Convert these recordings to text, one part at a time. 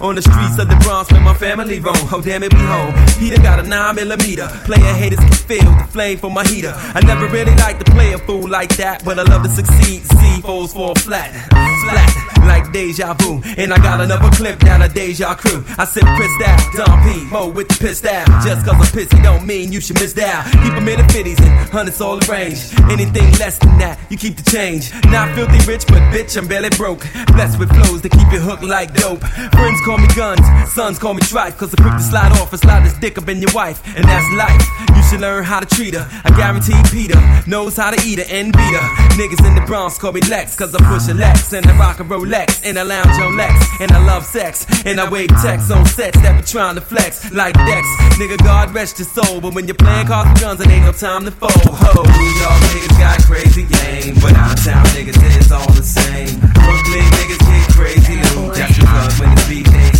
On the streets of the Bronx where my family roam. Oh damn it, we home. Peter got a 9 millimeter. Player haters can feel the flame from my heater. I never really like to play a fool like that, but I love to succeed. See foes fall flat. Flat like deja vu. And I got another clip down a deja crew. I said pissed out, Don P, Mo with the pissed out. Just cause I'm pissy don't mean you should miss out. Keep them in the 50s and hundreds all range. Anything less than that, you keep the change. Not filthy rich, but bitch, I'm barely broke. Blessed with flows that keep you hooked like dope. Friends call me guns, sons call me trife. Cause I'm quick to slide off and slide this dick up in your wife. And that's life. Should learn how to treat her. I guarantee Peter knows how to eat her and beat her. Niggas in the Bronx call me Lex, cause I push a Lex and I rock and Rolex. And I lounge on Lex. And I love sex. And I wave text on sets that be trying to flex like Dex. Nigga, God rest your soul. But when you're playing cards with guns, it ain't no time to fold. Ho, York niggas got crazy game. But of town niggas, it's all the same. Brooklyn niggas get crazy loot. Just because when it's beat,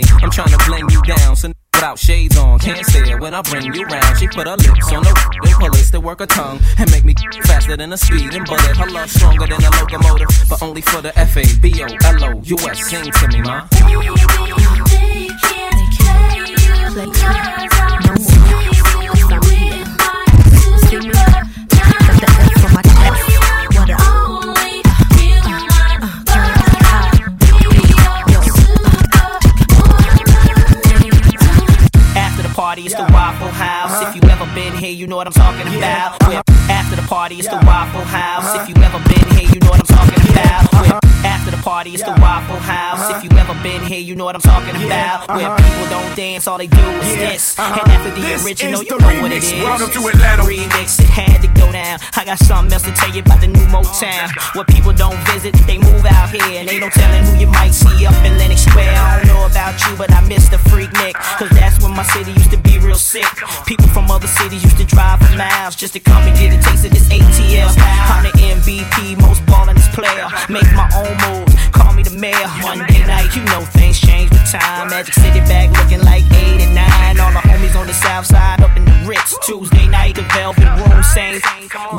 I'm trying to bling you down. So without shades on, can't stare when I bring you round. She put her lips on the then pull it to work her tongue and make me faster than a speeding bullet. Her love stronger than a locomotive, but only for the F A B O L O U S. Sing to me, ma. After been here, you know what I'm talking about. Where after the party, it's the Waffle House. If you ever been here, you know what I'm talking about. Where after the party, it's the Waffle House. If you ever been here, you know what I'm talking about. Where people don't dance, all they do is this. And after the original, you know what it is. Welcome to Atlanta. Remix, it had to go down. I got something else to tell you about the new Motown. Where people don't visit, they move out here. And ain't no telling who you might see up in Lenox Square. I don't know about you, but I miss the Freaknik. Cause that's when my city used to be real sick. People from other cities used to drive for miles just to come and get a taste of this ATL. I'm the MVP, most ballin'est player. Make my own moves, call me the mayor. Monday night, you know things change with time. Magic City back looking like 8 and 9. All the homies on the south side up in the Ritz. Tuesday night, the Velvet Room Saints.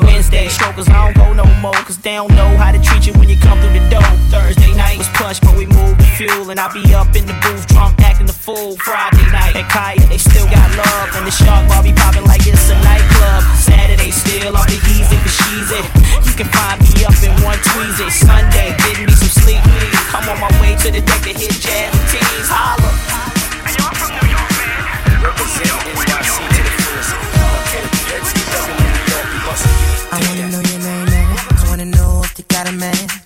Wednesday, strokers, I don't go no more. Cause they don't know how to treat you when you come through the door. Thursday night was plush, but we moved the fuel. And I be up in the booth, drunk, acting the fool. Friday night at Kaya, they still got love. And the shark be popping like it's a nightclub. Saturday, still off the easy, cause she's it. You can find me up in one tweezy. Sunday, getting me some sleep. I'm on my way to the deck to hit jazz and teens. Holla. I wanna know your name, man. I wanna know if you got a man.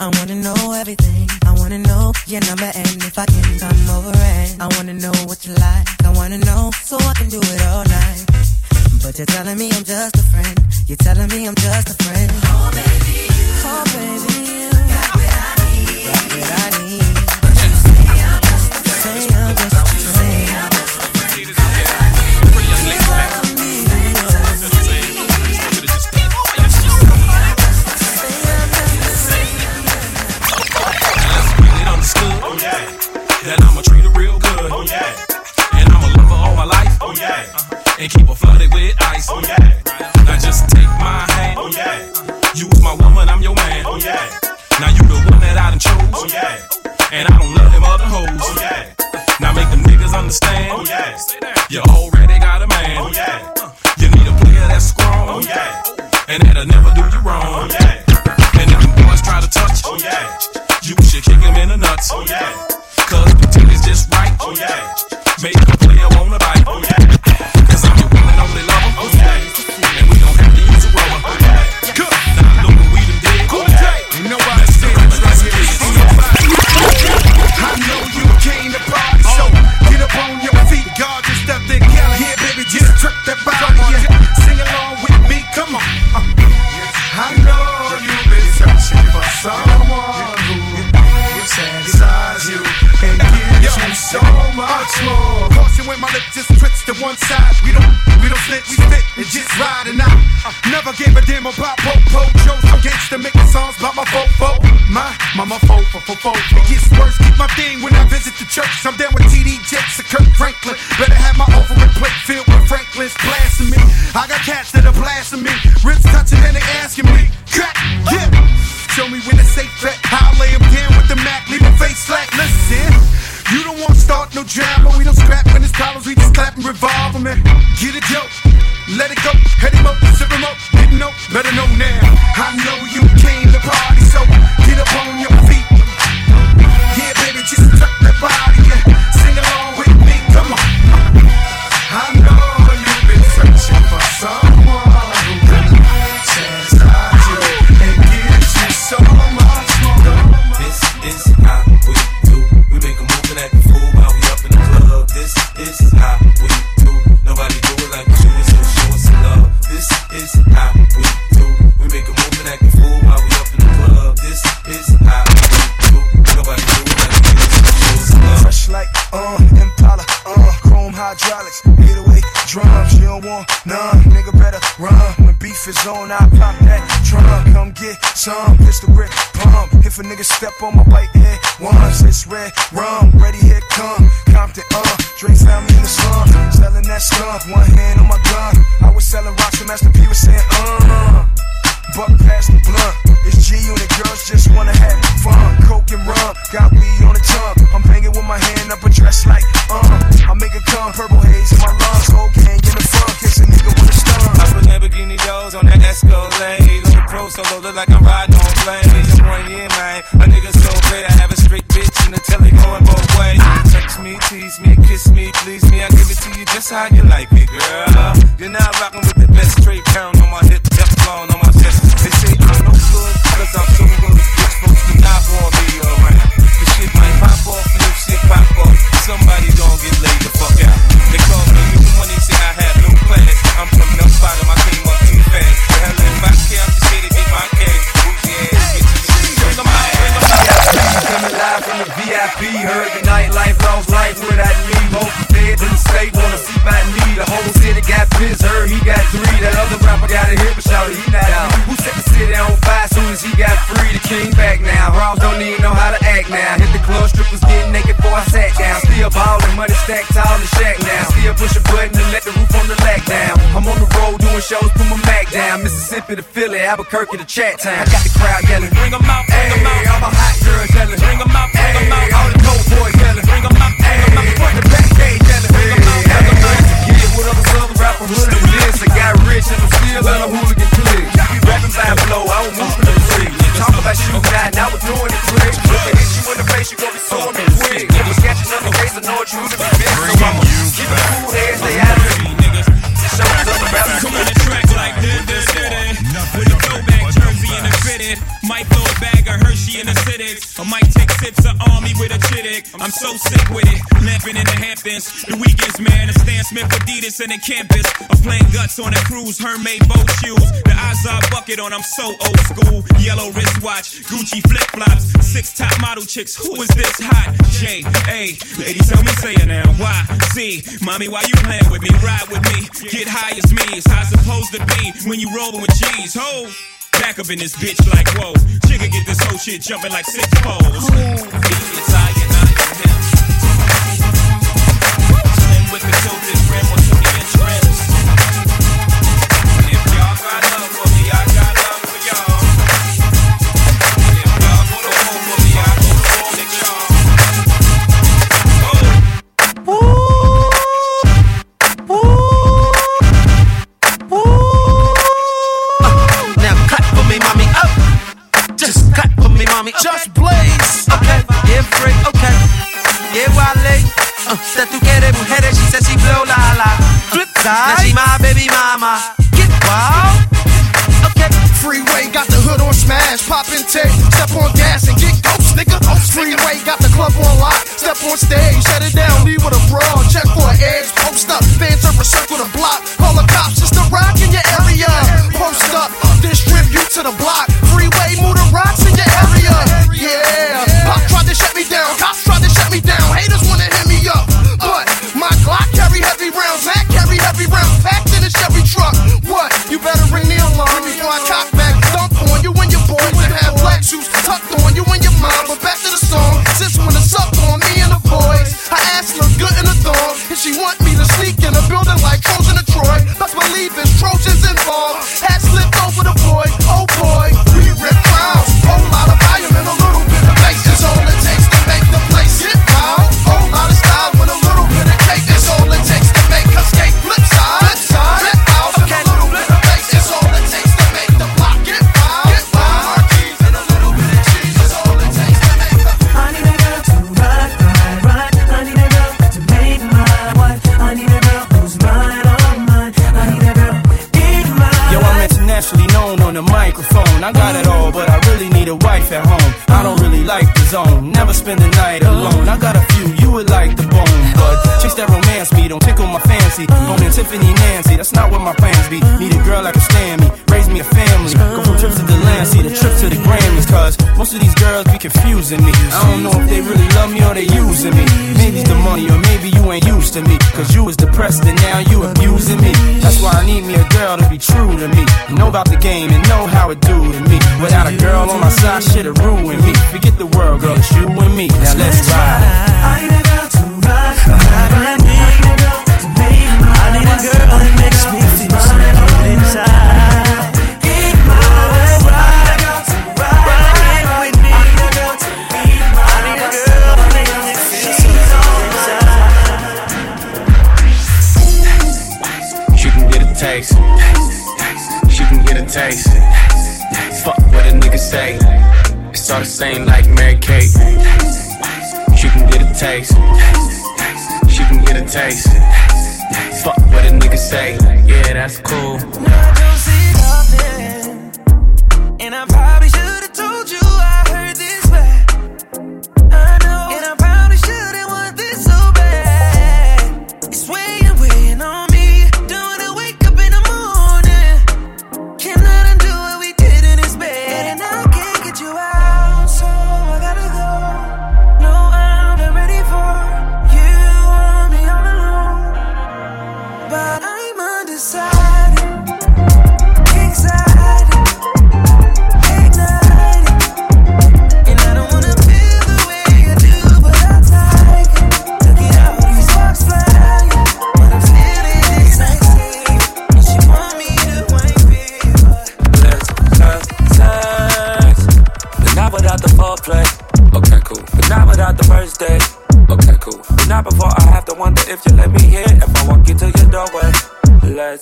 I wanna know, everything. I wanna know your number and if I can come over and I wanna know what you like. I wanna know so I can do it all night. But you're telling me I'm just a friend. You're telling me I'm just a friend. Oh baby, you. Oh baby, you. Got what I need. Got what I need. And keep her flooded with ice. Oh yeah. Now just take my hand. Oh yeah. You was my woman, I'm your man. Oh yeah. Now you the one that I done chose. Oh yeah. And I don't love them other hoes. Oh yeah. Now make them niggas understand. Oh yeah. You already got a man. Oh yeah. You need a player that's strong. Oh yeah. And that'll never do you wrong. Oh yeah. And if them boys try to touch. Oh yeah. You should kick him in the nuts. Oh yeah. Cause the titty's just right. Oh yeah. Make a player wanna bite. Oh yeah. Trick that body. Yeah. Sing along with me, come on. Uh. I know you've been searching for someone who satisfies you and gives you so much more. Caution when my lip just twitch to one side. We don't, we don't snitch, we spit and just riding out. Never gave a damn about Popo Joe. So gangsta making songs about my fofo. My mama fo fo fo fo. It gets worse, keep my thing when I visit the church. I'm down with TD Jakes and Kirk Franklin. Better have my overing plate filled with Franklin's blasting me. I got cats that are blasting me. Ribs touching and they asking me. Crack, yeah. Show me when it's safe at. I'll lay 'em down with the Mac, leave 'em face flat. Listen. You don't want to start no drama. We don't scrap revolve 'em and get a joke. Let it go. Head him up, zip him up. Didn't know, better know now. I know you came to party, so get up on your is on, I pop that trunk. Come get some pistol grip pump. If a nigga step on my white head once, it's red rum. Ready, here come Compton, uh. Drake found me in the slum, selling that skunk. One hand on my gun. I was selling rocks, and Master P was saying, uh. Buck past the blunt. It's G unit girls just wanna have fun. Coke and rum, got weed on the tongue. I'm banging with my hand up a dress like, uh. I make it come, purple haze in my lungs. Gang in the front, kiss a nigga with a. I put Lamborghini doors on that Escalade. On the pro solo, look like I'm riding on blades. I'm one year, man. A nigga so great, I have a straight bitch in the telly going both ways. Touch me, tease me, kiss me, please me. I give it to you just how you like it, girl. You're now rocking with the best straight pound on my hip, Teflon on my chest. They say I'm no good, cause I'm so good. Bitch, folks not want me around. The shit might pop off, if shit pop off, somebody gon' get laid the fuck out. They call me new money, say I'm from the too fast. The hell care, here get my ass, get to the 'em out, out. The VIP, heard the nightlife, lost life me. Both the feds in the state wanna see by me. The whole city got pissed, heard he got three. That other rapper got a hit, but shout he not. Who set the city on fire soon as he got free? The king back now. Raws don't even know how to Still ballin', money stacked tall in the shack now. Still push a button to let the roof on the lack down. I'm on the road doing shows, put my Mac down. Mississippi to Philly, Albuquerque to Chat Town. I got the crowd yelling, bring bring 'em out, bring 'em out. I'm a hot girl yelling, bring 'em out, bring 'em out. All the dope boys yelling, bring 'em out, bring 'em out. Front the back gate yelling, bring 'em out, bring 'em out. Yeah, what other southern rapper hood is this? I got rich and I'm still on a hooligan. You rapping by flow, I was moving Adidas and the campus. I'm playing guts on a cruise. Hermaid boat shoes. The Azar bucket on. I'm so old school. Yellow wristwatch. Gucci flip flops. Six top model chicks. Who is this hot? J A. Ladies, tell me say it now. Y Z. Mommy, why you playing with me? Ride with me. Get high as me. It's how it's supposed to be when you rollin' with G's. Ho! Back up in this bitch like whoa. Jigga get this whole shit jumping like six poles. It's I that tú quieres mujeres, she said she blow la la. Flip side. Now she my baby mama. Get wild. Okay. Freeway got the hood on smash, pop and take, step on gas and get ghost, nigga. Freeway got the club on lock, step on stage, shut it down, leave with a brawl, check for an edge, post up, fans over circle the block, call the cops, it's the rock in your area. Post up, distribute you to the block, freeway move the rocks in your area. Yeah, pop tried to shut me down, cops tried to shut me down, haters heavy rounds, packed in a Chevy truck. What? You better ring the alarm before I cock back, dump on you and your boys and have black shoes tucked on you and your mom. But back to the song, since when it's up on me and the boys, her ass look good in a thong, and she want me to sneak in a building like Trojan spend the night alone. I got a few, you would like the bone, but chicks that romance me don't tickle my fancy. Owning Tiffany Nancy, that's not what my plans be. Need a girl that can stand me, raise me a family. Go from trips to the land, see the trip to the Grammys, cause most of these girls be confusing me. I don't know if they really love me or they using me. Maybe it's the money, or maybe you ain't used to me. Cause you was depressed and now you abusing me. That's why I need me a girl to be true to me. Know about the game and know how it do to me. Without a girl on my side, shit'll ruin me. Forget the world, girl, it's you and me. Now let's ride. Same like Mary Kate. She can get a taste. She can get a taste. Fuck what a nigga say. Yeah, that's cool.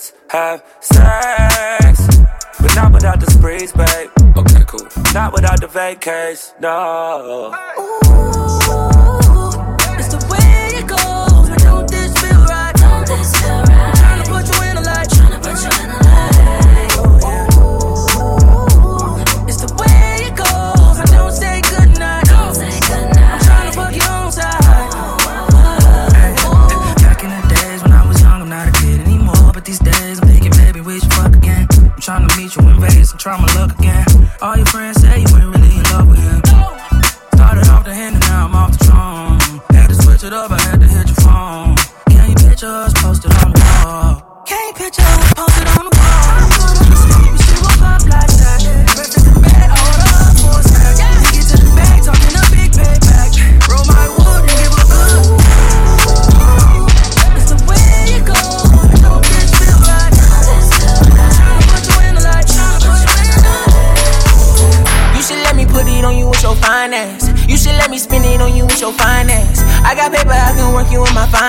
Let's have sex. But not without the sprees, babe. Okay, cool. Not without the vacays. No. It's my luck again. All your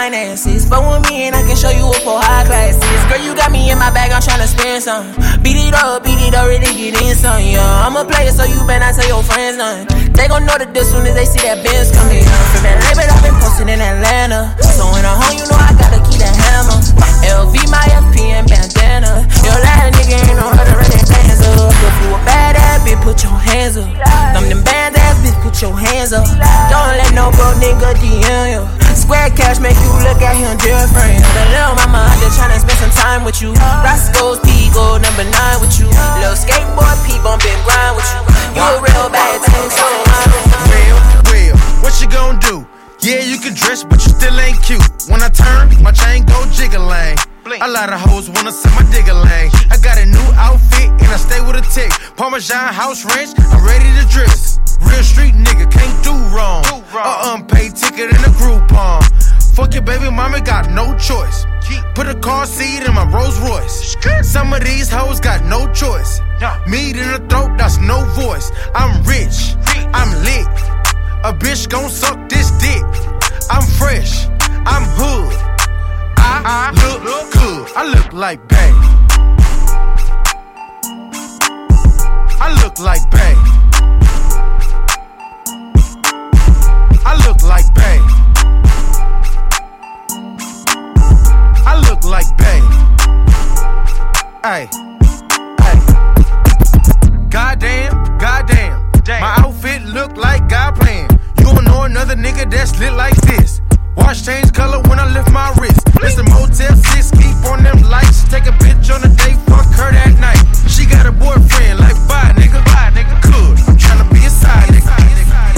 finances. But with me and I can show you up for high classes. Girl, you got me in my bag, I'm tryna spend some. Beat it up, beat it up, really get in some, yeah. I'm a player, so you better not tell your friends none. They gon' know that this soon as they see that Benz coming. From LA, but I've been posted in Atlanta. So when I'm home, you know I gotta keep that hammer. LV, my FP, and bandana. Your last nigga ain't to run their hands up. If you a bad ass bitch, put your hands up. Them them bad ass bitch, put your hands up. Don't let no broke nigga DM you. Square cash make you look at him different. The little mama out there tryna spend some time with you. Roscoe's P gold number nine with you. Little skateboard P bumpin' grind with you. You a real bad thing, so Real, real. What you gonna do? Yeah, you can dress, but you still ain't cute. When I turn, my chain go jiggling. A lot of hoes wanna see my digger lane. I got a new outfit and I stay with a tick. Parmesan house ranch, I'm ready to dress. Real street nigga, can't do wrong. A unpaid ticket in a Groupon. Fuck your baby mama, got no choice. Put a car seat in my Rolls Royce. Some of these hoes got no choice. Meat in the throat, that's no voice. I'm rich, I'm lit. A bitch gon' suck this dick. I'm fresh, I'm hood. I look good, I look like bang. I look like bang. I look like bang. I look like bang. Ay, ay. Goddamn, goddamn. My outfit look like God playing. You don't know another nigga that's lit like this. Watch change color when I lift my wrist. The Motel 6, keep on them lights. Take a bitch on the day, fuck her that night. She got a boyfriend, like bye nigga, bye nigga. Good, I'm tryna be a side nigga.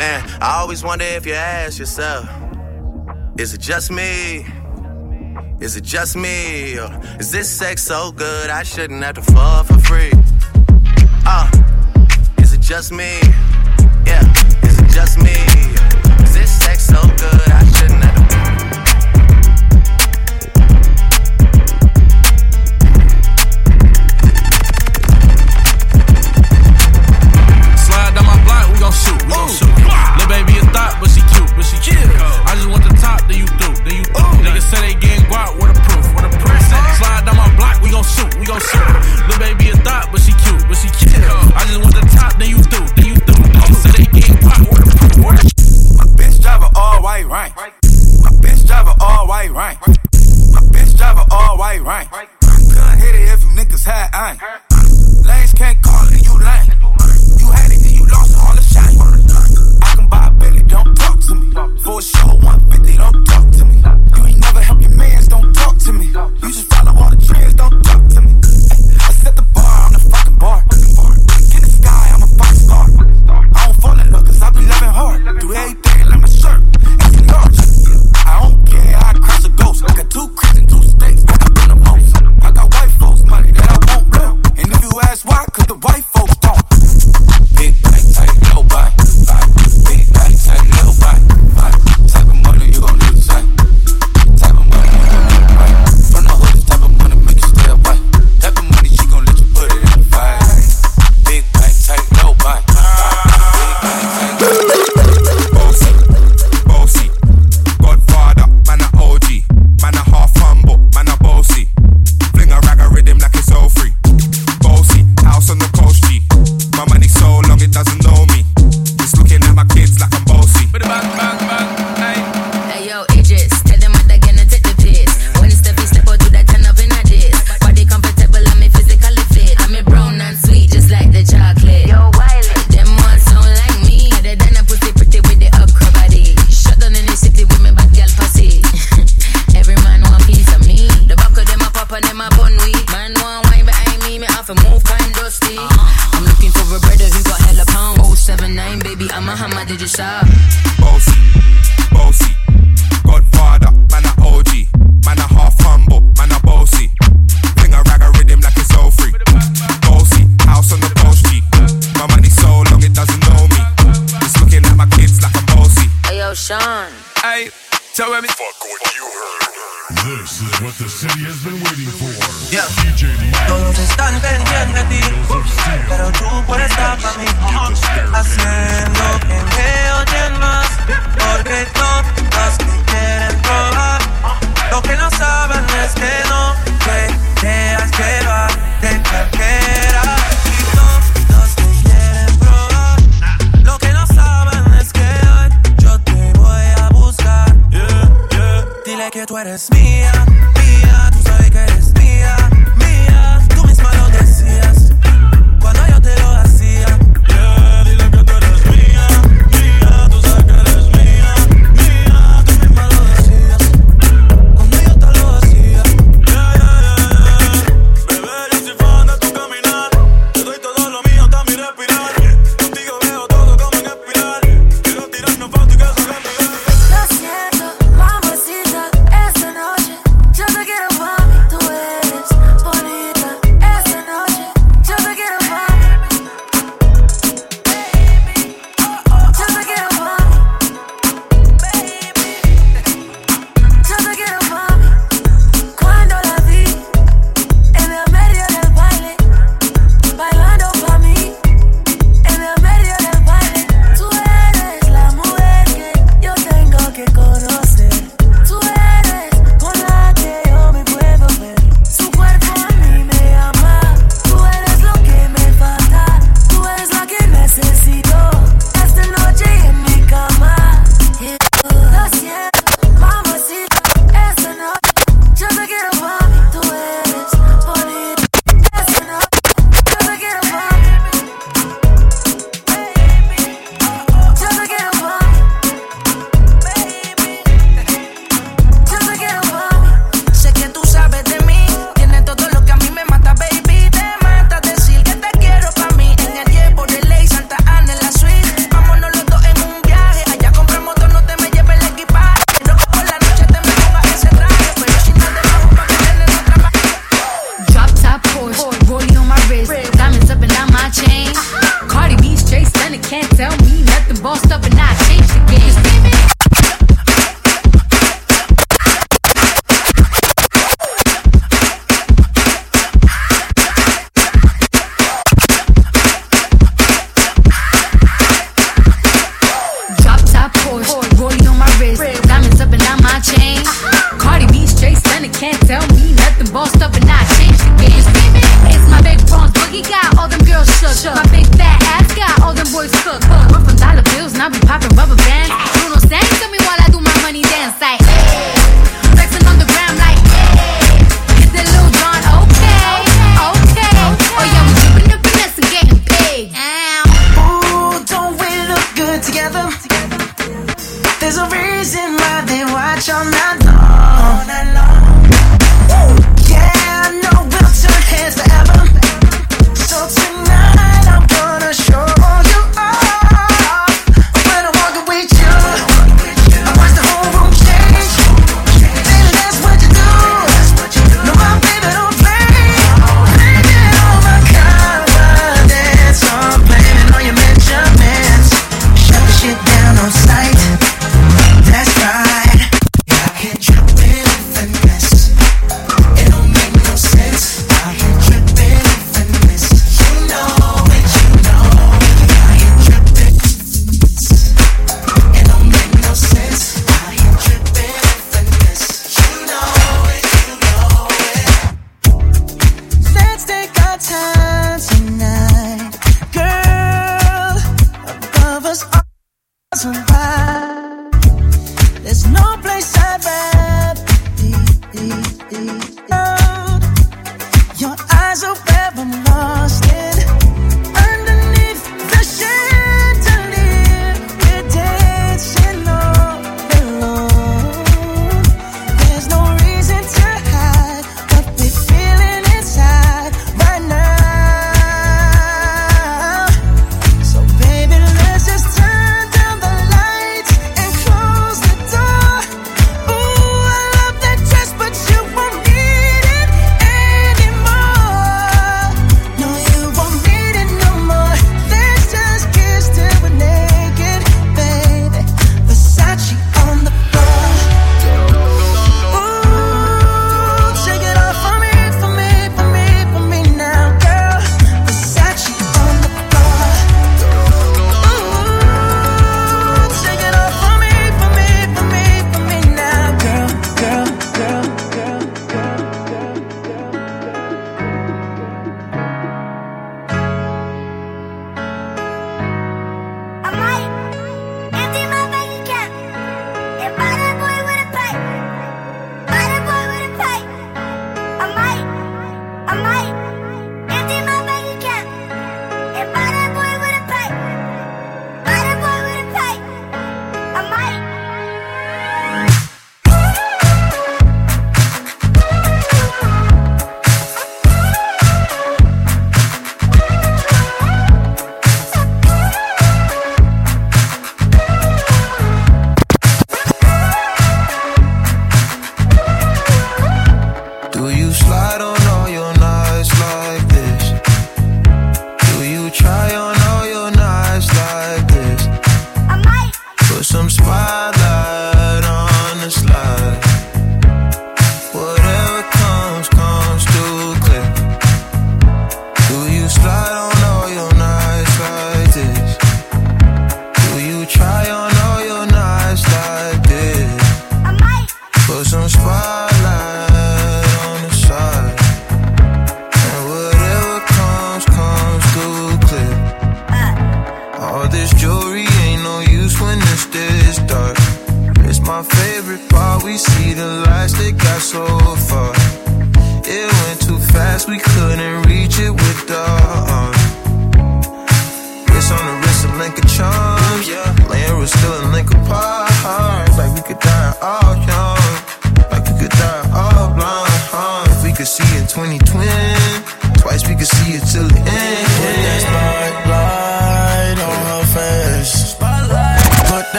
Man, I always wonder if you ask yourself, is it just me? Is it just me? Or is this sex so good I shouldn't have to fall for free? Uh, is it just me? Yeah, is it just me? Is this sex so good I shouldn't have to but she chew. I just want the top, then you through, then you through. Niggas say they getting guap, what the proof, what the proof. Slide down my block, we gon' shoot, we gon' shoot. Lil' baby a thought, but she cute, but she cute. I just want the top, then you through, then you through. Niggas say they getting guap, what the proof, what the My bitch drive an all white right. My bitch drive an all white right. My bitch drive an all white right. Gun hit it if them niggas had iron. Lanes can't call it. and show.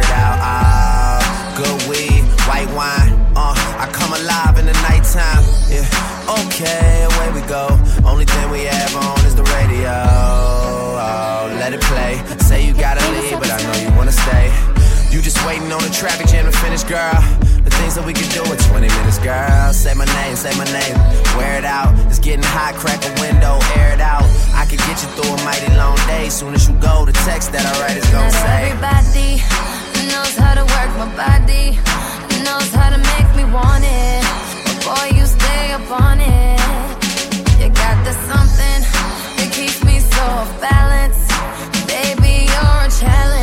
blurted out. Ah, good weed, white wine. Uh, I come alive in the nighttime. Yeah, okay, away we go. Only thing we have on is the radio. Oh, let it play. Say you gotta leave, but I know you wanna stay. You just waiting on the traffic jam to finish, girl. The things that we can do in 20 minutes, girl. Say my name, say my name. Wear it out. It's getting hot, crack a window, air it out. I can get you through a mighty long day. Soon as you go, the text that I write is gonna Not say. Everybody how to work my body. He knows how to make me want it. But boy, you stay up on it. You got the something that keeps me so off balance. Baby, you're a challenge.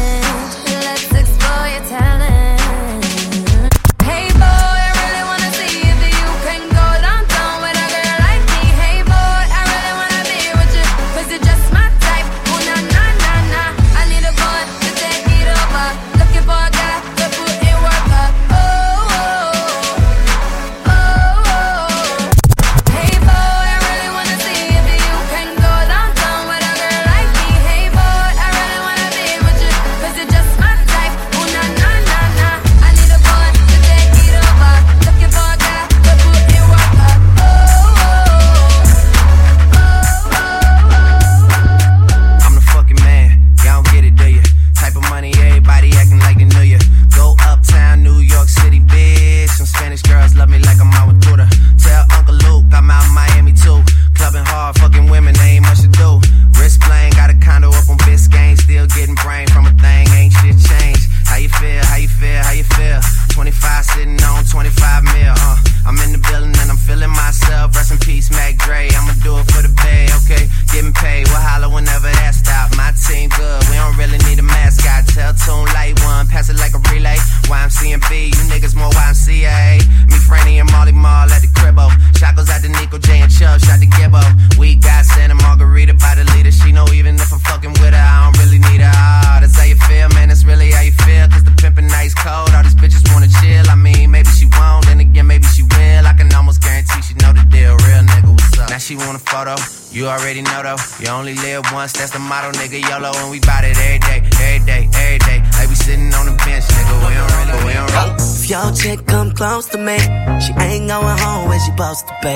Already know though. You only live once, that's the motto, nigga. YOLO, and we bout it every day, every day, every day. Like we sitting on the bench, nigga. We don't really, we don't roll. If your chick come close to me, she ain't going home when she supposed to pay.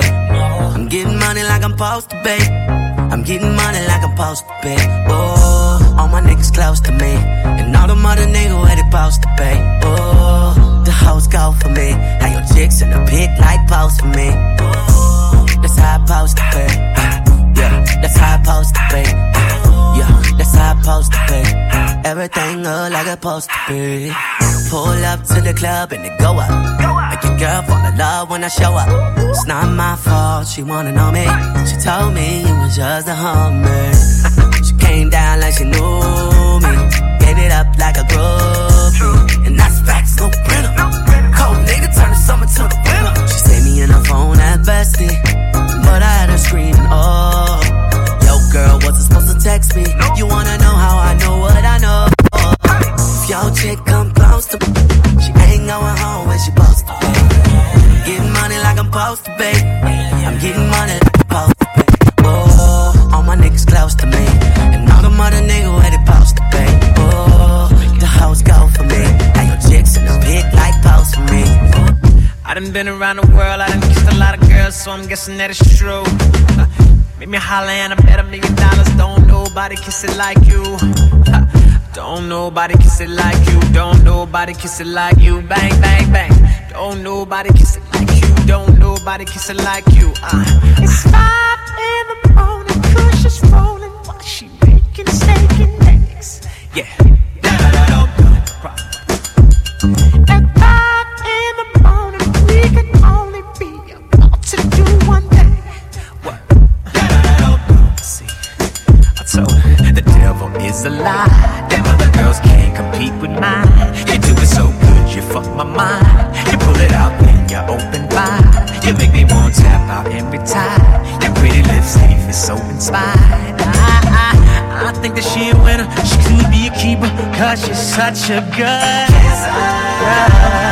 I'm getting money like I'm supposed to pay. I'm getting money like I'm supposed to pay. Oh, all my niggas close to me, and all the mother niggas where they supposed to pay. Oh, the hoes go for me. How your chicks in the pit like post for me. Oh, that's how I supposed to pay. That's how I supposed to pay. Yeah, that's how I supposed to pay. Everything look like it's supposed to be. Pull up to the club and it go up. Make your girl fall in love when I show up. It's not my fault, she wanna know me. She told me you was just a homie. she came down like she knew me. Gave it up like a groupie. Wasn't supposed to text me. You wanna know how I know what I know? If your chick come close to me, she ain't going home when she supposed to pay. Getting money like I'm supposed to pay. I'm getting money like I'm supposed to pay. Oh, all my niggas close to me, and all the mother niggas where they supposed to pay. Oh, the hoes go for me. Now your chicks in the pit like post for me. I done been around the world, I done kissed a lot of girls, so I'm guessing that it's true. Make me holler and I bet a million dollars. Don't nobody kiss it like you. Don't nobody kiss it like you. Don't nobody kiss it like you. Bang, bang, bang. Don't nobody kiss it like you. Don't nobody kiss it like you. Uh, it's five in the morning, Kush is rolling while she making steak and eggs. Yeah. She's such a good kisser.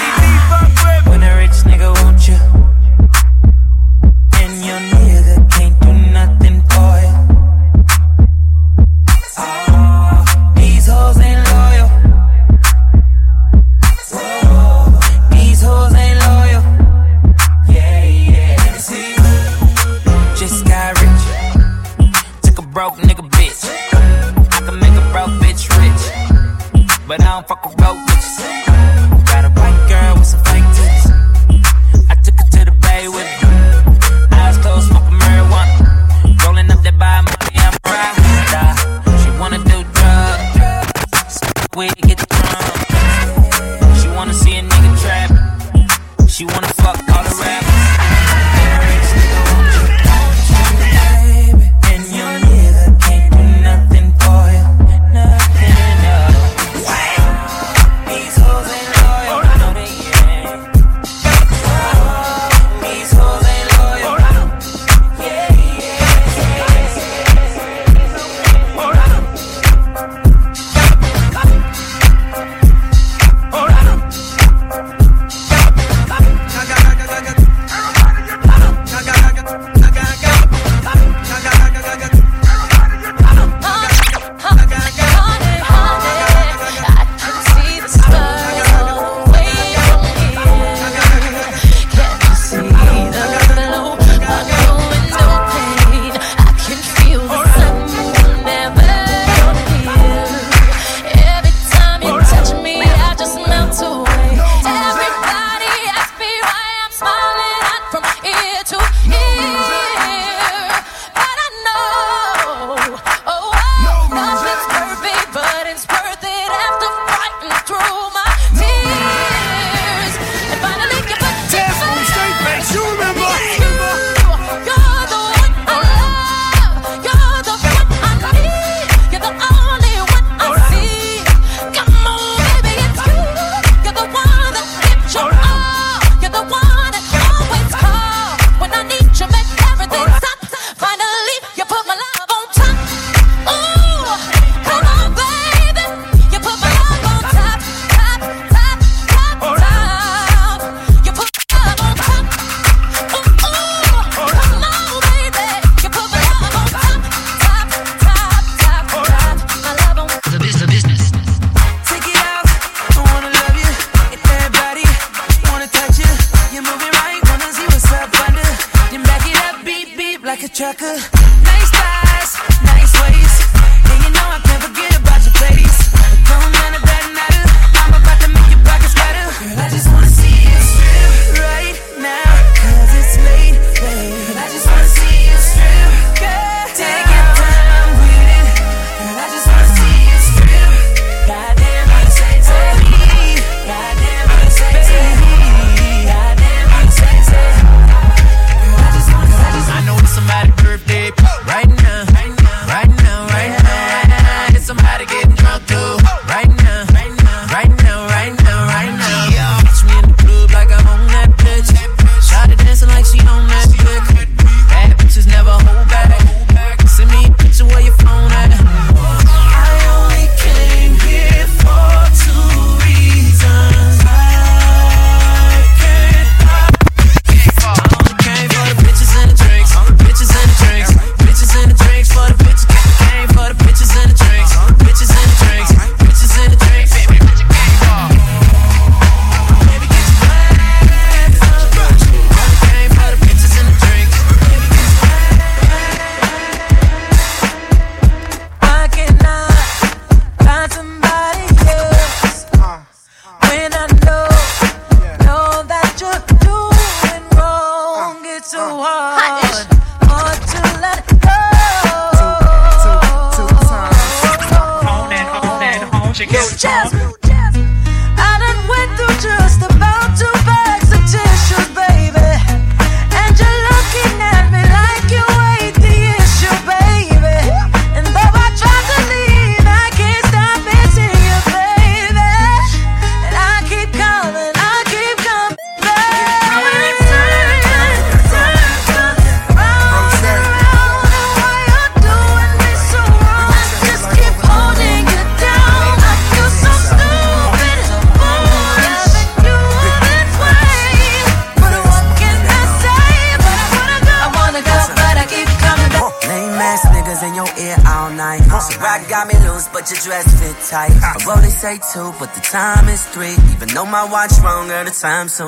The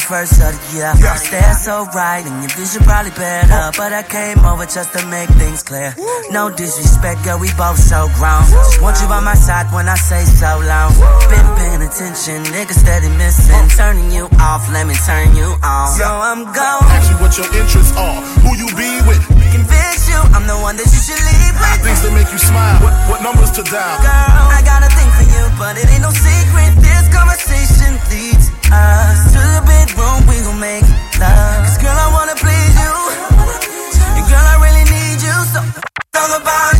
the first of the year. Yeah. Stare so right, and your vision probably better. But I came over just to make things clear. No disrespect, girl, we both so grown. Just want you by my side when I say so long. Been paying attention, niggas steady missing. Turning you off, let me turn you on. So I'm gone. Ask you what your interests are, who you be with, Convince you, I'm the one that you should leave with. things that make you smile, what, what numbers to dial. Girl, I got a thing for you, but it ain't no secret. This conversation leads us to the bedroom. We gon' make love. Cause girl, I wanna please you. And girl, I really need you. So talk about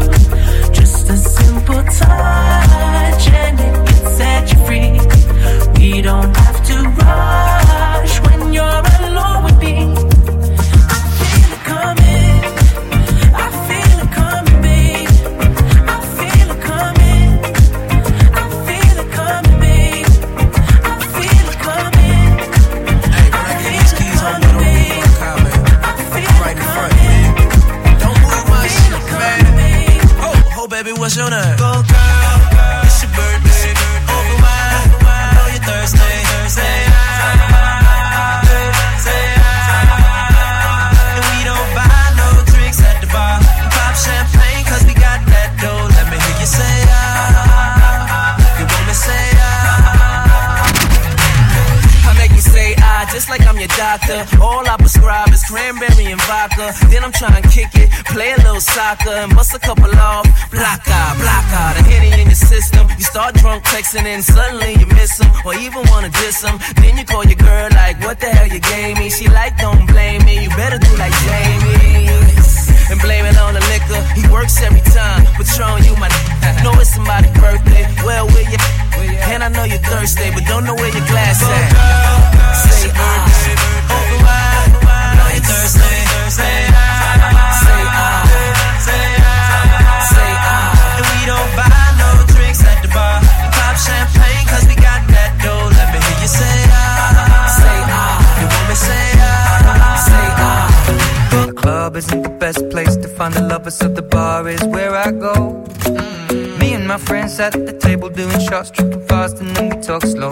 Touch and it can set you free. We don't have to rush doctor. All I prescribe is cranberry and vodka. Then I'm trying to kick it, play a little soccer, and bust a couple off. Block out, block out, a hitty in your system. You start drunk texting, and suddenly you miss him, or even wanna diss him. Then you call your girl like, what the hell you gave me? She like, don't blame me, you better do like Jamie. And blame it on the liquor, he works every time. Patron, you my know it's somebody's birthday. Well, where you? And I know you're thirsty, but don't know where your glass at. Say ah. Say. Say. Say. Say. And we don't buy no drinks at the bar. We pop champagne 'cause we got that dough. Let me hear you say. Say. You want me say. Say. The club isn't the best place to find the lovers, so the bar is where I go. Mm. Me and my friends at the table doing shots, tripping fast, and then we talk slow.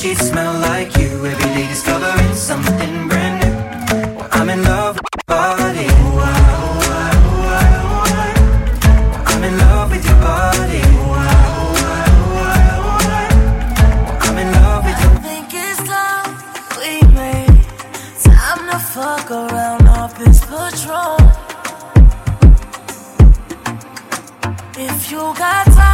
Sheets smell like you. Every day discovering something brand new. Well, I'm in love with your body. I'm in love with your body. I'm in love with your I think it's time we made time to fuck around off this patrol. If you got time,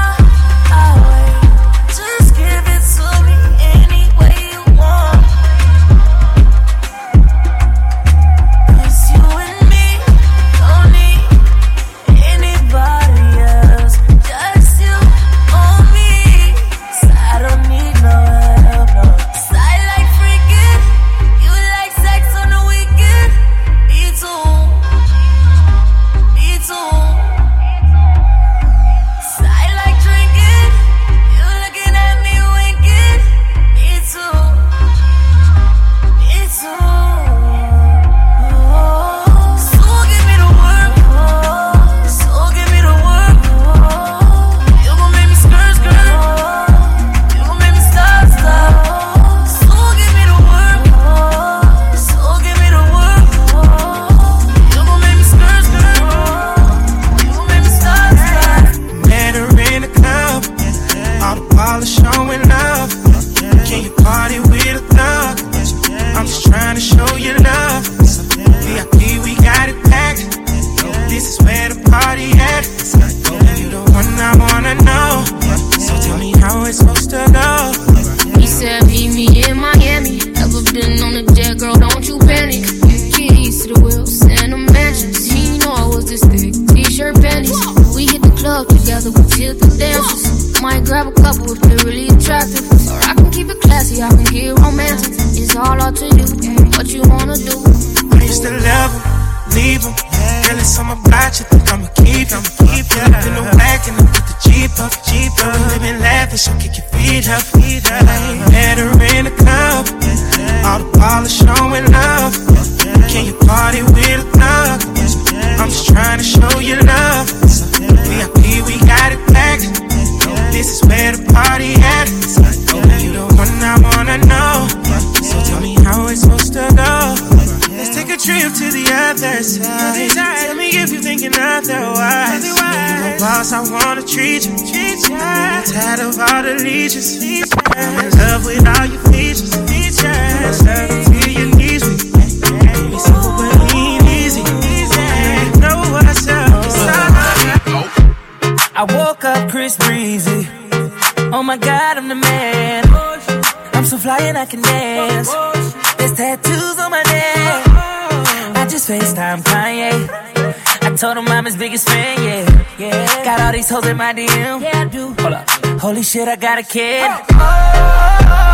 these hoes in my DM. Yeah, I do. Hold up. Holy shit, I got a kid. Oh, oh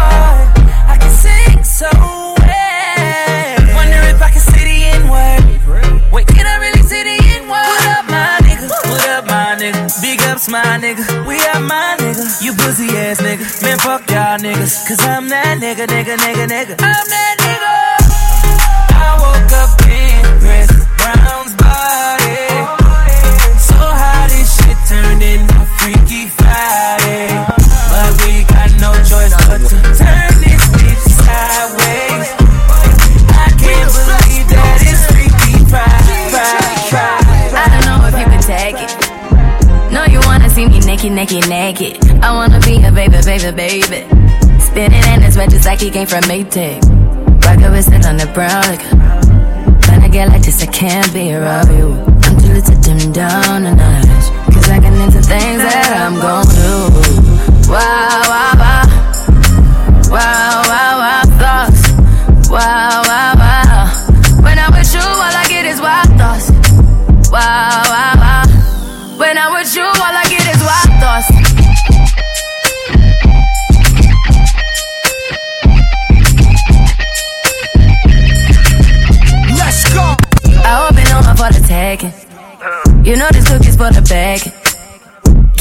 I can sing so well. Wonder if I can say the N word. Wait, can I really say the N word? What up, my nigga? What up, my nigga? Big ups, my nigga. We are my nigga. You pussy ass nigga. Man, fuck y'all niggas. Cause I'm that nigga, nigga, nigga, nigga. I'm that nigga. I woke up turn this bitch sideways. I can't believe that it's. I don't know if you can take it. No, you wanna see me naked, naked, naked. I wanna be a baby, baby, baby. Spinning just like he came from Maytag. Rocket with sit on the brown like When I get like this, I can't be around you. I'm too little to dim down a notch. Cause I can into things that I'm gon' do. Wow, wow, wow. Thoughts. When I'm with you, all I get is wild thoughts. When I'm with you, all I get is wild thoughts. for the taking. You know this cookie's for the bag.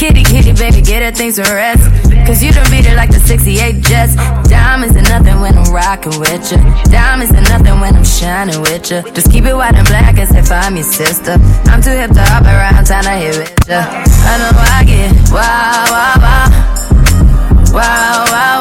Kitty, kitty, baby, get her things to rest. Cause you done beat it like the 68 Jets. Diamonds are nothing when I'm rockin' with ya. Diamonds are nothing when I'm shining with ya. Just keep it white and black as if I'm your sister. I'm too hip to hop around, time to hit with ya. I know I get wow, wow, wow. Wow, wow,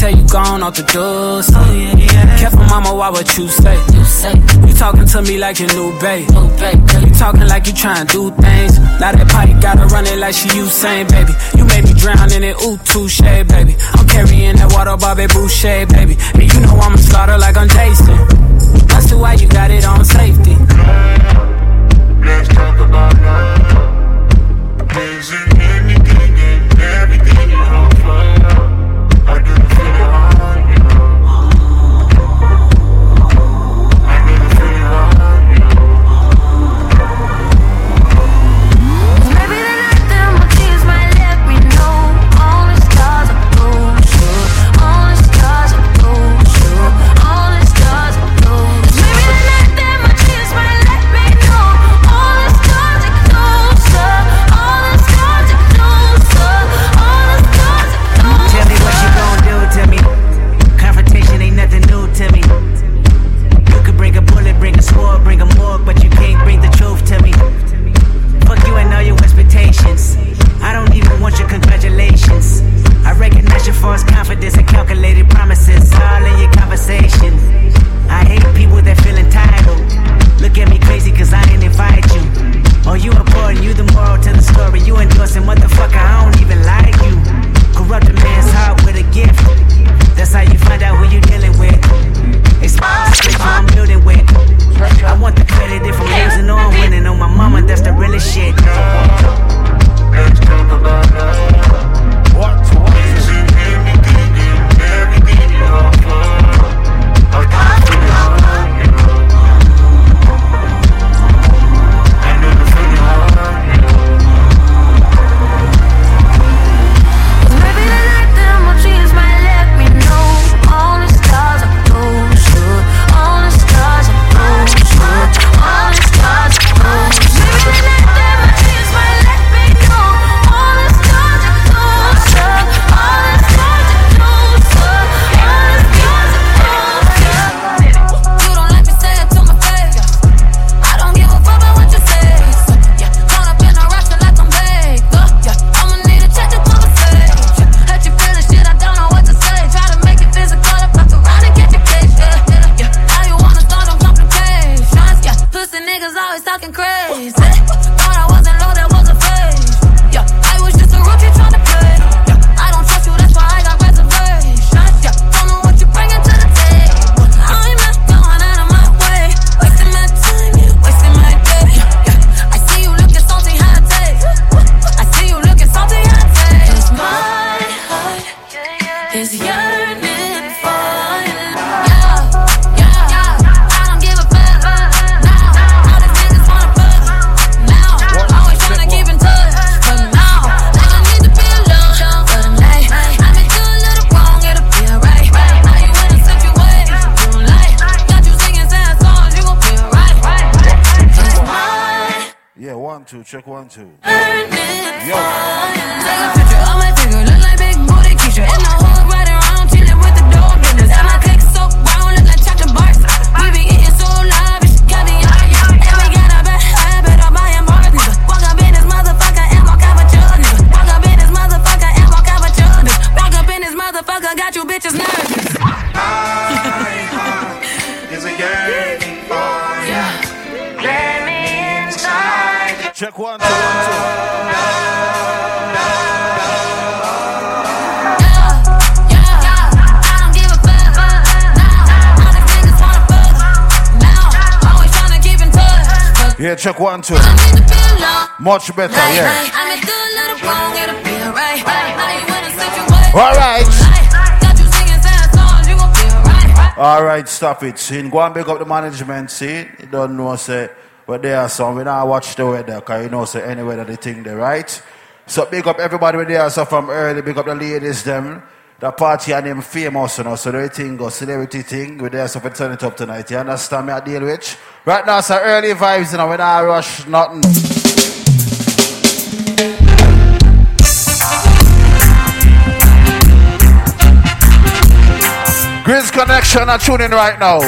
tell you gone off the door. Oh, yeah, yeah. Careful, mama, why what you say? You say you talking to me like your new babe. New babe girl. You talking like you trying to do things. Now that party gotta run it like she Usain, baby. You made me drown in it, ooh, touche, baby. I'm carrying that water, Bobby Boucher, baby. And you know I'm a starter, like I'm Jason. That's why you got it on safety. Let's talk about love. Songs, you gon' feel right. All right, stop it. See, go and pick up the management. See, you don't know, say, but there are some. We now watch the weather, because you know, say, any weather they think they right. So big up everybody with there, so from early, big up the ladies, them. The party and them famous, you know, so everything goes, celebrity thing. We're there, so we turn it up tonight. You understand me? I deal with. Right now, so early vibes, you know, we not rush nothing. Connection are tuning right now.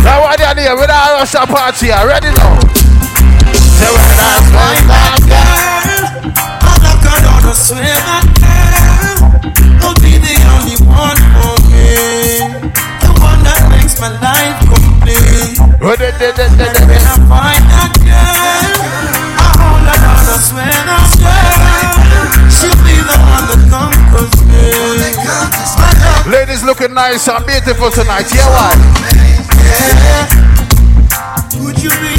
Now what they here? We don't rush the party. Are ready now? Say when that's my girl. I'm not gonna swear that girl. Don't be the only one for me. The one that makes my life complete. When I find that girl, Ladies looking nice and beautiful tonight. Yeah, why? yeah. Would you be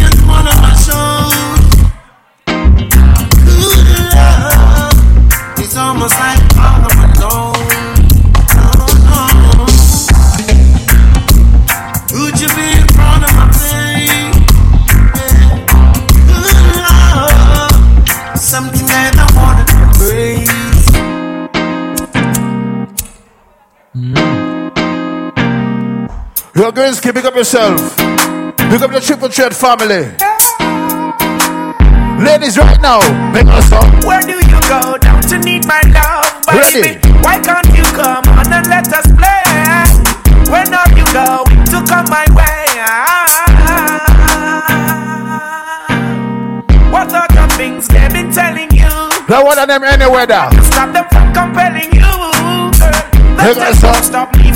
Yo, Grinsky, pick up yourself. Pick up the triple threat family. Ladies, right now, make us up. Where do you go down to need my love, baby? Ready. Why can't you come on and let us play? When are you going to come my way? What other things they've been telling you? Now, one of them any weather. Stop them from compelling you. Girl. Make Let us them stop me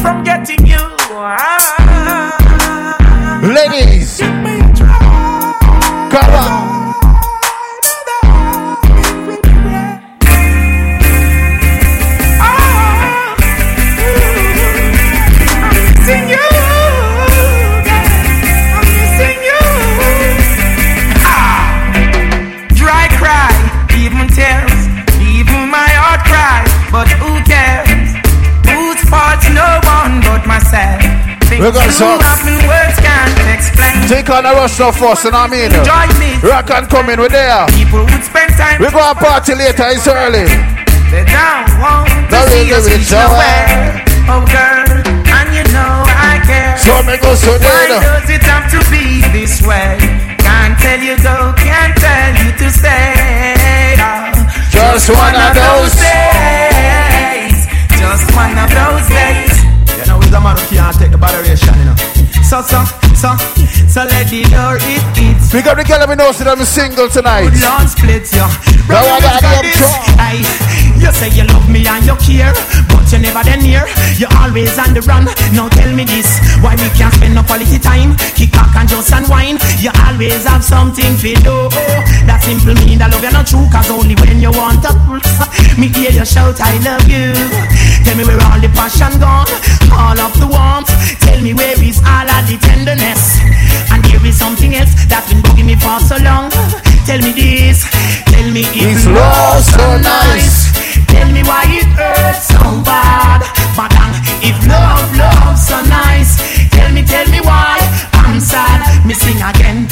Things We got do some. happen, words can't explain. Take on the rush of us, you know what I mean? Enjoy me. Rock and come in, we're there. People would spend time. We go and party later, it's early. They don't want to see us live it reach nowhere. somewhere. Oh girl, and you know I care. So me go so Why does it have to be this way? Can't tell you go, can't tell you to stay. Oh, Just one of those. days. Just one of those days. With a man can't take the botheration, you know. So, so, so, so let the door it eats. Pick up the girl, let me know so I'm single tonight. Good Lord split you. Now I got this. Aye. You say you love me and you care, but you never then near. You're always on the run. Now tell me this, why we can't spend no quality time? Kick back and just unwind. You always have something to do. That simple mean that love you not true, cause only when you want to. Me hear you shout, I love you. Tell me where all the passion gone, all of the warmth. Tell me where is all of the tenderness. And there is something else that's been bugging me for so long. Tell me this, tell me if It's love so nice. Tell me why it hurts so bad. But um, if love, love so nice, tell me, tell me why I'm sad. Missing again.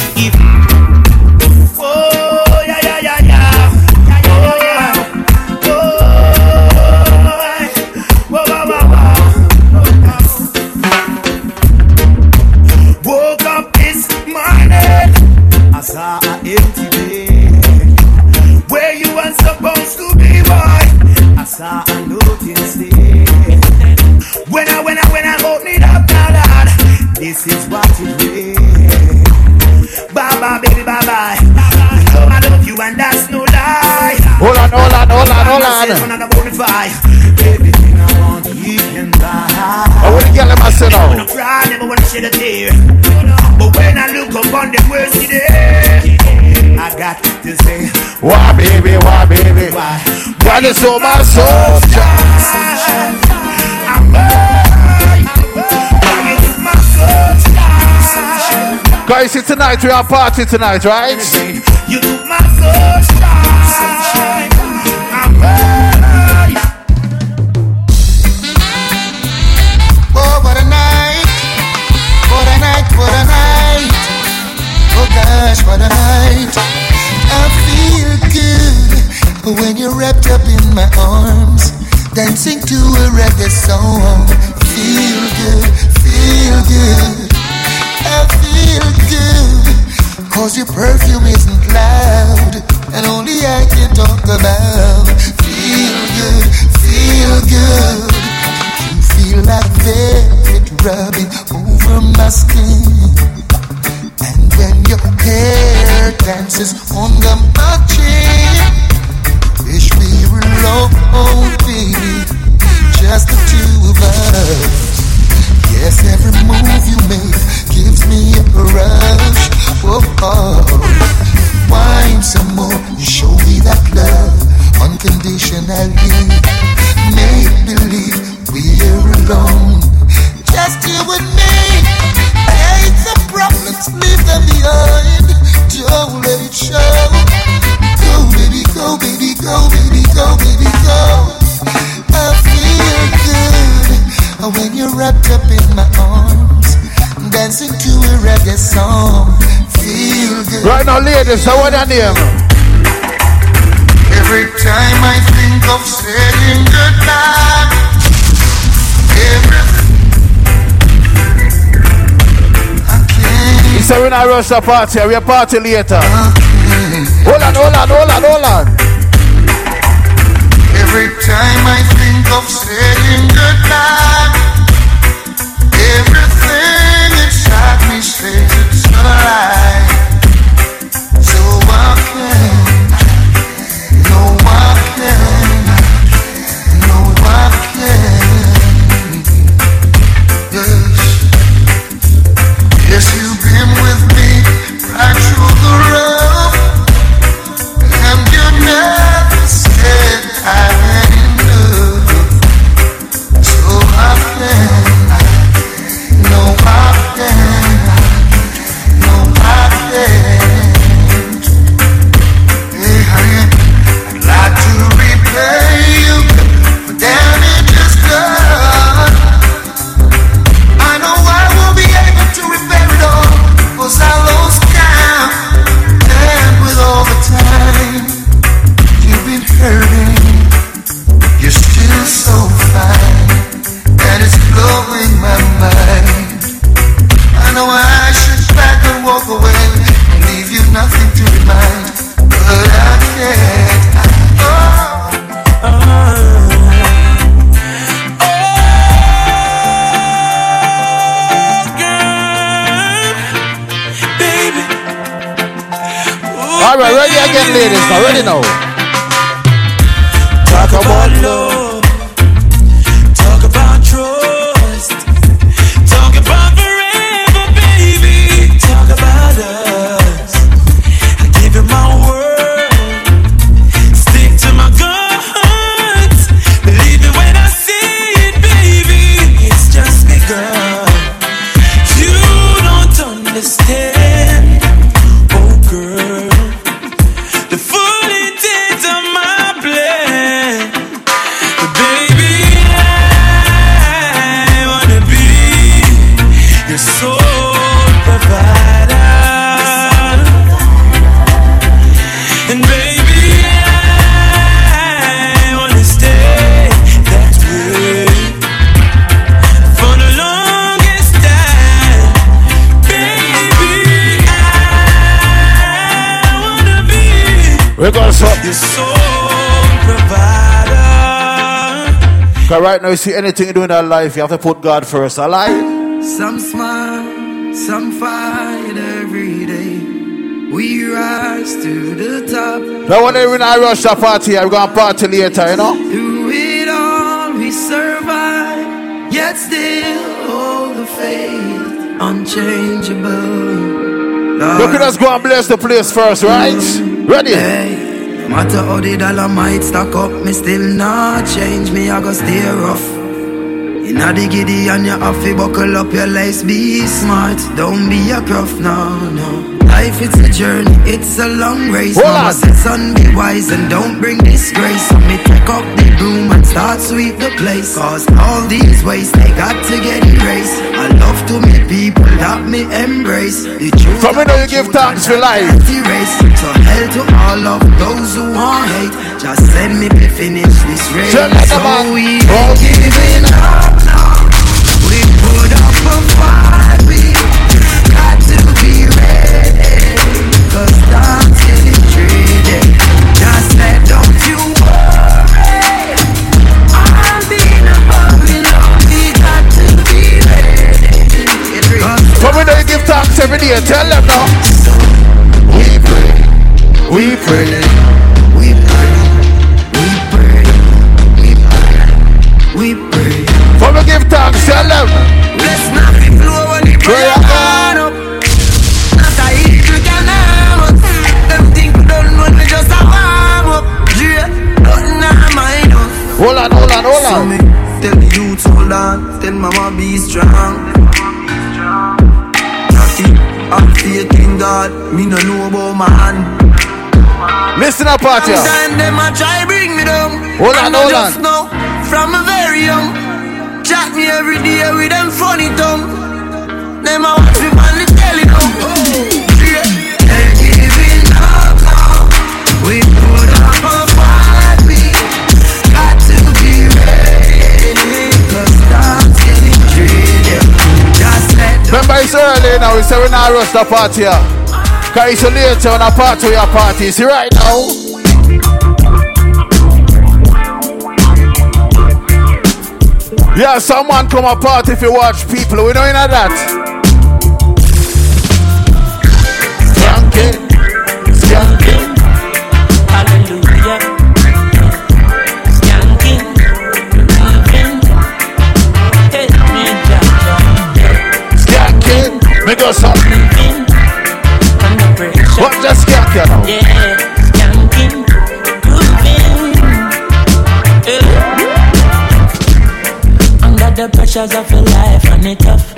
Baby, bye bye. You know I love you and that's no lie. Hold on, hold on, hold on, hold on. Everything I want, you can buy. Oh, I want to get them I say Never now. wanna cry, never wanna shed a tear. But when I look upon the words today, I got to say, Why, baby, why, baby? why? God is so my soul. I'm mine. You took my soul? Guys, see tonight we are party tonight, right? You took my sunshine. I'm ready. Oh, what a night. What a night, what a night. Oh gosh, what a night. I feel good when you're wrapped up in my arms, dancing to a reggae song. Feel good, feel good. I feel good. Cause your perfume isn't loud, and only I can talk about. Feel good, feel good. You feel like velvet rubbing over my skin. And when your hair dances on the chin, wish we were alone, baby, just the two of us. Yes, every move you make gives me a rush. Oh, wine some more, you show me that love unconditionally. Make believe we're alone, just you and me. Leave them behind. Don't let it show. Go, baby, go, baby, go, baby, go, baby, go. I feel good when you're wrapped up in my arms, dancing to a reggae song. Feel good. Right now, ladies, I want your name. Every time I think of saying goodbye, everything He said we're not rush the party, we're party later. Hold on, hold on, hold on, hold on. Every time I think of saying goodbye, everything inside me says it's a you see anything you do in that life, you have to put God first. Alive. Some smile, some fight every day. We rise to the top. Now, when we're not rush the party, we're gonna party later, you know? Through it all, we survive. Yet still hold the faith, unchangeable. Look at us go and bless the place first, right? Mm. Ready? No matter how the dollar might stack up, me still not change. Me, I go stay rough. Inna the giddy and you have buckle up your lace. Be smart, don't be a gruff, no, no. Life it's a journey, it's a long race. Hold Mama on. said, son, be wise and don't bring disgrace. So me take up the broom and start sweep the place. Cause all these ways they got to get erased. I love to meet people that me embrace. The truth From me know you give thanks for life. Erase. So hell to all of those who want hate. Just send me to finish this race. So we ain't giving up now. We put up a fight. We got to be ready. Tell them now. We pray. We pray. We pray. Hold on, hold on, So me tell the youth hold on, tell mama be strong. I'm faith in God. Me no know about man. Listen up, party. Sometimes them a try bring me down. Hold on, I hold just on. know from a very young. Chat me every day with them funny tongue. Them a watch me on the telly now. Yeah. Remember it's early now. We say we not rush the party. here. Cause it's later when a party your party. See right now. Yeah, someone come apart if you watch people. We know you know that. Me go some. Under pressure. What just skanky now? Yeah, skanking, grooving. Under the pressures of your life and it tough.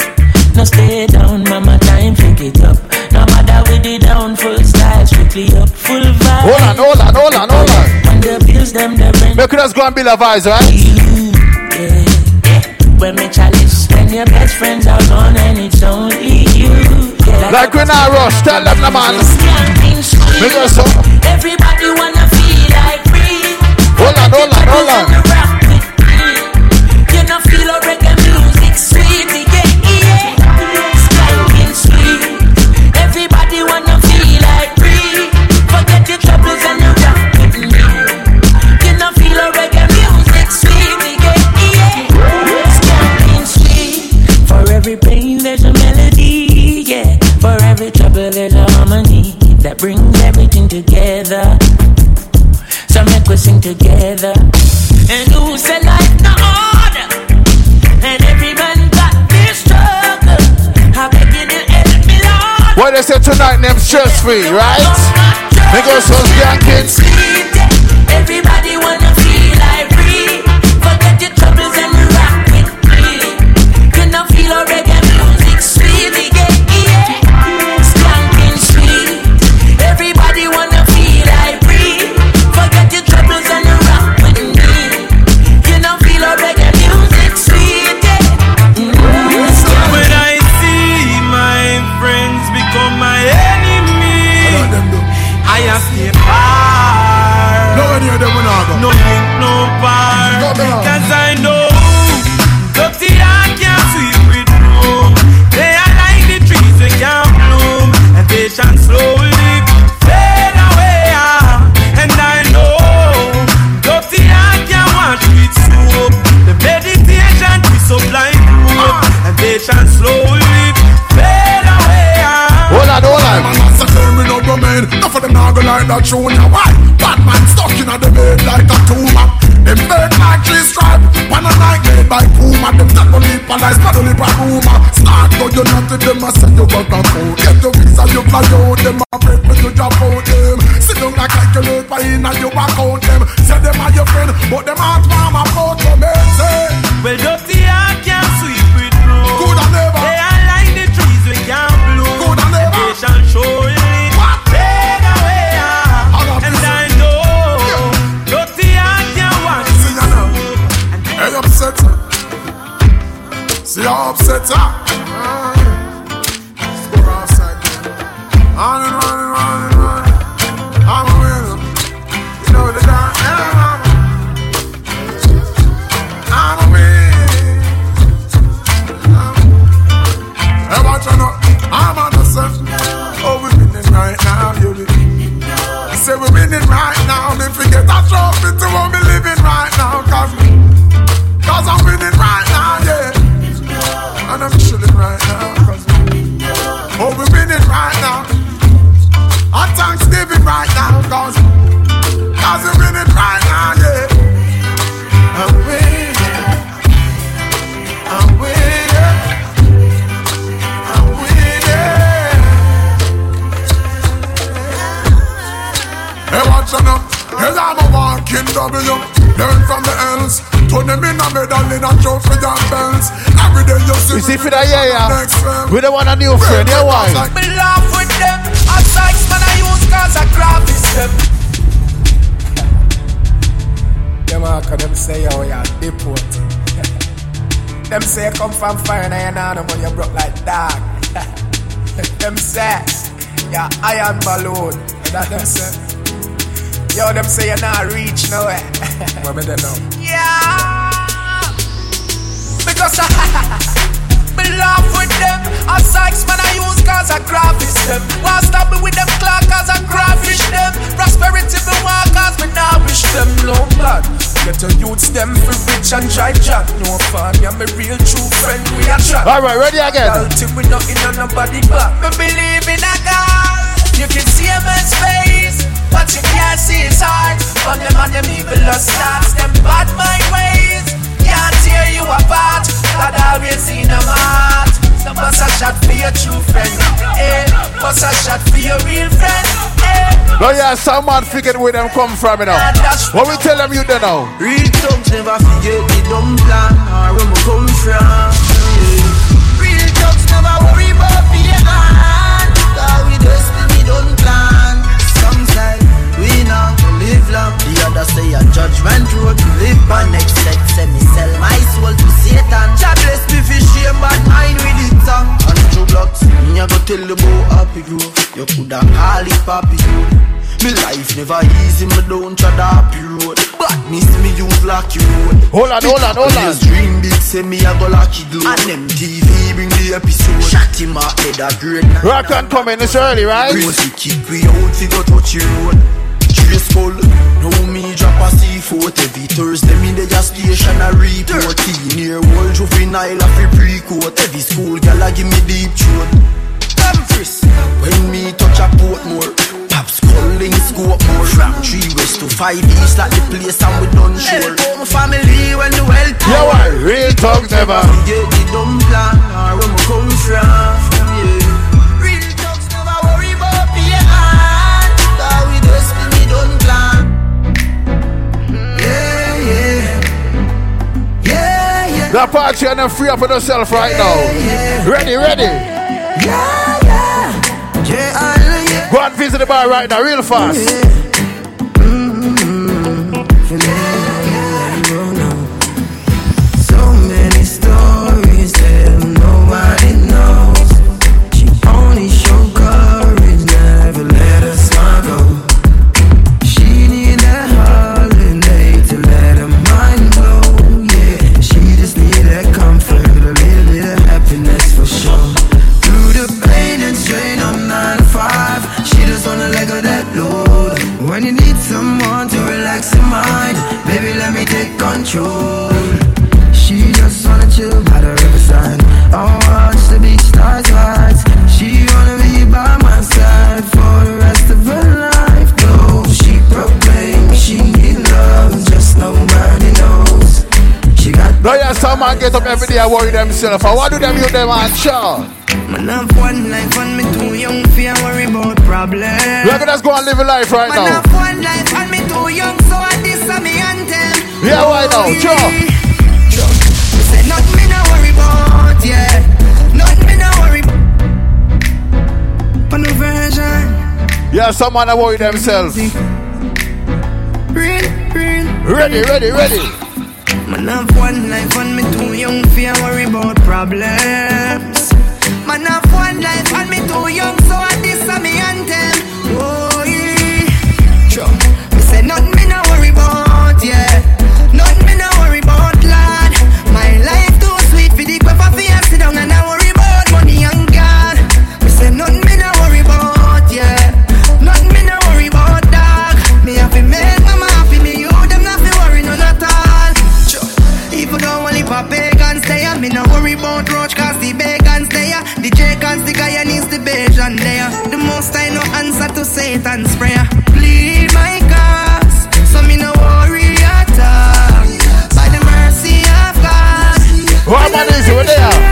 No stay down, mama, time to get up. No matter with the down, full style, strictly up, full vibe. Hold on, hold on, hold on, hold on. When the bills them, the rent. Make us go and build a vibes, right? Yeah, yeah. When me chalice, when your best friends Like when I rush. Tell them the man. Make us up. Free, right? Make us some skanking. Upset, ah. Say you come from fire and you know but you broke like dog. them say yeah iron balloon. That them say. Yo, them say you're not reach nowhere. what me they know? Yeah. Because I me laugh with them. A size man I use cause I graphics them. Why stop me with them clock cause I graphish them. Prosperity me want cause me now wish them no bad. Get your youths them for rich and try chat. No fun, yeah, me real true friend. We are chat. All right, ready again. Till we not in on nobody back. Me believe in a God. You can see a man's face, but you can't see his heart. But them and them evil starts, them bad mind ways. Can't tear you apart. God always in a heart. So bust a shot for your true friend, eh? Bust a shot for your real friend? No, yeah, some man forget where them come from, you know. What we tell them you don't know? Real thugs never forget the dumb plan or where we come from. Real thugs never worry about being on. Cause we destiny don't plan. Some say we not live long. The other say a judgment road to live on. Next set say me sell my soul to Satan. God bless me for shame but mine with it tongue. Andrew blocks, me a go tell you about happy growth. You coulda call it papi Me life never easy, me don't try the happy road. But miss me use lucky road. Hold on, hold on, hold on. Always dream big, say me a go lucky glow. And them TV bring the episode. Shot him up, head a great night. Rock and coming, it's early, right? Close we kick we out, we go touch your road. Trace skull, now me drop a C4 Every Thursday. Me dey a station a report. Near whole juvenile a fi pre-court. Every school gal a give me deep throat. Dumfries, when me touch a Portmore Pops calling scope more. From 3 west to 5 east like the place and we done sure. Help my family when the wealth Yeah, why? Real talk never. Forget the dumb plan or where me come from yeah. That party and then free up on yourself right now. Ready, ready. Go and visit the bar right now, real fast. Mm-hmm. Mm-hmm. Get up every day and worry themselves. And what do them you them and sure? Man have one life and me too young for worry about problems. We're gonna just go and live a life right Man now. have one life and me too young, so I diss me and tell. Yeah, why now? Sure. Say nothing me no worry about, yeah. Nothing me no worry. For no version, Yeah, some man a worry themselves. real, real. Ready, ready, ready. Man have one life and me too young for worry about problems. Man have one life and me too young, so I Satan's prayer. Plead my cause, so me no worry at all. By the mercy of God. What man is it there? Rise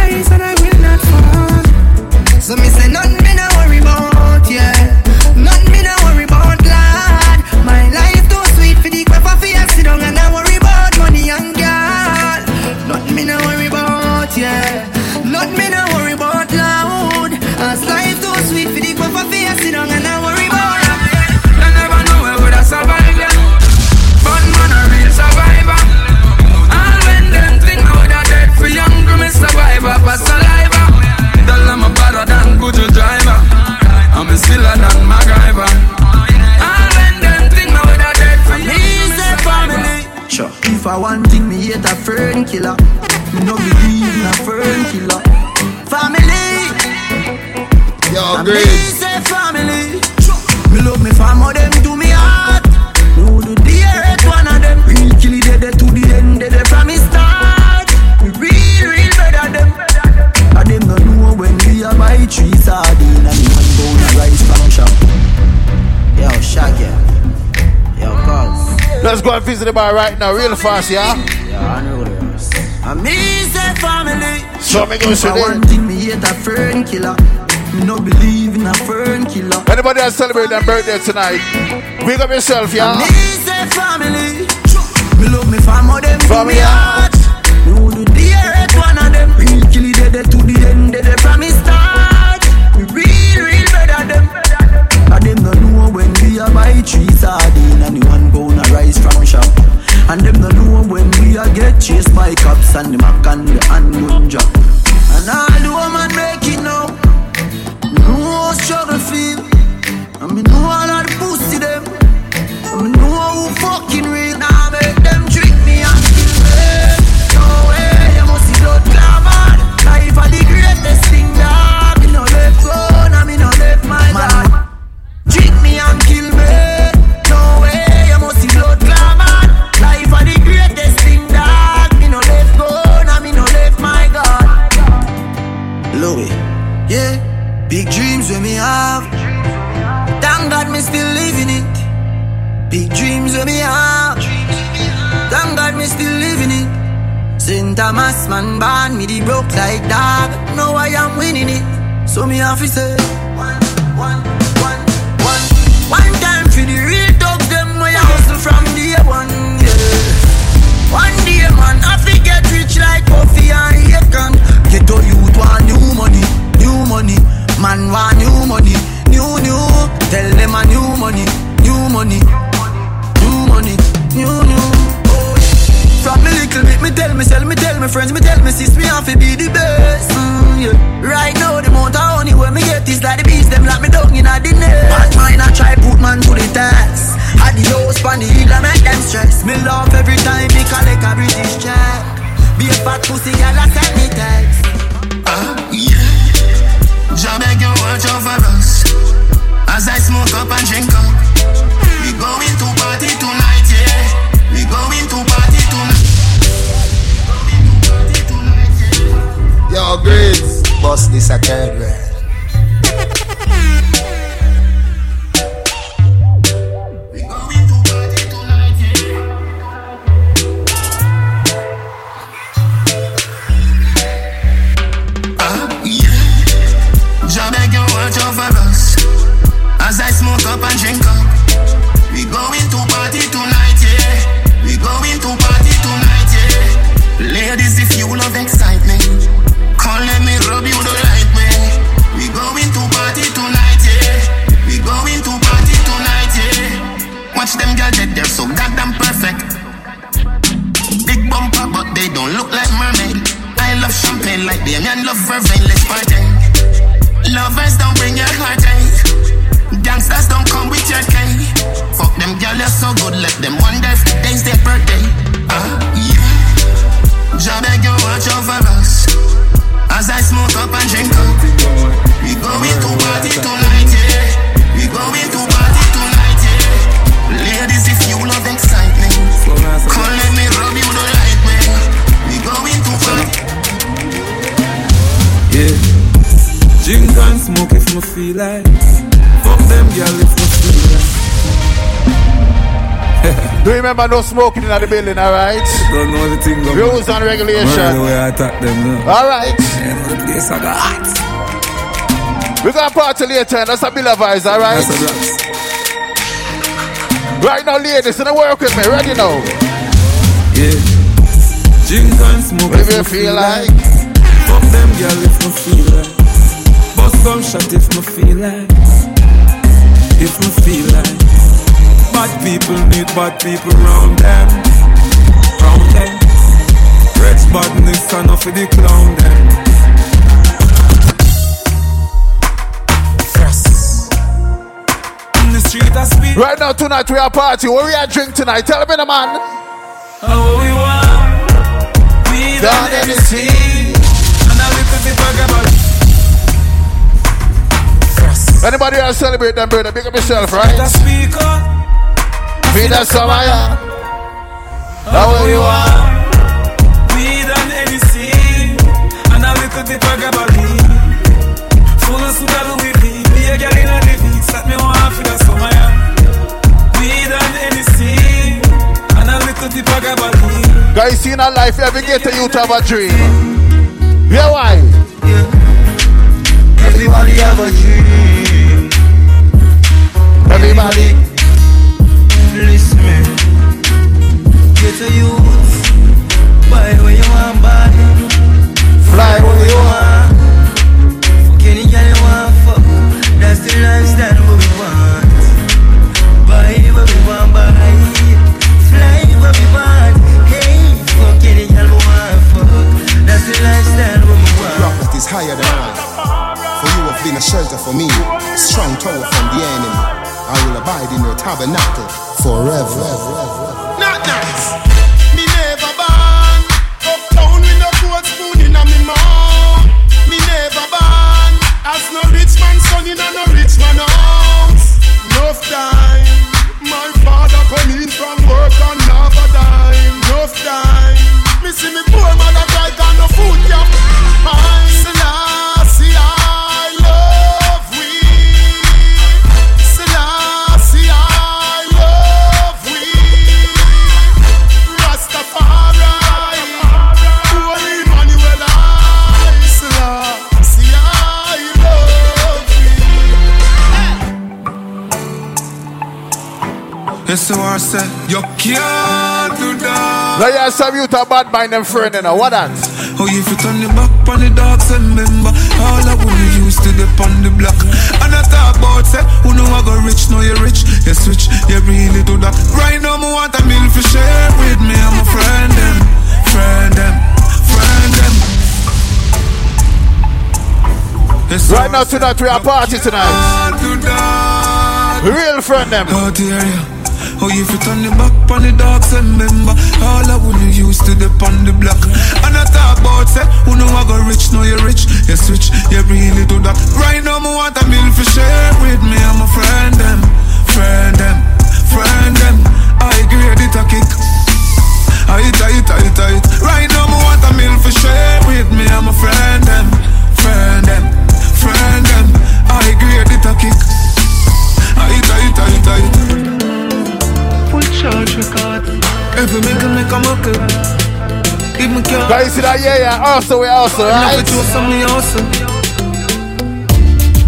killer. Me no believe in a fern killer. Family. Yo, great. Me say family. Me love me family, them do me heart. Who do the earth one of them? Real kill it dead to the end, dead from me start. Me real, real better them. And them no know when we a buy three sardine and one of rice from shop. Yo, Shaggy. Yo, cuz. Let's go and visit the bar right now, real fast, yeah? So me go say I this. one thing, me hate a fern killer. Me no believe in a fern killer. Anybody that's celebrating their birthday tonight, big up yourself, yeah? Me say family. Me love me family, them Family, me heart. Me who do the earth one of them. Real kill it dead to the end, dead from me start. Me real, real better them. And them no know when we a buy three sardine and the one pound of rice from shop. And them no know when we get chased by cops and the mac and the handgun. And all the woman make it now. No struggle feel. And me know all of the pussy them. And me know who fucking when me have. Thank God me still living it. Saint Thomas man born me the broke like dog. Now I am winning it. So me have to say one, one, one, one, one time for the real dogs them I hustle from day one. Yeah. One day man I fi get rich like Puffy and Akon. Get to youth want new money, new money. Man want new money, new new. Tell them a new money, new money, money, new new. Oh. From me little bit, me tell me, tell me, tell me friends, me tell me sis, me have to be the best. Mm, yeah. Right now, the amount of honey when me get is like the beast, them lock me down in a net. Bad mind, I try put man to the test. Had the house pan the hill, I make them stress. Me love every time me collect a British check. Be a fat pussy girl, I send me text. Ah, yeah. Jah watch over us As I smoke up and drink up We going to party tonight, Going to party tonight Yo, grades. Boss, this a third grade. Damien love vervain. Let's party. Lovers don't bring your heart, heartache. Gangsters don't come with your cake. Fuck them girl, you're so good. Let them wonder if today's their birthday. Uh, yeah. Jah beg you watch over us as I smoke up and drink up. We going to party tonight, yeah. We going to Drink and smoke if me feel like. Fuck them girl if me feel like. Do you remember no smoking in the building, alright? Don't know the thing. Rules and regulation. Murder the way I attack them. No. Alright. Yeah, know the place I got. We're gonna party later, and that's a bill of vibes, alright? That's a blast. Right now, ladies, in the work with me, ready now. Yeah. Drink and smoke If you feel like. Fuck them girl if me feel like. Bust some shot if me feel like. If me feel like. Bad people need bad people round them. Round them. Badness enough for the clown them. Frost. In the street I speak. Right now, tonight, we are party. Where we are drink tonight? Tell me the man. Oh, we want. We done in the. And a little bit about Anybody else celebrate them, brother? Big up yourself, right? the speaker. Feed us some higher. How Oh, you you are? are. We done anything. And a little bit about Full of sugar Louis V. Be a girl in a living. Set me one for the summer. yeah. We done anything. And a little bit about Guys, in our life, every get a youth have a dream. Yeah, why? Everybody have a dream. Everybody. Listen me. Get a youth. Buy what you want, buy. Fly what you want. Fuck any girl you want, fuck. That's the lifestyle what we want. Buy what we want, buy. Fly what we want. Hey, fuck any girl we want, fuck. That's the lifestyle what we want. Rocket is higher than I. For you have been a shelter for me, a strong tower from the enemy. I will abide in your tabernacle forever. Not nice. Me never born uptown with no gold spoon in me mouth. Me never born as no rich man son in no rich man house. Enough time, my father come in from work and have a dime. Enough time, me see me say, you can't do that. Now, yeah, some youth are bad mind them friend, you know. What that? Oh, if you turn your back on the dogs and remember All I wanna use to dip on the block. And I talk about say, who know I go rich, know you rich. You switch, you really do that. Right now, me want a meal for share with me I'm a friend them, friend them, friend them. Yes, Right now, tonight, we are party tonight. Real friend them. Oh, dear, yeah. Oh, if you turn your back on the and remember All I wanna use to dip on the block. And I talk about say, who know I go rich, know you rich. You switch, you really do that. Right now, me want a meal for share with me I'm a friend them, friend them, friend them. I grade it a kick. I tight, tight, tight Right now, me want a meal for share with me I'm a friend them, friend them, friend them. I grade it a kick Every make make a muckle. If me can't. Guys, see that? Yeah, yeah. Also, we also, right? Never do some me also.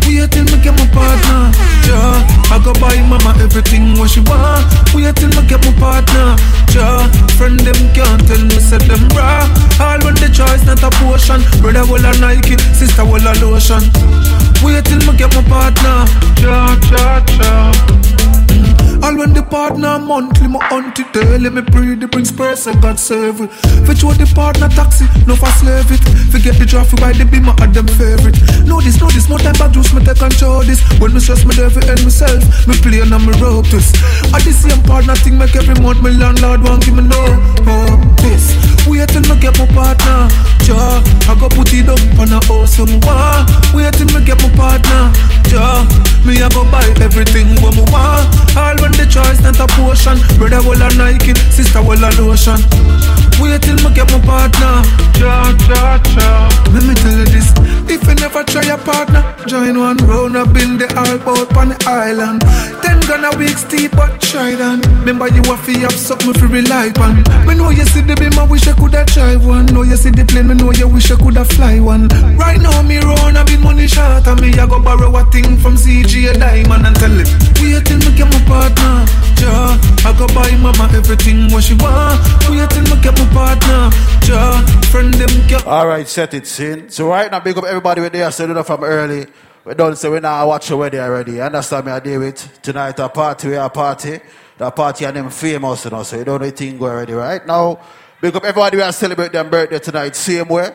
Wait till me get my partner. Yeah, I go buy mama everything what she want. Wait till me get my partner. Yeah, friend them can't tell me say them raw. All when the choice not a potion. Brother will a Nike, sister will a lotion. Wait till me get my partner. Yeah, yeah, yeah. All when the partner monthly, my auntie daily, me breathe, the brings press and God save it. Fit what the partner taxi, no for slave it. Forget the traffic by the beamer at them favorite. No this, no this, more time for juice, me take control this. When me stress, me devil and myself, me play and me rope this. At the same partner thing, make every month, my landlord won't give me no. Oh, this. Wait till me get my partner, ja. I go put it up on a awesome one. Wait till me get my partner, ja. Me I go buy everything what me want. All when the choice not a portion. Brother will a Nike, sister will a lotion. Wait till me get my partner, ja, ja, ja. Let me tell you this: if you never try a partner, join one round up in the all boat on the island. Ten gonna week steep, but try then. Remember you have to have something for rely on. Me know you see the beam, I wish I coulda drive one. Know you see the plane, me know you wish I coulda fly one. Right now me run a bit money short, and me I go borrow a thing from CG a diamond and tell it. Wait till me get my partner, ja. I go buy mama everything what she want. Wait till me get my partner, ja. Friend them get. All right, set it, sin. So right now, big up everybody with there, so enough from early. We don't say we now watch your wedding already. Understand me? I deal with tonight a party, we are party. The party and them famous, you know, so you don't know anything go already, right? Now, big up everybody we are celebrating their birthday tonight, same way.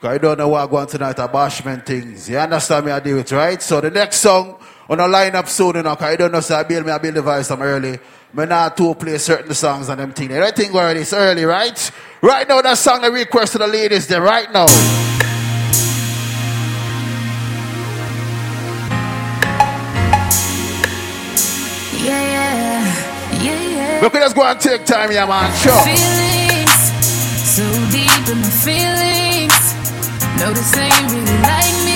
Cause you don't know what going tonight, a bashment things. You understand me? I deal with, right? So the next song on the lineup soon, you know, cause you don't know, so I build me, I build the voice from early. Me not to play certain songs and them things. Everything go already, it's early, right? Right now, that song I request to the ladies there, right now. Yeah, yeah, yeah, yeah. We could just go and take time, yeah, man. Sure. Feelings so deep in my feelings. No, this ain't really like me.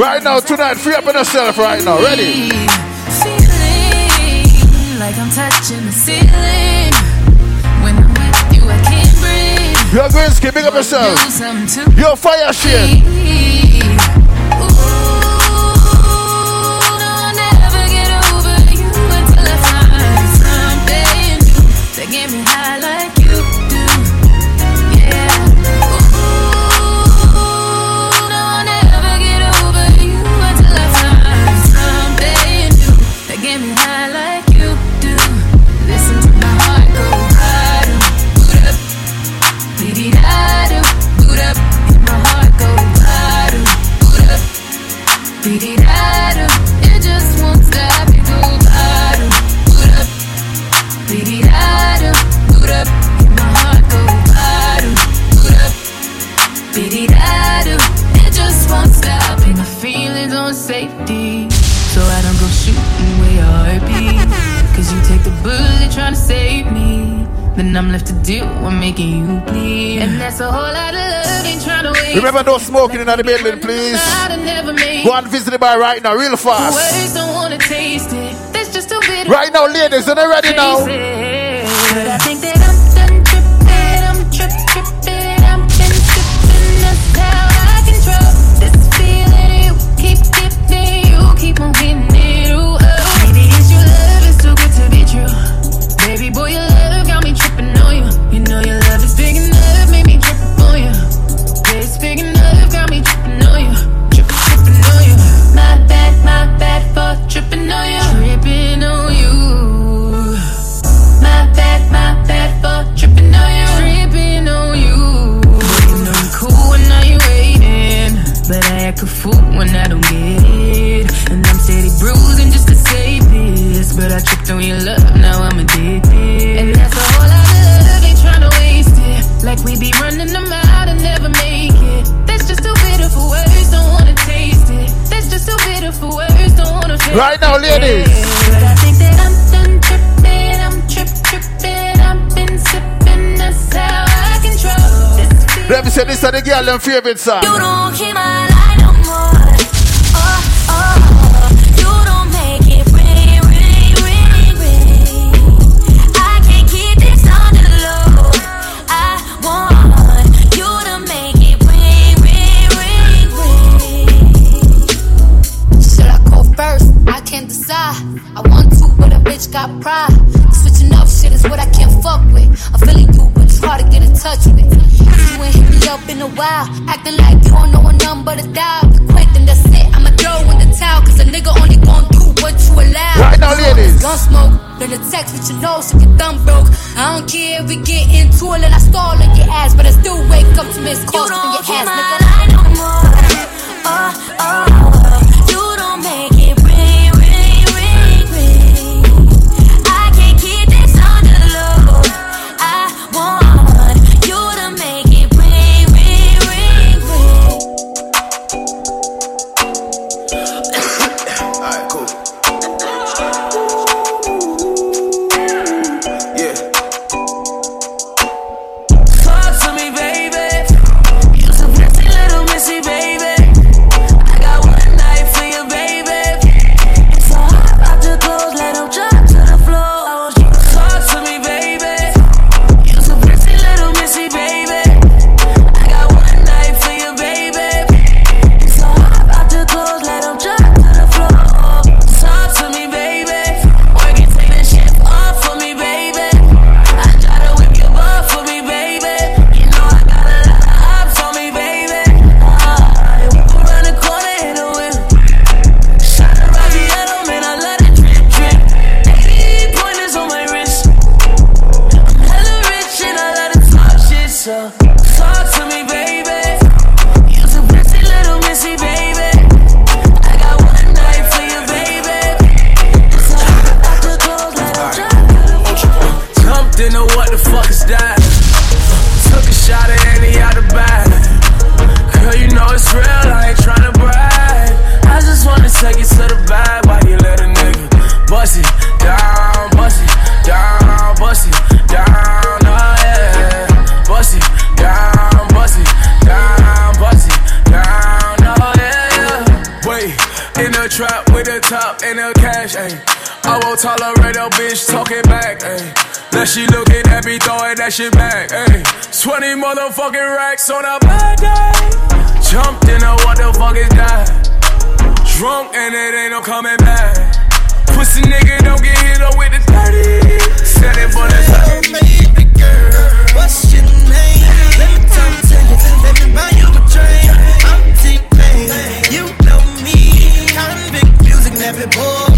Right now, tonight, free up on yourself right now. Ready? Like I'm touching the ceiling. When I'm with you, I can't breathe. Yo, Grinsky, big up yourself. Do something to Yo, fire shit. You take the bullet trying to save me. Then I'm left to deal with making you bleed. And that's a whole lot of love, ain't trying to waste. Remember, no smoking in the building, please. Go and visit the bar right now, real fast. Words don't wanna taste it. That's just too bitter. Right now, ladies, are they ready now? A fool when I don't get it. And I'm steady bruising just to save this. But I tripped on your love, now I'm addicted. And that's a whole lot of love, tryna waste it. Like we be running them out and never make it. That's just too bitter for words, don't wanna taste it. That's just too bitter for words, don't wanna face Right now, ladies. But I think that I'm done tripping, I'm trip tripping, I've been sipping, that's how I control this Let me say this is the girl them favorite song. Uh. You don't my bitch got pride. Switching up shit is what I can't fuck with. I'm feeling you, but you hard to get in touch with. You ain't hit me up in a while, acting like you don't know a number to dial. Quick, then that's it. I'ma throw in the towel, cause a nigga only gon' do what you allow. Right now, You always ladies. Gun smoke, then the text with your nose so your thumb broke. I don't care if we get into it and I stall on your ass, but I still wake up to miss calls from your ass, nigga. Oh, oh, you shit back, ayy. 20 motherfucking racks on a bad day. Jumped in a what the fuck is that? Drunk and it ain't no coming back. Pussy nigga don't get hit up with the 30. Set it for the baby girl. What's your name? Let me talk to you. Let me buy you a drink. I'm T-Pain. You know me. Konvict music, Nappy Boy.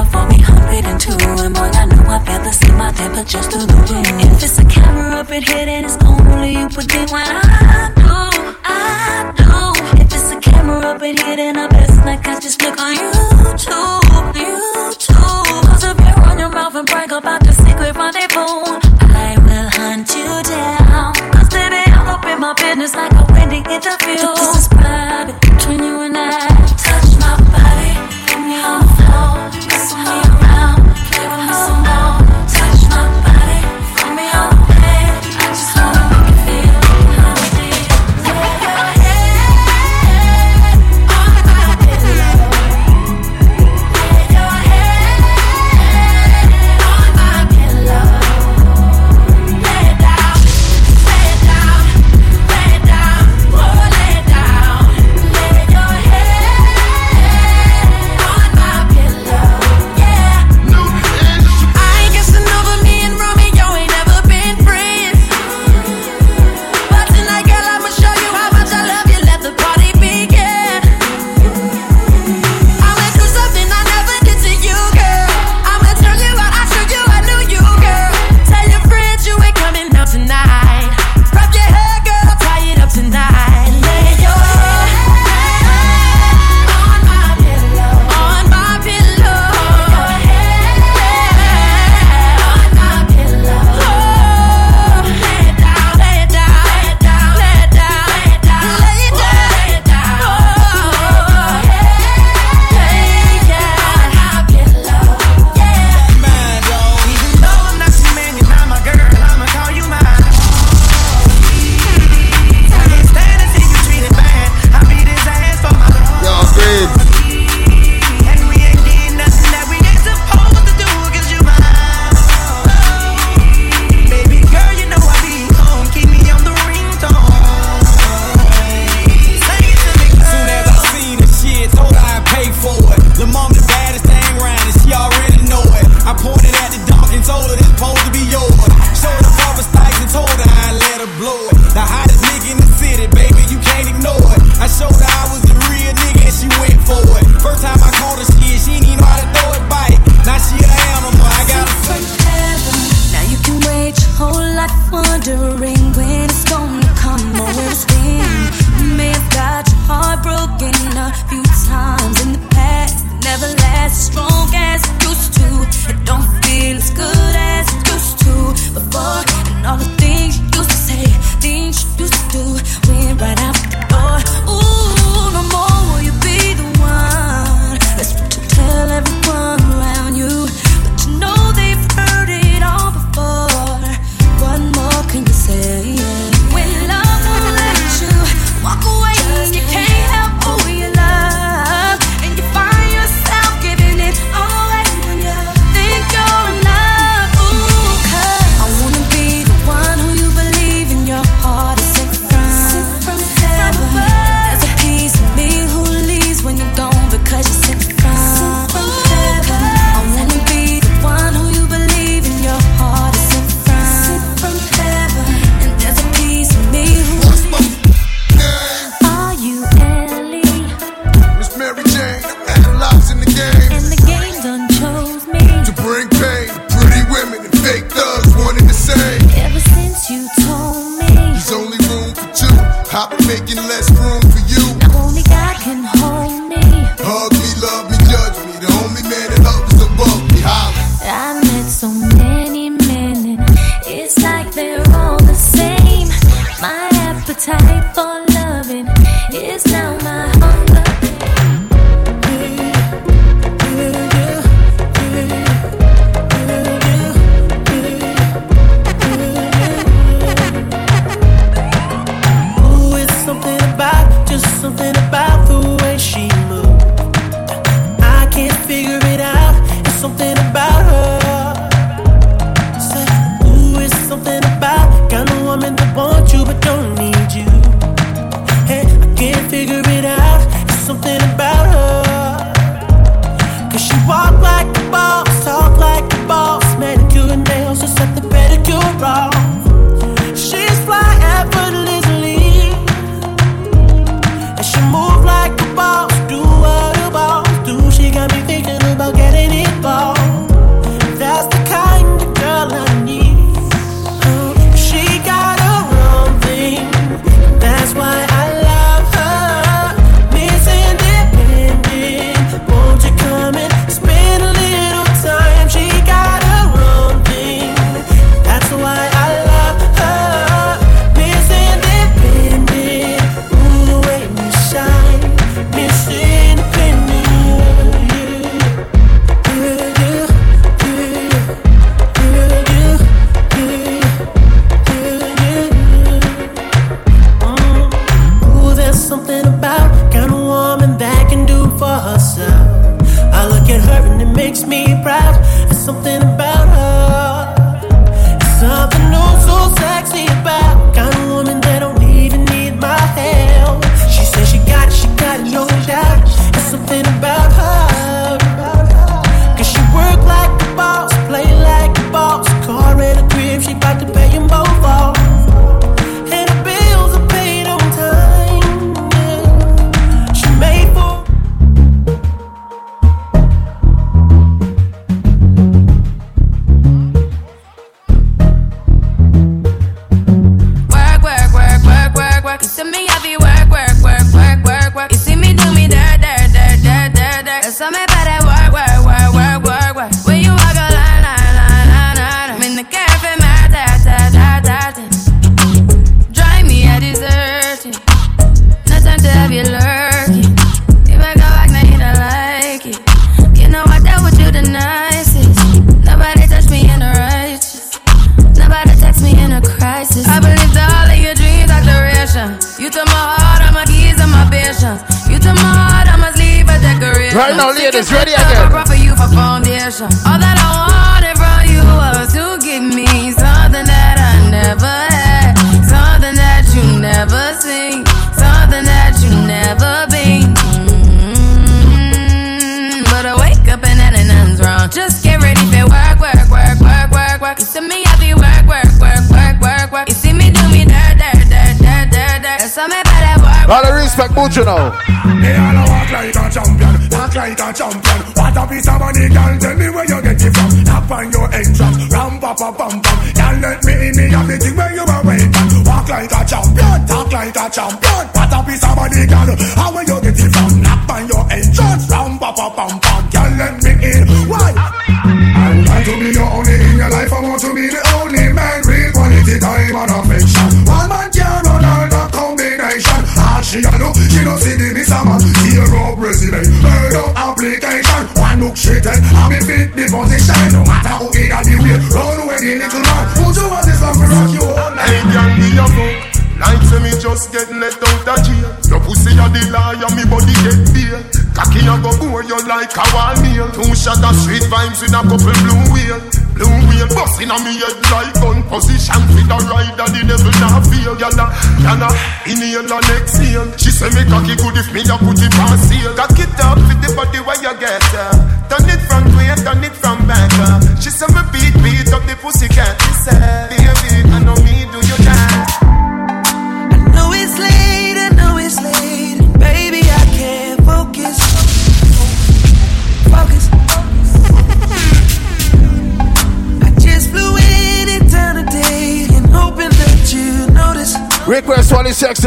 Fever for me, 102. And boy, I know I feel the same out there, but just through the room. If it's a camera up in here, then it's only you put it when I do, I do. If it's a camera up in here, then I best like I just look on YouTube, YouTube. Cause if you run your mouth and brag about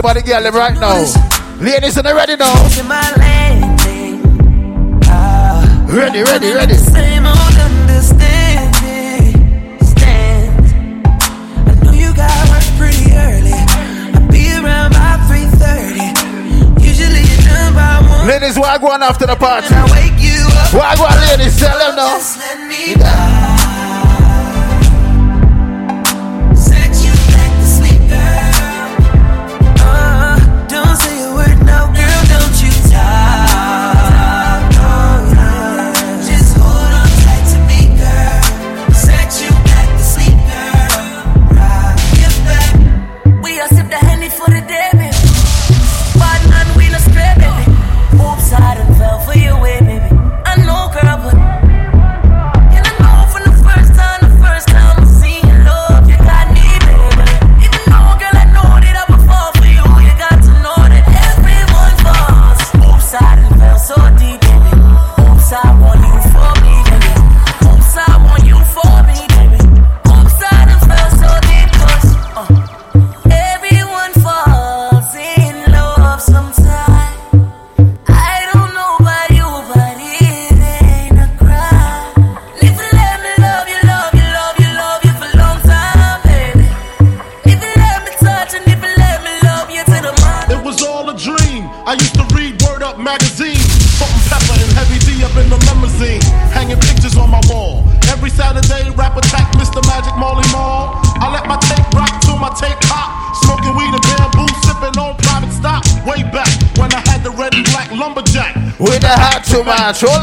about the girl right now. Ladies, are ready now. Ready, ready, ready. Same old understanding. I know you got work pretty early. I'll be around by 3:30. Usually you done by one. Ladies, why going after the party? Why going, ladies? Tell them now. sola.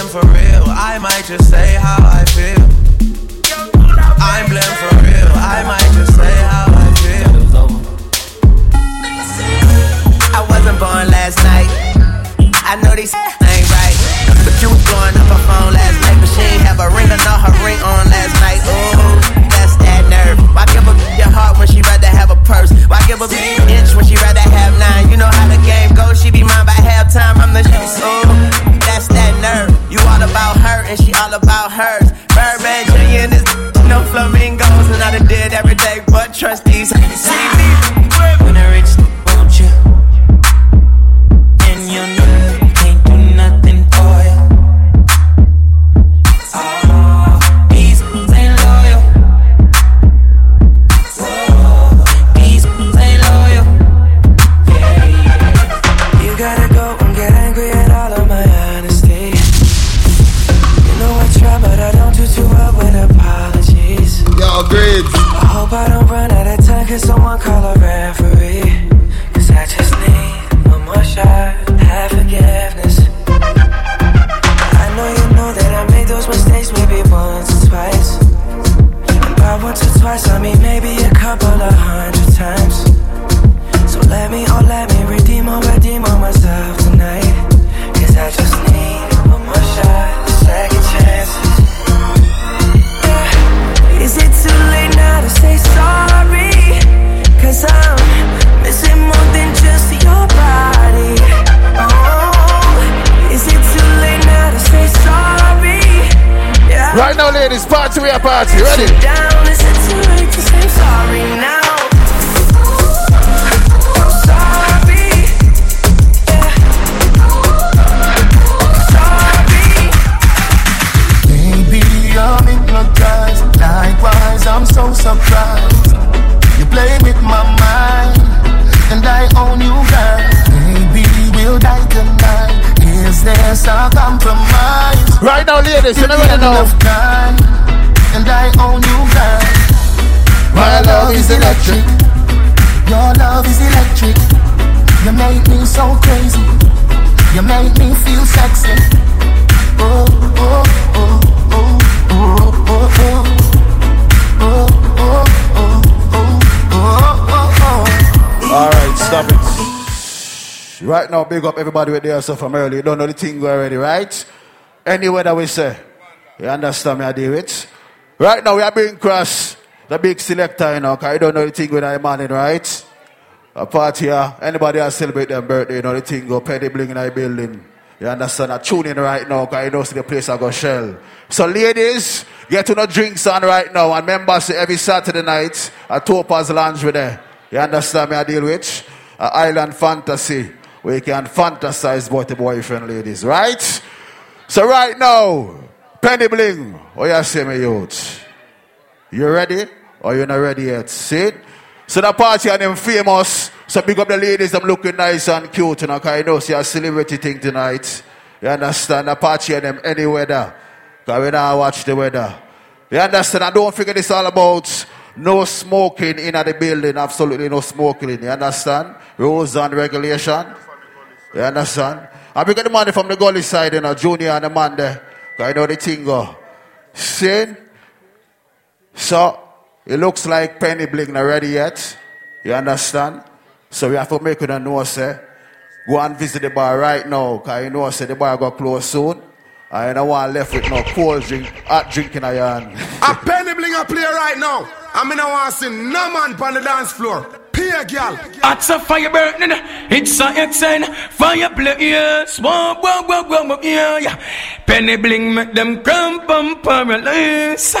I'm blamed for real. I might just say how I feel. I'm blamed for real. I might just say how I feel. I wasn't born last night. I know these ain't right. But you was blowing up her phone last night. But she ain't have a ring or not her ring on last night. Ooh, that's that nerve. Why give a your heart when she rather have a purse? Why give a an inch when she rather have nine? You know how the game goes. She be mine by halftime. I'm the shit. ooh, and she all about hers. Birdman Jr. and this no flamingos. And I done did every day but trust these. Party, we are party. Ready? Sit down, is it too late to say sorry now? I'm sorry. Maybe I'm hypnotized. Likewise, I'm so surprised. You play with my mind, and I own you, girl. Maybe we'll die tonight. Is there some compromise? Right now, ladies, you never know. Enough time, Now, big up everybody with there so from early. You don't know the thing already, right? Anywhere that we say, you understand me, I do it. Right now, we are being cross the big selector, you know, because you don't know the thing with that morning, right? A party here, anybody else celebrate their birthday, you know the thing go penny bling in the building. You understand? I tune in right now because you know see the place I go shell. So ladies, get to know drinks on right now and members every Saturday night at Topaz Lounge with there. You understand me? I deal with uh, Island Fantasy you can fantasize about the boyfriend ladies, right? So right now, penny bling. Oh you say me youth? You ready? Or you not ready yet? See? So the party and them famous. So big up the ladies, them looking nice and cute, you know, cause I know see a celebrity thing tonight. You understand? The party and them any weather. Cause we now watch the weather. You understand? I don't figure it's all about no smoking in the building. Absolutely no smoking. You understand? Rules and regulation. You understand? And we get the money from the gully side, you know, Junior and the man there. Cause I know the thing go. So, it looks like Penny Bling not ready yet. You understand? So we have to make it know, say, go and visit the bar right now, because you know, say, the bar got close soon. I don't want left with no cold drink, hot drink in your hand. A penny bling a play right now. I mean, I want to see no man on the dance floor. Here, girl. It's a fire burning, it's a XN fire blaze. Whoa, whoa, whoa, whoa, whoa, yeah, yeah. Penny bling make them cramp and paralyze.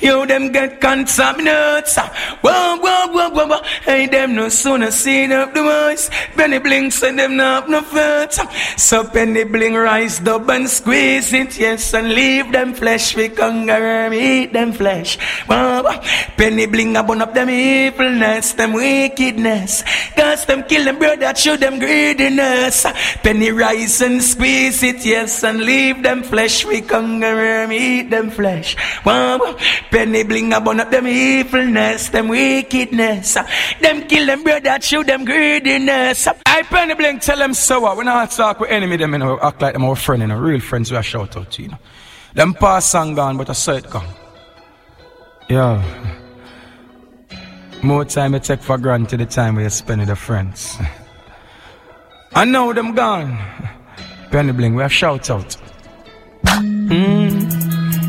Yo, them get contaminated. Whoa, whoa, whoa, whoa, whoa. Hey, them no sooner see up the voice. Penny bling send them not no fat. So penny bling rise up and squeeze it, yes, and leave them flesh. We conquer eat them flesh. Whoa, whoa. Penny bling a burn up them evilness, them wickedness. Cause them kill them brother, show them greediness. Penny rise and squeeze it, yes, and leave them flesh. We conquer eat them flesh. Penny bling a burn up them evilness, them wickedness. Them kill them brother, show them greediness. I penny bling tell them so what. When I talk with enemy, them you know, act like them our friend, you know, real friends we a shout out to, you know. Them pass and gone, but saw it gone. Yeah. More time you take for granted the time we spend with your friends. I know them gone. Penny Bling, we have shout out. Mm.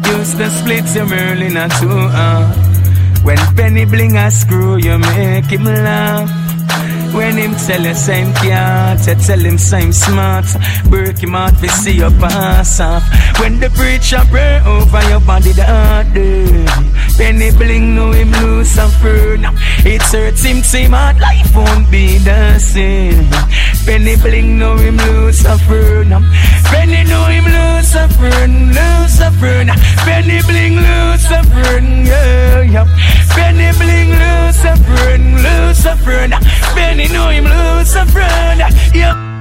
Used to split your Merlin and two uh. When Penny Bling I screw, you make him laugh. When him tell you same can't, you tell him same smart. Break him out, we see your pass off. When the preacher pray over your body, the heart dirty. Penny bling, know him lose a friend. It hurts him, see my life won't be the same. Penny bling, know him lose a friend. Penny know him lose a friend, lose a friend. Penny bling, lose a friend, yeah, yeah. Penny bling, lose a friend, lose a friend. Penny know him lose a friend, yeah.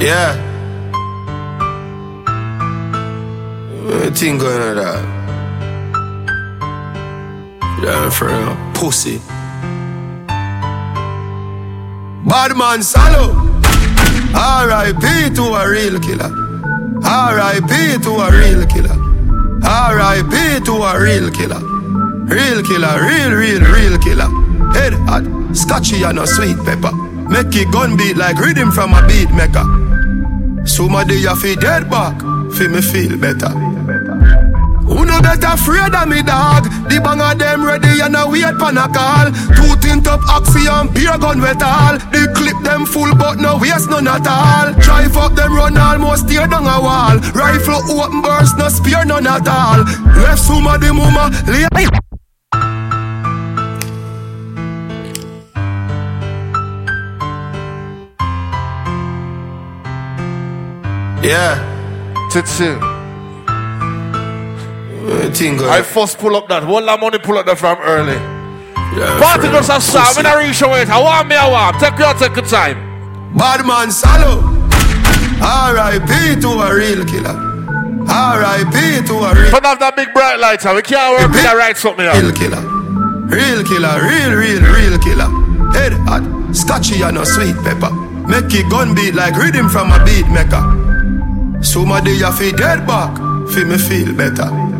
Yeah. What thing going on that? Yeah, for real. Pussy. Bad man Salo. R.I.P. to a real killer. R.I.P. to a real killer. R.I.P. to a real killer. Real killer, real, real, real killer. Head hot, scotchy and a sweet pepper. Make it gun beat like rhythm from a beat maker. Somebody you feel dead back, feel me feel better. Who no better afraid of me dog? The bang of them ready and a wait pan a call. Two tint up oxy and beer gun wet all. The clip them full but no waste none at all. Drive up them run almost tear down a wall. Rifle open burst no spear none at all. Left somebody mama lay. Yeah. Titsu. Thing I first pull up that. One money pull up that from early. Yeah, Party friend. just a start. When I reach weight, I want me, I want. Take your take your time. Bad man Salo. R.I.P. to a real killer. R.I.P. to a real Turn off that big bright light, we can't work with that right something. Real killer. Real killer, real, real, real killer. Head hot, scotchy and a sweet pepper. Make it gun beat like rhythm from a beat maker. Somebody you feel dead back, feel me feel better.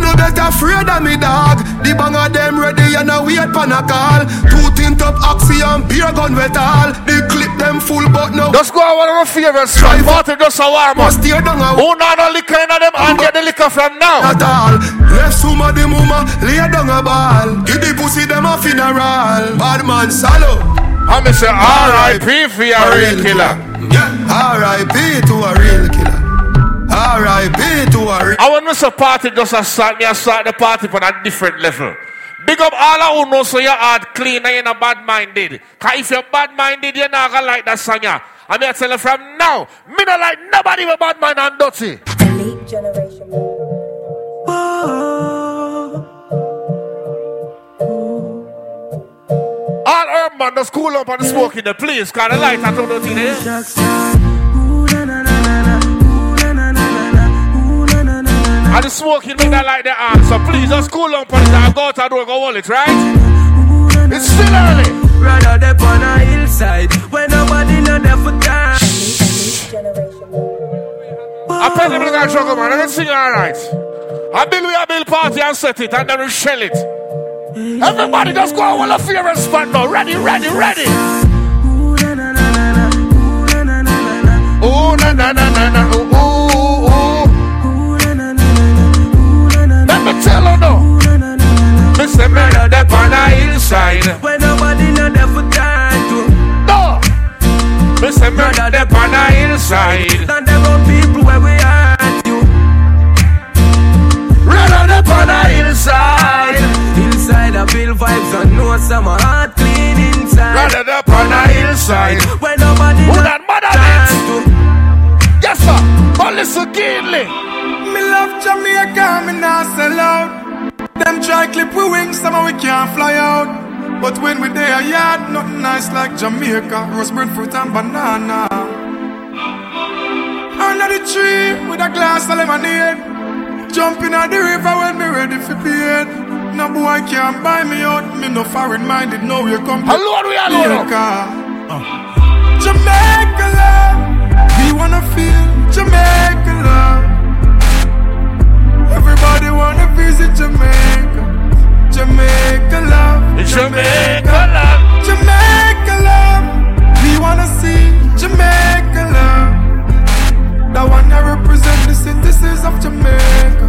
No better afraid of me dog? The bang of them ready and a wait pan a call. Two tint up oxy and beer gun wet all. The clip them full but no. Just go on one of my favorite songs. Party just a warm up. Must tear down a Who not no liquor in them and get the liquor from now? at all. Left somebody mama lay down a ball. Give the pussy them a funeral. Bad man Salo. I me say R.I.P. for your real killer. R.I.P. to a real killer. R.I.P. to a real. I want to say party just a start me a start the party on a different level. Big up all of who know so your heart clean and you're not bad minded. Cause if you're bad minded, you're not gonna like that song. Yeah. I'm here to tell you from now, me not like nobody with bad mind and dirty. Elite generation. All urban just cool up and smoke in the place, cause the light are too dirty there. And the smoking make that like the arm. So please just cool on it and go out the door, go it, right? It's still early. Rather dep on a hillside when nobody know there for time. I play the black and sugar man, let's sing alright. I build we a build party and set it and then we shell it. Everybody just go on a favorite spot now. Ready, ready, ready. Oh na na na na na Tell her no. Me say murder that on the hillside. Where nobody know there for time to. No. Me say murder that on the hillside. Stand around people where we at you. Murder that on the hillside. Inside I feel vibes and know some heart clean inside. Murder that on the hillside. Where nobody Who know that mother time to. Yes sir. But listen keenly. Love Jamaica, me not sell out. Them try clip we wings, somehow we can't fly out. But when we there yard, nothing nice like Jamaica. Roast breadfruit and banana. Under the tree with a glass of lemonade. Jumping at the river when me ready for paid. No boy can't buy me out. Me no foreign minded, no you come Alone we alone. Jamaica. Jamaica love. We wanna feel Jamaica love. Everybody wanna visit Jamaica. Jamaica love. Jamaica love. Jamaica love. We wanna see Jamaica love. That one that represent the citizens of Jamaica.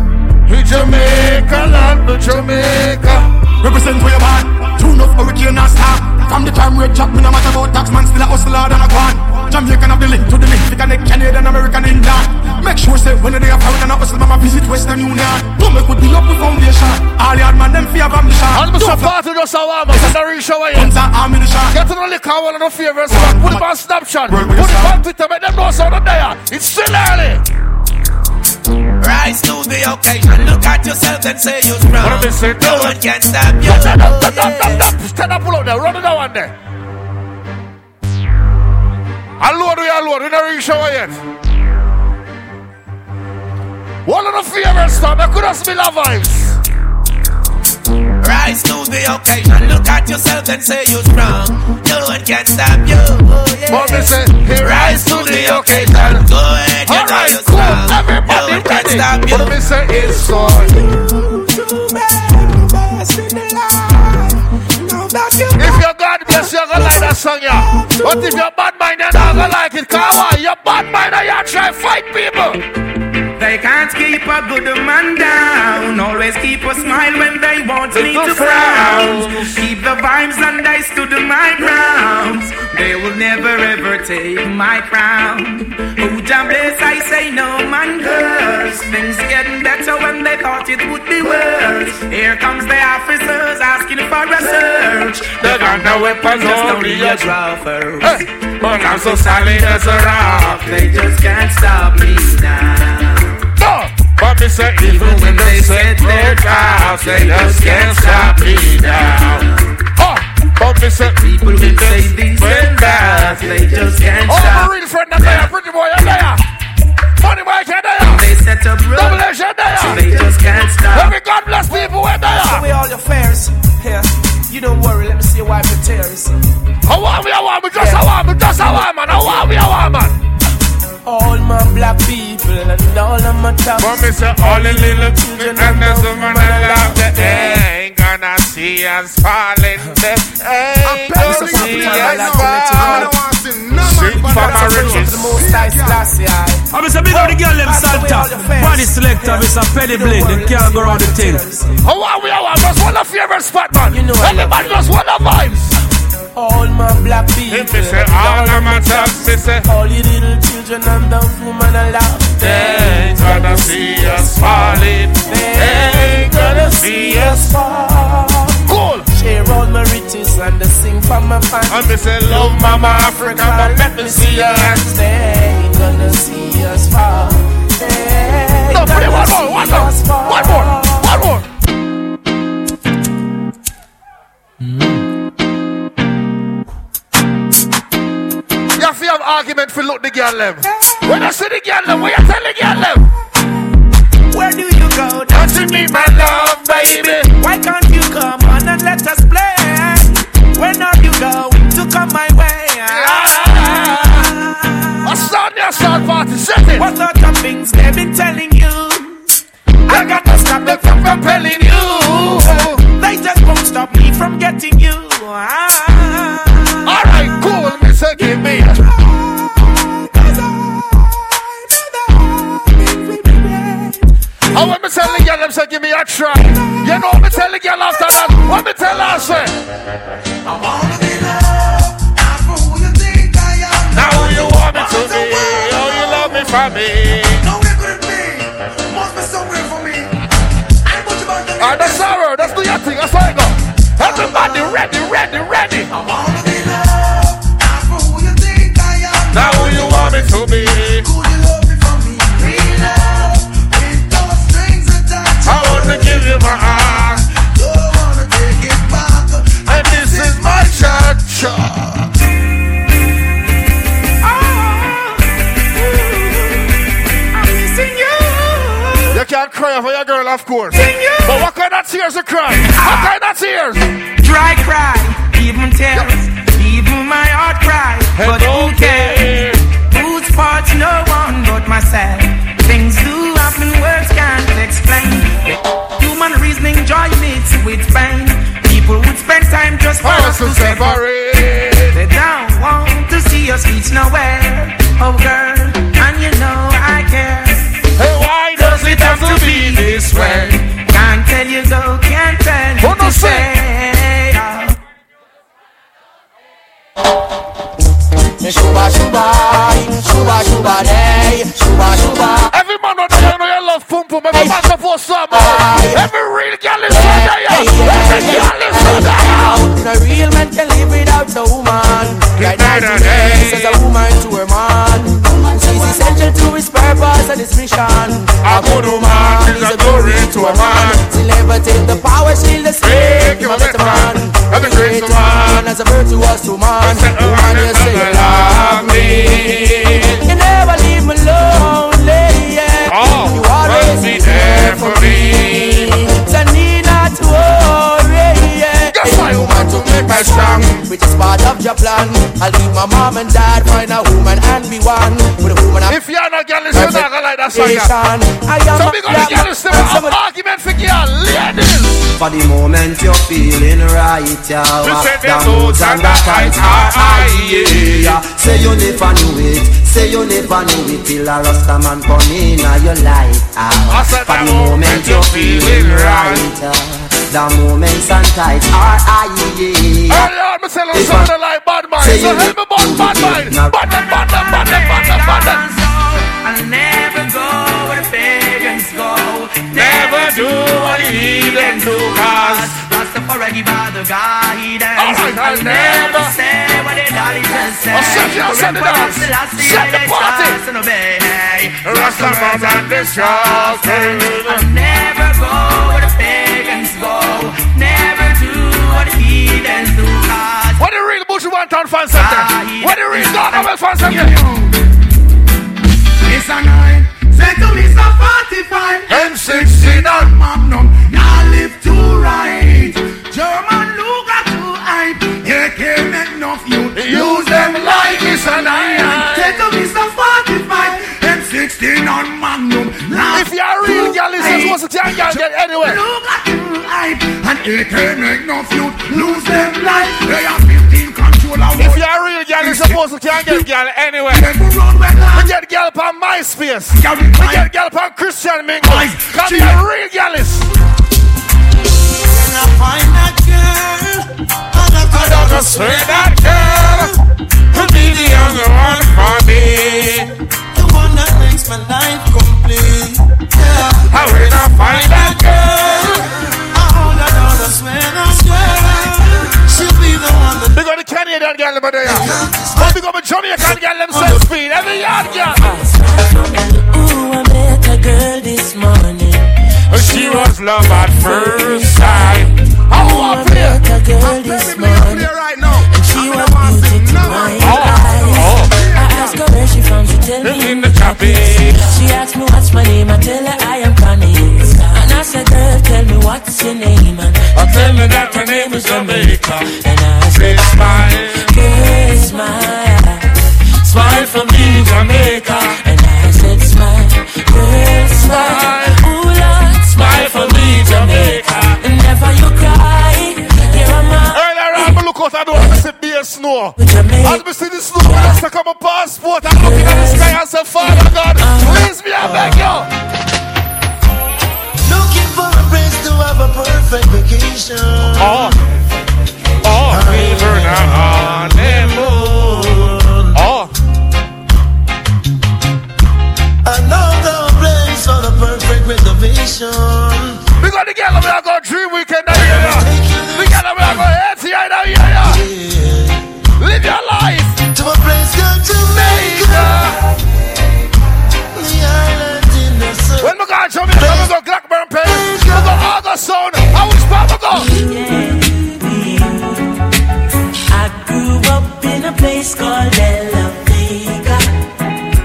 Jamaica land, Jamaica. Represent where you're Tune up hurricane and star. From the time red jack, me no matter about tax man, still a hustler than a gone. Jamaican have the link to the link, they connect Canadian, American, Indian. Make sure say when they are foreign and a hustle, mama visit Western Union. Don't make we build up the foundation. All yard man, them fear mission. And Mr. Party just a warm and the reach away. Guns and ammunition. Get to the liquor, one of the favorites. Put it on Snapchat. Put it on Twitter, make them know so there. It's still early. Rise to the occasion. Look at yourself and say you're strong. What I saying? No one can stop you. Stand up, stand up, stand up. Stand up, pull up there. Run it down there. Alone, we alone. We don't reach our yet. One of the favorites, stop. I could have smell our vibes. Rise to the occasion. Look at yourself and say you're strong. No one can stop you. Oh, yeah. Me say? He Rise to the occasion. Go ahead, you All know right, you're cool. strong. No Everybody one can ready. stop you. Me say? It's on. If you're God bless you, you're gonna like that song, yeah. But if you're bad mind, you're not gonna like it. Come on, you're bad mind and you try fight people. They can't keep a good man down. Always keep a smile when they want me to frown. Keep the vibes and I stood my ground. They will never ever take my crown. Oh, John bless, I say no man curse. Things getting better when they thought it would be worse. Here comes the officers asking for a search. They got no weapons, just only a a- draw first. But I'm so solid as a rock. They just can't stop me now. No, but me say even when they set their traps, they just can't stop me now. Oh, but me say People will say these and that, they just can't Oh, stop. my real friend, I'm there. Pretty boy, I'm there. Money boy, you're there. They set up Double rules, H, you're there. they just can't stop. Every God bless people, we're there. Away all your fares. Here, you don't worry. Let me see you wipe your tears. I want me, I want me, just I want me, just I want man. I want me, I want man. All my black people and all of my top. But me say all the little children and there's a man that love they ain't gonna see us falling. They ain't gonna see us falling. Sing for my riches. The most nice classy eye. I'm Mr. Big up the girl, them Salta. Body selector, Mr. Penny Blade. Them can't go around the thing. I want me, I want just one of favorite spot, man. You know I love Everybody just one of vibes. All my black people. If me say all of my tops, me say All you little children and the woman I love. they ain't gonna see us falling. They ain't gonna see us fall. Cool. Share all my riches and the sing for my fans. And me say love mama Africa, but let me see hands. They ain't gonna see us fall. They No, play one more, one more, one more, one more. You have argument for look the girl them. When I see the girl them, what you tell the girl them? Where do you go? Don't you need my love, baby? Why can't you come on and let us play? When are you going to come my way? I start your start party, set it. What sort of things they've been telling you? I got to stop them from compelling you. They just won't stop me from getting you. Ah. Alright, cool, me say give me a tell the girl, I say, give me a try. You know, me tell the girl after that. What me tell her, say? I wanna be loved. Not who you think I am. Now who you want me to be. Oh, you love me for me. Of course. But what kind of tears you cry? What kind of tears? Dry cry, even tears, even my heart cry. Hey, but who cares? Whose fault's no one but myself. Things do happen, words can't explain. Human reasoning, joy mixed with pain. People would spend time just for us to separate. They don't want to see us reach nowhere. Oh, girl, and you know to be this way? Can't tell you go, can't tell you Who to say? say. Shuba shuba, shuba shuba day, shuba shuba. You love pum pum. Every man supposed Every real girl is on there. Every girl is on there. No real man can live without a woman. Right now to me, says a woman to her man. She's essential to his purpose and his mission. A good woman is a glory to a man. She'll never take the power, she'll the stick. Give Give a a better man. Every great Great woman. man as a virtuous woman. Woman, you say you love me. You never leave me you always be there for me. So need not to worry. Yeah. Guess why woman to make me strong? Which is part of your plan. I'll leave my mom and dad, find a woman and be one. With a woman If you're not girl, you're not gonna like that song. Nation. I am So a we gonna black get this have argument for girl, ladies. For the moment you're feeling right, yeah. We Walk said the down boots roads and and the the tights tights are are high, high, yeah. Say you never knew it, say you never knew it. Till a rasta man come in your life, I ah. said For the the moment you're feeling right. right, yeah. The moments and tights are high, yeah. Hey, Lord, me tell you something like bad mind. Say So you help me about bad mind. Now- Bad mind, bad mind, bad mind, bad mind, bad mind. I'll never go where the pagans go. Never do what the heathen do, cause Rastafari by the guidance. Alright, I'll I'll never- never say what the daddy just said. Oh, set you- set the dance. Set the party. Rastaman and the Charlton. I'll never go where the pagans go. Never do what the heathens do. What the real Bush one town fans up there? What the real Garnwell fans up there? It's a nine. Say to me, so 45. M16 on Magnum. Y'all live too right. German Luger too hype. AK make enough youth. Use them like it's a nine. Say to me, so 45. M16 on Magnum. If you're a real girl, it's just supposed to tell girl get anywhere. Luger too hype. And AK make enough youth. Lose them life. They are 15 control of If you're a real girl, you're supposed to can't get girl anywhere. We get girl on MySpace. We get girl on Christian Mingle. Cause you're real girl is. When I find that girl, I don't know, swear that girl could be the only one for me. the one that makes my life complete. Yeah. I will not find that girl. I hold her down, I swear that girl, she'll be the one that Big on the Canadian girl over there. But big on the Jamaican girl themselves speed. Every yard girl. Ooh, I met a girl this morning. Was love at first sight. Ooh, I oh, here? met a girl this morning. right now. And she was beauty to my oh, oh. eyes. I asked her where she from, she tell me In the choppy. She asked me what's my name, I tell her I am Connie. And I said, girl, tell me what's your name. And I tell me that her name is Jamaica. And I said, Smile, girl, smile and I see beer snow. As me see the snow, I just take up my passport and looking at the sky and say, Father God, please me, I beg you. looking for a place to have a perfect vacation. Oh, oh, river now on the moon. Oh, Another place for the perfect reservation. We got the girl, we are going dream weekend yeah. We got the we are going head here now, yeah, yeah. Live your life. To a place called Jamaica. The island in the sun. When we go to Jamaica, we go Blackburn Pen, we go August Town. How which part go? I grew up in a place called La Vega.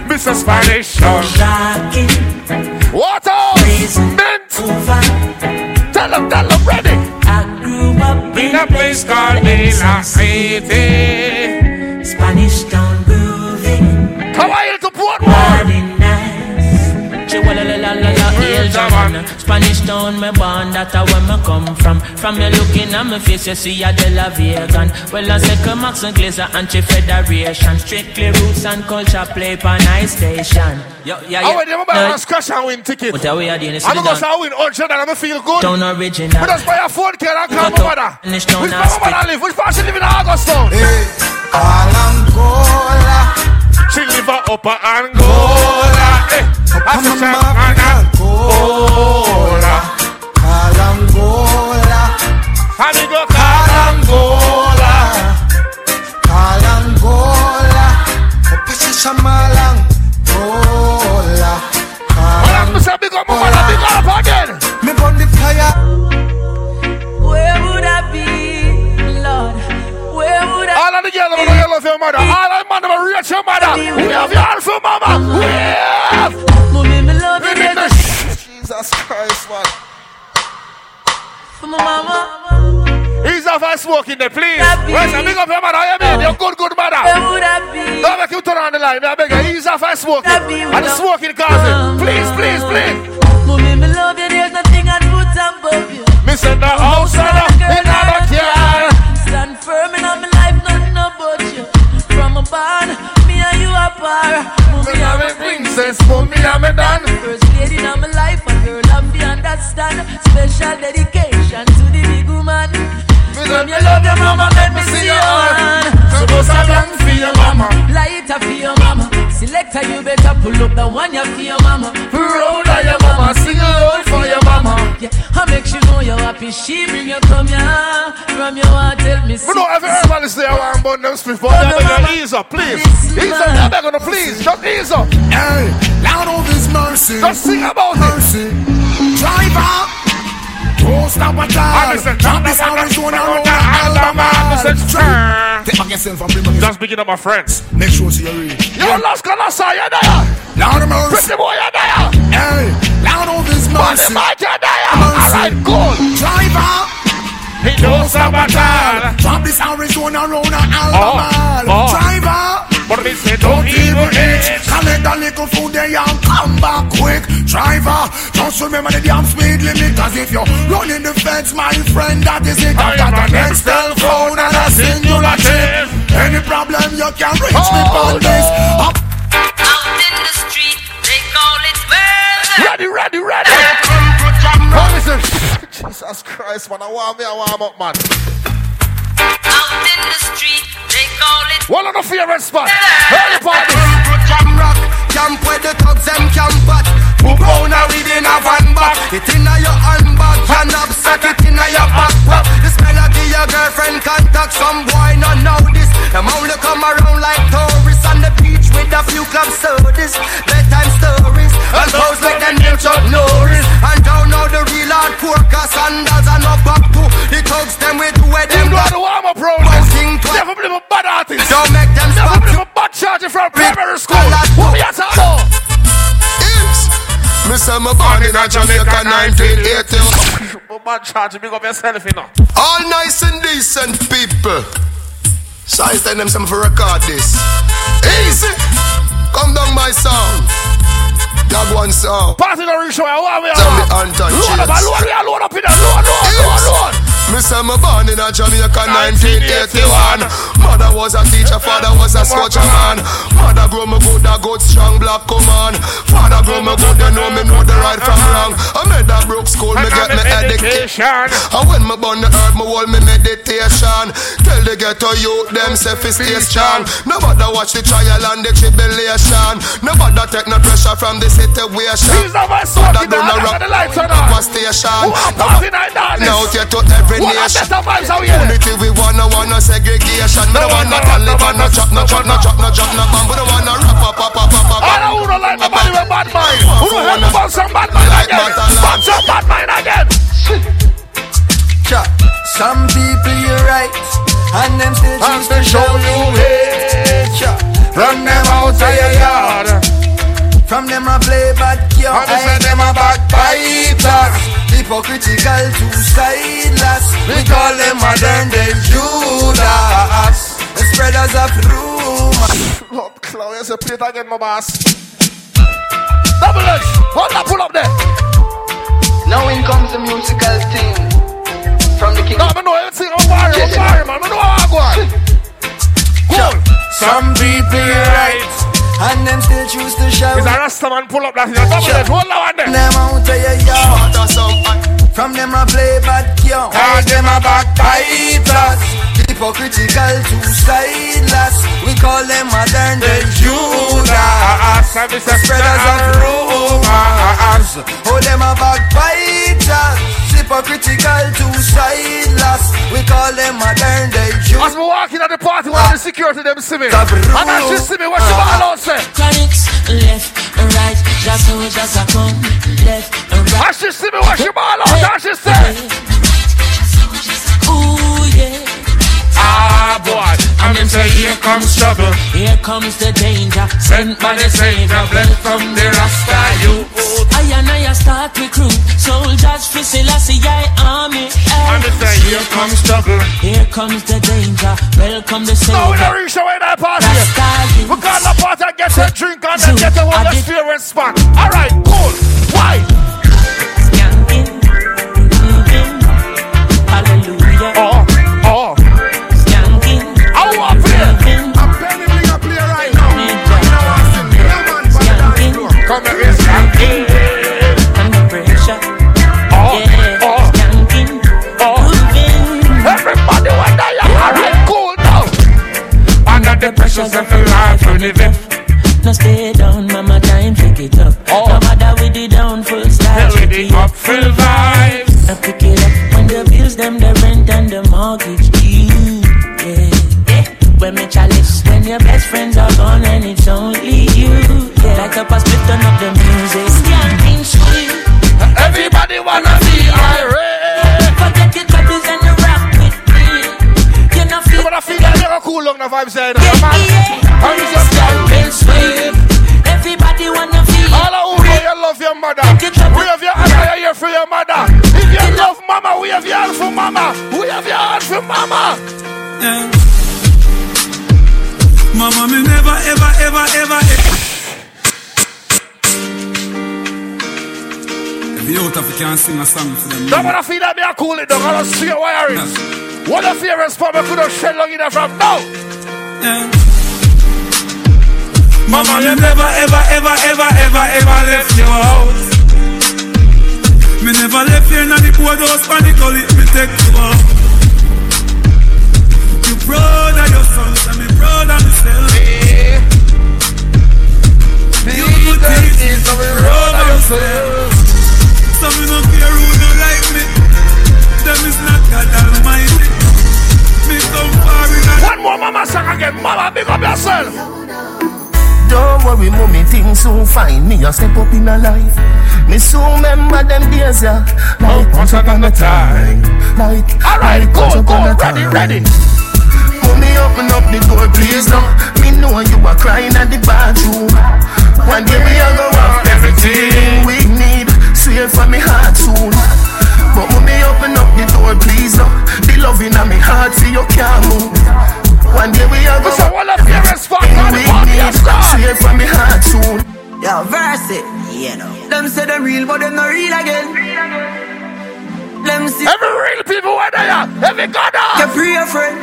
Mr. Spanish Rocking, What else? Mint. Tell them, tell them, ready. I grew up In a place called City. Spanish Town Spanish town, me born, that a where me come from. From you looking at me face, you see a De La Vegan. Well, I say Max and Glazer, anti-federation. Strictly roots and culture play pan ice station. Yo, yeah, oh, yeah. I went there, I'm going to scratch and win ticket. What are we doing? It's I'm the going to down- win 100 and I'm going to feel good. Town original. But just buy a phone card and We call got my mother. to finish Which town part my mother live? Which part she live in August Town? Angola. She live a upper Angola. Eh, a champion Angola. Kalangola. And we go Kalangola. Kalangola. Opisi Shamalang. Gola. Hold your mother. All of man, I'm reach your mother. We have your alpha mama. We have. Mommy, me love you, We need there's the Jesus Christ, man. for my mama. Ease off and smoking there, please. Where's the big up your mother? You mean? Your good, good mother. Where would I be? Don't make you turn on the line. I beg you. Ease off and smoking. And smoking causing. Please, please, please. Mommy, me love you, there's nothing I'd put above you. Me send the house and the in the car. Stand firm in all my From me and you are par. Mommy, Me I'm a princess, mommy, I'm a done. First lady in my life, a girl I'm be understand. Special dedication to the big woman. From your love, your mama, let me see your hand. Suppose I long for your mama. Lighter for your mama. Selector, you better pull up the one you for your mama. Proud of your mama, sing along for your mama. Yeah, I make sure know you're happy. She bring you come. From your heart, tell me. We don't ever everybody say oh, I want burn them split, but I beg you, ease up, please. Ease up, I beg you, please. Just ease up. Hey, Lord of His mercy. Just sing about it. mercy. Driver. Don't stop at all. listen, Drop this drop this Arizona Arizona road Alabama. Alabama. Listen, sir. Take back yourself and bring back Just picking up my friends. Make sure you're real. Yo, Las Calasa, you're there. Lord of mercy. Pretty boy, you're there. Hey, Lord of His Man, the mercy. mic, you're there. All right, cool. Driver. He don't stop. Drop this Arizona road Alabama. Oh, oh. Driver. But me say Don't don't even even eat. eat. Collect a little food there and come back quick. Driver, just remember the damn speed limit. Cause if you're running the fence, my friend, that is it. I I got an a next cell phone and a singular chip. Any problem, you can reach me oh, on this. Up Out in the street, they call it murder. Ready, ready, ready. Oh, listen. Jesus Christ, man. I want me, I want up, man. Out in the street, they call it One of the favorite spots. Early party. Jam rock, camp where the thugs them camp at. Move on now within a van back. It inna your handbag, your knapsack, it inna your backpack. This melody your girlfriend contact some boy not know this. Them only come around like tourists on the beach with a few club sodas, bedtime stories, and pose like them name Chuck Norris. And down now the real hard porker sandals and up back to the thugs them with where Them them know got. the warm up road. Think twice. Never believe a bad artist. Don't make them Never spot believe you. a bad charger from primary school. Colour What we are talking about? Imps. Me say me born in a Jamaica 1980. But man, charge big up yourself, you know. All nice and decent people. So I tell them some for record this. Easy. Come down my sound. Dog one sound. Party the reach where what we are. Tell me Anton Load up, load, we are load up in there. Load, load, load, load. Me say me born in a Jamaica 1981. Mother was a teacher, father was a man. Mother grow me good, a good strong black command. Father grow me good, you know me know the right from wrong. I made that broke school, me get me education. And when me born the earth, me hold me meditation. Tell the ghetto youth them say fi stay strong. Nobody watch the trial and the tribulation. Nobody take no pressure from the situation. Father do no rock a station. Now get to every nation. Unity we wanna wanna segregation. Me no wanna Taliban, no chop, no chop, no chop, no chop, no bomb. We don't wanna rap, up, up, up, up, up. All who don't like nobody with bad mind. Who don't have about some bad mind again? About some bad mind again. Some people you're right, and them still choose to show you hate. Run them out of your yard. From them I play bad girl, And they say I them a backbiters. Hypocritical, two-sideless. We call them modern day Judas. The spreaders of rumors. Up, Claudia, say play it again, my boss. Double X, hold up, pull up there. Now in comes the musical thing from the king. No, I know everything. I'm worried, I'm worried, man. I know how I go on. Cool. Some people you're right, and them still choose to shout. Is a Rasta man pull up that thing? Double H, hold that one there. Them out of your yard. From them I play bad girl, Call them a backbiters. Hypocritical, two-sideless. We call them modern day Judas. Ah, ah, ah, the spreaders of rumors. Oh, them a backbiters. Hypocritical, two-sideless. We call them modern day Judas. As we walk in at the party, one of the security them see me. And as she see me, what she ball out say? Chronics, left and right, just so just a come, left and right. As she see me, what she ball out? As she say? Ooh yeah. Boy, and them say here comes trouble. Here comes the danger, Sent by the Savior, blessed from the Rasta youth. I and I start recruit soldiers for Selassie I army. And they say here comes trouble. Here comes the danger. Welcome the Now we savior. don't reach away that party. Rasta We call the party get a drink and then get a whole experience spot. Alright, cool. Why? Under the pressures of the life we living. No stay down, mama time pick it up. Oh. No matter with the down full style. Tell me the up full vibes. I pick it up when the bills, them the rent and the mortgage due. Yeah, yeah. When me chalice, when your best friends are gone and it's only you. Yeah, like a split turn up the music. Skanking sweet. Everybody wanna feel that little cool on the vibes there, man. yeah. And it's just Skanking sweet. Everybody wanna feel. All of who know you love your mother. Wave your hand here for your mother. If you love mama, wave your hand for mama. Wave your hand for mama. Yeah. Mama, me never, ever, ever, ever. If you out of you can sing a song for them. Don't wanna feel that me a cool it down. I don't see your wirings. What a favorite spot me could have shed long enough from now. Yeah. Mama, me never, ever, ever, ever, ever, ever left you out. Me never left you in the boardhouse for the gully. Me take you out. You proud of your sons and me proud of myself. You good things, so me proud of yourself. So me no care who don't like me. Them is not God Almighty. Me come far in a One more mama song again. Mama, big up yourself. Don't worry, mommy, things soon fine. Me a step up in a life. Me soon remember them days, yeah. Oh, like once upon a time. Like, Alright, like go, once go, ready, ready. Mommy, open up the door, please, now. Me know you are crying at the bathroom. One day we are go have everything we need. For me heart soon. But mommy, open up the door, please, now. The loving in me heart, see you can't move. One day we are go So what a favorite spot on the party has started. Swear for me heart soon. Yo, verse it. You know. Them say them real, but them not real again. Them see. Every real people where they are. Every God. You free a friend.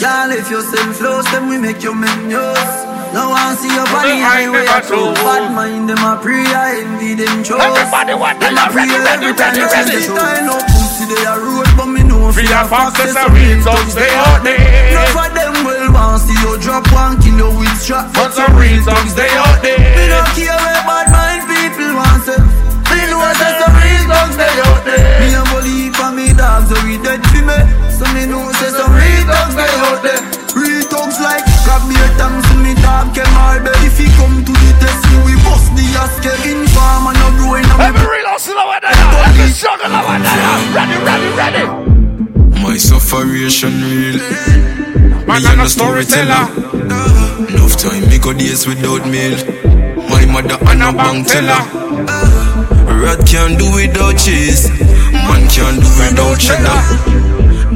Can't live yourself close, then we make you menus. No one see your body highway at all. Bad mind them a pray, I envy them chose. Everybody want them a pray every time they test the show. I know pussy they a road, but me know Free and fast, that's a real dogs, they out there. Enough of them will want see you drop one kilo with strap. But some real dogs, they out there. Me don't care where bad mind people want say. Me know that some real dogs they out there. Me a believe for me dogs, so we dead for me. So me know say some real dogs they out there. Real dogs like grab me a tongue, so me dog can my bed. If he come to the test, me we bust the ass, get inform and no growing on me. Every real hustle over there. Every struggle over there. Ready, ready, ready. My sufferation real. Man, Me I'm a a storyteller. storyteller. Enough time me go days without meal. My mother and a bank teller. Rat can't do without cheese. Man can't do without cheddar.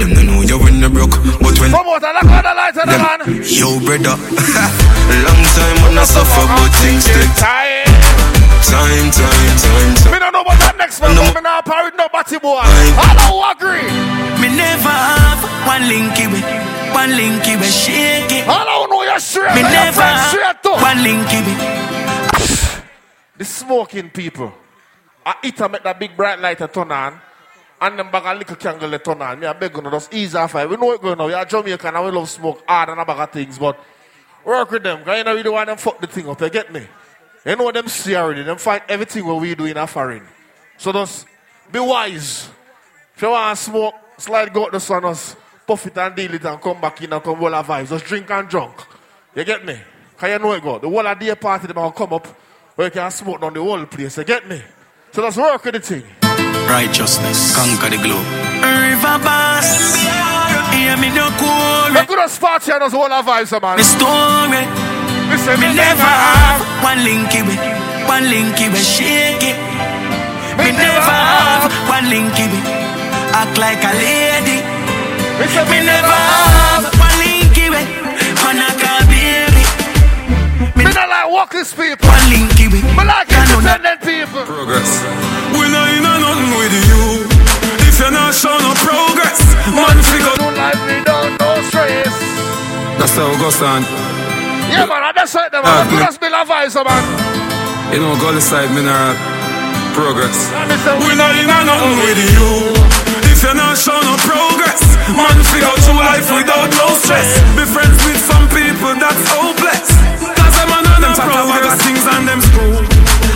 Them don't know you when you broke, but when Promoter, look on the light of the man. them, yo brother, long time when I suffer, but things take Time. time, time, time, time. Me don't know about that next man, but me not parry no batty boy. I don't agree. Me never have one linky with, one linky with shake it. I don't know you're straight. Me never friend have straight too. one linky with. The smoking people. I eat and make that big bright light a turn on. And them bag a little candle. Me I beg you, just ease off. We know it going now. You're Jamaican and we love smoke hard and a bag of things. But work with them. Because you know really want them fuck the thing up. You get me? You know them see already. Them fight everything what we do in a foreign. So just be wise. If you want to smoke, slide go out the sun, us puff it and deal it and come back in and come all our vibes. Just drink and drunk. You get me? Can you know it go? The whole of day party will come up where you can smoke on the whole place. You get me? So just work with the thing. Righteousness conquer the globe. River boss, hear me no cool. Look at us party and us whole our vibes, man. Me story, Listen, me never have one linky with, one linky with shake it. Me never have one linky with, act like a lady. Me never have one Me like walking people. One linky with, Me like independent people. Progress. We not in a nothing with you. If you're not showing no progress, man, figure. No life, we don't know stress. That's how it goes on. Yeah, man, I just said them, man. Put us bill vibes, man. You know, go side mineral progress. Me We not in a nothing with you. If you're not showing no progress, man, figure out your life without no stress. Be friends with some people that's hopeless. And them chat about things and them school.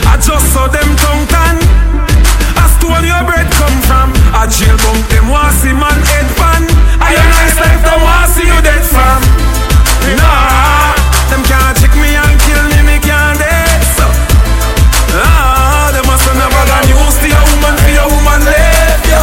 I just saw them tongue tan. As to where your bread come from. A jail bunk them want see man head pan. I a nice life them want see you dead from. Nah, them can't check me and kill me, me can't dead so. Ah, them must never got used to a woman for a woman live, yo.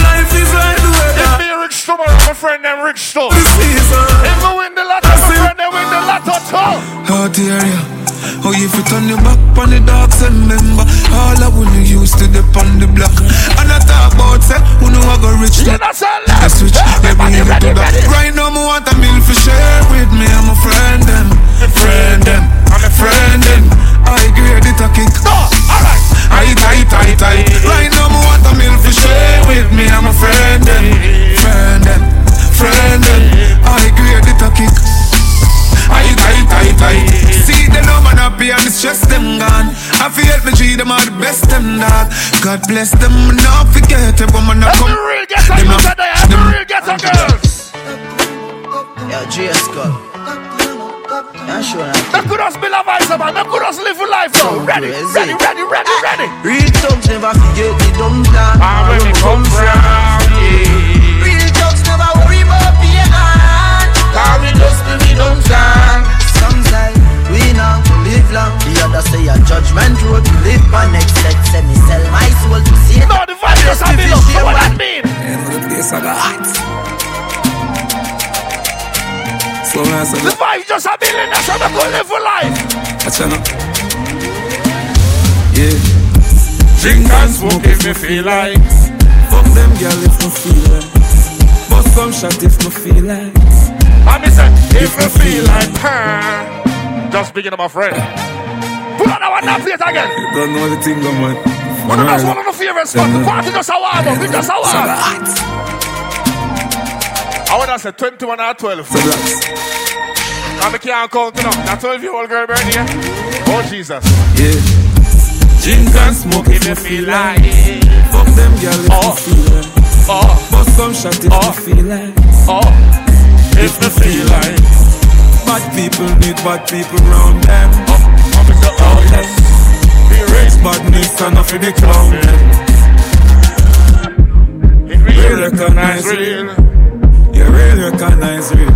Life is like the weather. If me rich tomorrow, my friend them rich too. This season. If me win the lotto, my friend them win the lotto too. Oh yeah. Oh, if you turn your back on the dogs and remember All I wanna use to dip on the block. And I talk about say, who know I go rich You know say I switch, Everybody every ready, to that. Right now, me want a meal for share with me I'm a friend them, friend them, I'm a friend them. I grade it a kick. No, alright. I tight, tight, tight Right now, me want a meal for share with me I'm a friend them, friend them, friend them. I grade it a kick tight, tight, tight. See the no man happy and the stress them gone. I feel me G them are the best them dog. God bless them, and not forget it, but man I come. Every real get a Them youth a- there. Every them- real get a girls. Yo, J Scott. Yeah, sure. Them could us bill of vibes, man. Them could us live a life now. Ready, ready, ready, ready, ready. Real thugs never forget the dumb plan. Ah, where we come from, yeah. Real thugs never worry about being on. Cause we just live in dumb town. Some say we not to live long. The other say a judgment road to live by. Next set say me sell my soul to see. No, the vibe just a bill. So what that mean? You know the place I got hot. So when I say, The vibe just a bill in there. So they go live for life. watch out. Yeah. Drink and smoke if me feel like. Fuck them girl if no feel like. Bust some shot if no feel like. I me say, if me feel like. huh. Just speaking to my friend. Put on that one, that plate again. You don't know the thing, man. One of us, one of the favorite spots. The party just a warm up. We just a warm up. I want to say 21 or 12. And I can't count now. That 12 year old girl birthday. Oh, Jesus. Yeah. Drink and smoke if you feel like it. Fuck them girl if Oh. you feel like Oh. Bust some shot if you oh. feel like Oh if they feel like Bad people need bad people round them. Up, up the We raise badness and nothing the clown them. It recognize real. You really recognize real.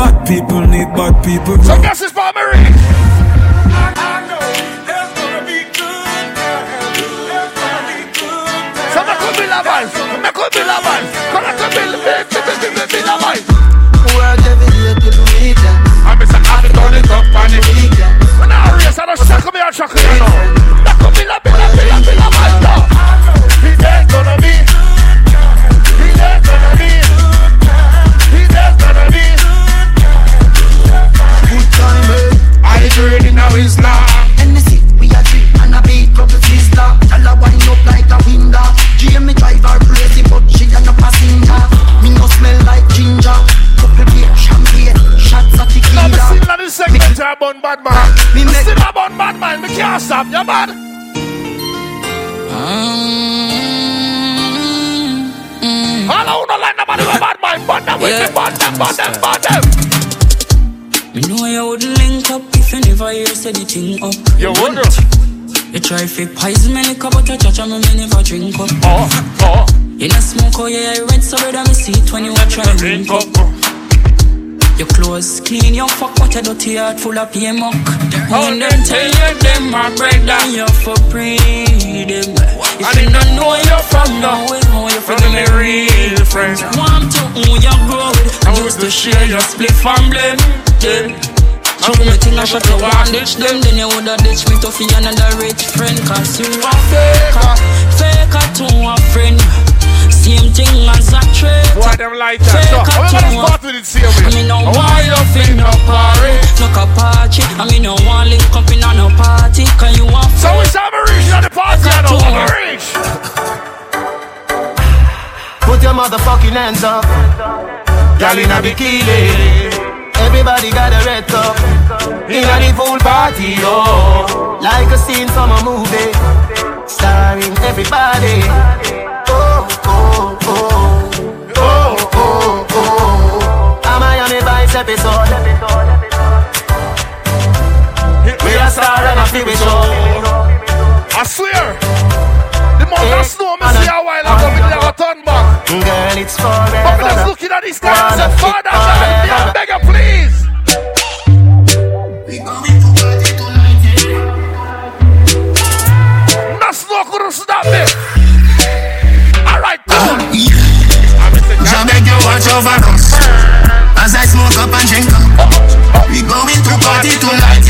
Bad people need bad people So guess it's for Marie. Come on, come be la man. Come on, come be la man. When I race, I don't suck me, I me, know. That could la, be la, be la, be la. He gonna be. He gonna be. He gonna be. Good time, eh? Now is life. Me tequila. sing on this segment to a bun bad man. Me make- sing a bun bad man. Me can't stop. You bad? Mm. All I wanna like nobody go bad man. Bun them with me. Bun them, bun them, bun them. Me know you wouldn't link up if you never the thing up. You wouldn't. You try fi poison me liquor, but you touch me, me never drink up. Oh, oh. You not smoke, oh yeah, I red so brother me see it when you a try drink up. Oh. Your clothes clean, your fuck, but your dirty heart full of pay muck. When them tell you them bread and you for free them. If you don't know you're from nowhere, how you feel me real friends. Want to who you grow with, I used to share your split from them. them. Show me thing I shut you one ditch them Then you woulda ditch me to fi another rich friend Cause you a faker Faker to a friend Same thing as a trade Boy, them like that. So, Faker I'm to gonna a with it same way. I mean no Why want you you fin no party Look a party I mean no want link up in a no party Cause you a So we shall be at the party Faker now. to I'm a- reach. Put your motherfucking hands up. Girl in a bikini. Everybody got a red cup. In a the full party, oh. Like a scene from a movie. Starring everybody. Oh, oh, oh. Oh, oh, oh. oh. A Miami Vice episode. We are star and a TV show. I swear. The amount of eh, snow me see a while ago, me never turn back. Girl, it's But me just looking at this guy and say, Father God, forever. Beg you, please. Couldn't stop me. All right, cool. Jah beg you watch over us As I smoke up and drink up We going to party tonight,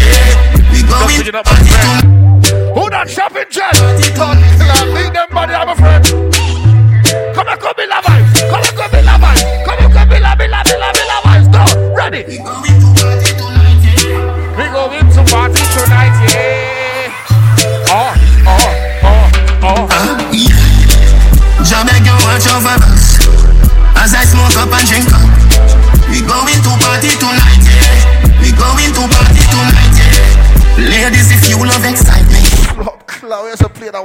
We going to party tonight Who that shopping jet? Big them body, I'm a friend.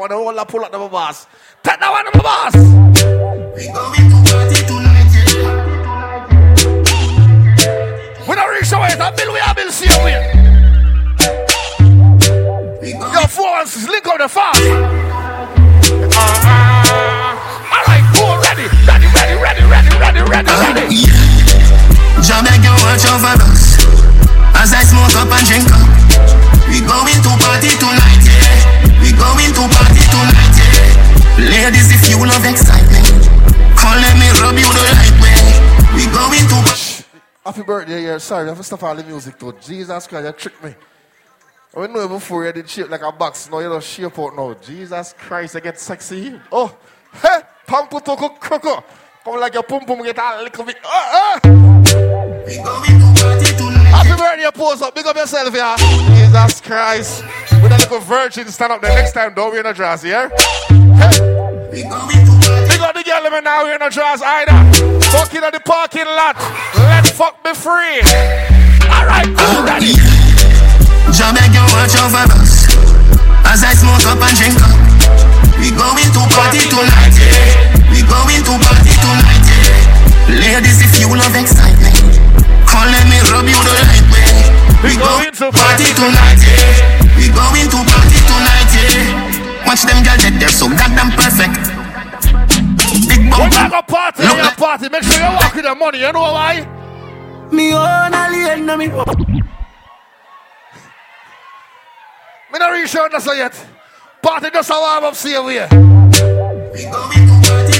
one. The whole pull up the boss. Take that one, the boss. We going to party tonight. We don't reach the way. That bill we have bill see away. Your four ones link up the fast. Uh-uh. All right, go ready, ready, ready, ready, ready, ready, ready, ready. Yeah. Jamaica watch over us as I smoke up and drink up. We going to party tonight. Yeah going to party tonight, yeah Ladies, if you love excitement Come let me rub you the right way We going to Happy birthday, yeah. Sorry, I have to stop all the music too. Jesus Christ, you tricked me. I know before you did shape like a box. Now you don't shape out now. Jesus Christ, I get sexy. Oh, hey, pampu toko kroko. Come like your pum pum get a little bit. Uh, uh. Happy birthday, pose up. Big up yourself, yeah. Jesus Christ. With a little virgin stand up there next time, don't wear no dress, yeah? Hey. We got the girl them now wear no dress either. Fucking at the parking lot. Let fuck be free. Alright, cool, daddy. Jah beg you watch over us As I smoke up and drink up We going to party tonight, yeah We going to party tonight, yeah Ladies, if you love excitement Come let me rub you the right way. We going to party tonight, yeah. We going to party tonight, yeah. Watch them girls get there so goddamn perfect. Big When bumper you go party, Look you party, make sure you walk with the money, you know why? Me own a lane, no me Me not really sure that's yet. Party just a warm up, see you here. Now could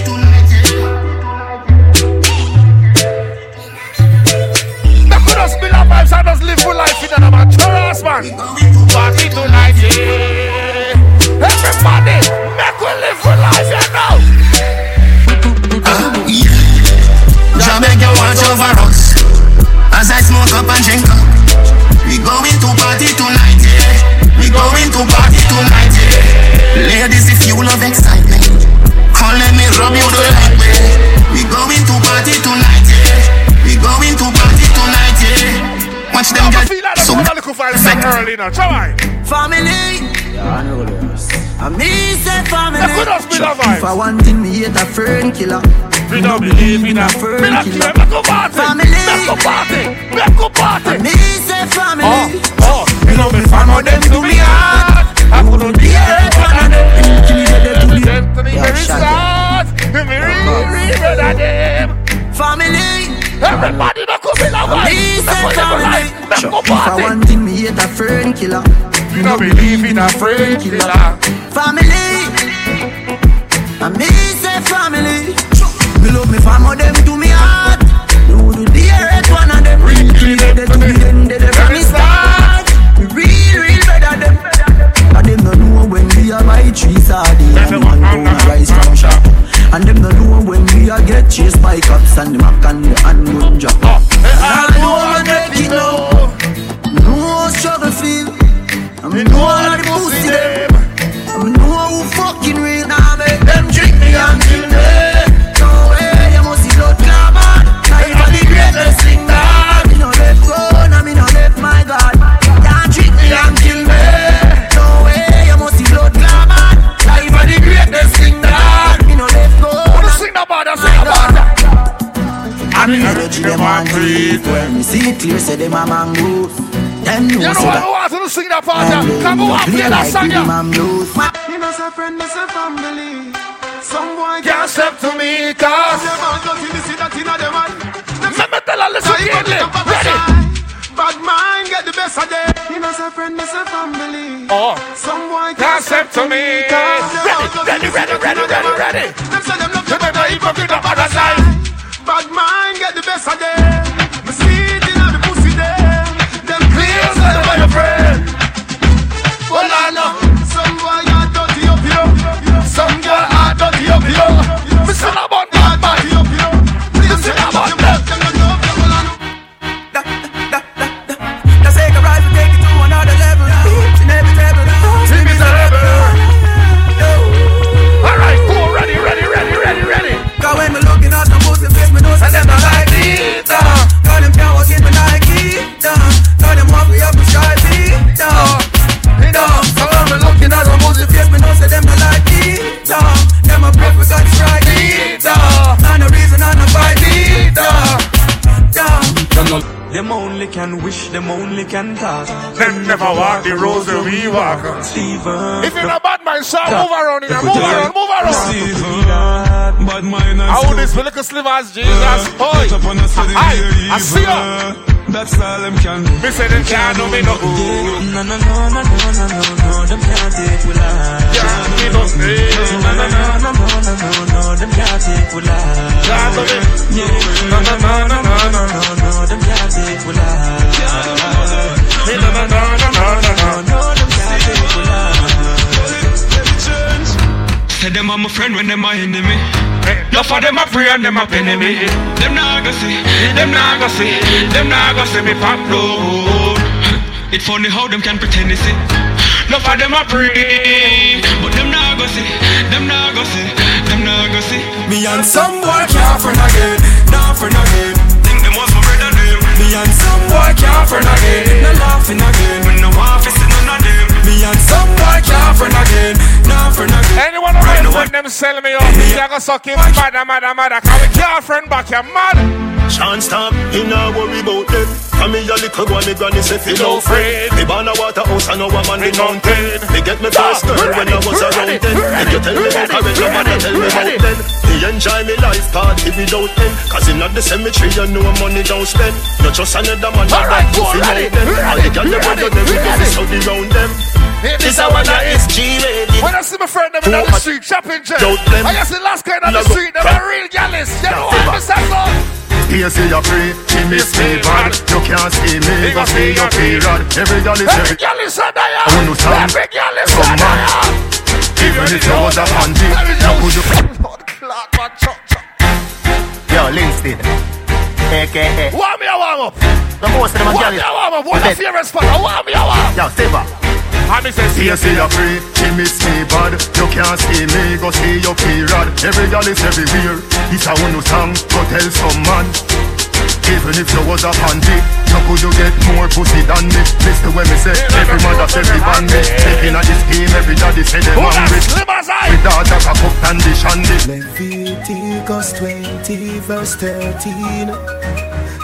us build our vibes and just live for life in a man. Chorus, man. Party tonight, yeah. Everybody, make we live for life, you know. Ah, Jah beg you watch over us As I smoke up and drink up We going to party tonight, yeah We going to party tonight, yeah Ladies, if you love excitement Come let me rub you the right way We going to party tonight, yeah We going to yeah Watch them I get feel like so I'm gonna look for it early now. Try. Family. I me say family. Now could us build our If I vibes. want thing, me hate a fern killer. We don't believe in a fern Me not killer. care, make a party. Family. Make a party. Make a party. I me say family. Oh, oh, you know me fan of them to me heart. I couldn't be a one of them. Them to the very start. Me really, really better them. Family. Everybody that could be love Me say family. Make If I want thing, me hate a fern killer. You don't believe in a friend killer. Family. I me say family. Me love me family, them to me heart. You do the earth one of them. Really better to me than they from me start. Me real, real better them. And them no know when we are buy trees are the young man gonna rise from shop. And them no know when we are get chased by cops and the mac and the hand gun drop. I know man make it now. Me know how struggle feel. And me know all of the pussy them. And me know who fucking real now make them trick me and I mean, energy them creep. When me see it clear, say them a mango. Them know You know what? Who wants to sing that part? Come on, play that song. Yeah. You know, say friend, me say family. Some boy Can't step to me, cause Them all just in the see that inna them man. Let me tell her, listen Now you got keenly. the top of the Ready? Bad mind get the best of them. You know, say friend, me say family. Oh. Some boy Can't step to me. Ready, ready, ready, ready, ready, ready. Them say them love You better hypocrite up on the side. Bad mind Yeah. Them only can wish, them only can talk. Them never walk the roads that we walk. Steven. If you're a bad man, so move around in. Move around, move around. Bad mind and How this look a slim as Jesus. Oi. Aye, I see ya. That's all them can do. Me say them can't do me no good. No, no, no, no, no, no, no, no, them can't take we life. Can't me no. No, no, no, no, no, no, no, no, them can't take we life. Can't do me. No, no, no, no, no, no, no, no, them can't take we life. Me no, no, no, no, no, no, no. No, them can't take we life. Say them are my friend when them are my enemy. Love for them a pray and them a penny me. Them nah go see, them nah go see, them nah go see me pop low. It funny how them can pretend to see. No for them a pray, but them not go see, them not go see, them not go see. Me and some boy can't friend again, not friend again. Think them was my brother them. Me and some boy can't friend again, no laughing again. When no one fi see none of them. Me and some boy can't friend again, not friend again. Anyone around when them sell me off, you go suck him mother, mother, mother. Can we can't friend back, you mad? Chant stop, you not worry about them. Come me a little boy, me granny say feel no afraid. Me born a Waterhouse, I know a man in mountain. Me get me first girl when I was around ten. And you tell me about courage, your mother tell me about then. Me enjoy me life party without end. Cause in the cemetery, you know money don't spend. Not just another man, Alright, that ready, out them. All the girl them ready, want we ready. go Saudi round them. This a one that is G-rated. When I see my friend them in the street shopping, Jay, I just see last guy on the street, them crack. a real gallus. You know what I'm saying? Here see you free, she miss me bad You can't see me, go see your period Every girl is Every every girl is a I there. wanna stand Every girl is Some a man there. Even if you was a panty You could Yo, Linstead. AKA. Warm me a warm up. The most of them are Warm me a warm up. What's your favorite spot? Warm me a warm up. Yo, step up. And me say, Here see you free, she miss me bad You can't see me, go see your period Every girl is everywhere It's a one song, go tell some man even if you was a panty, you could you get more pussy than me. Listen when me say, every mother say me ban me. Taking a this game, every daddy say they Who that? hungry. Slim as I. With daughter cock up and the shandy. Leviticus 20 verse 13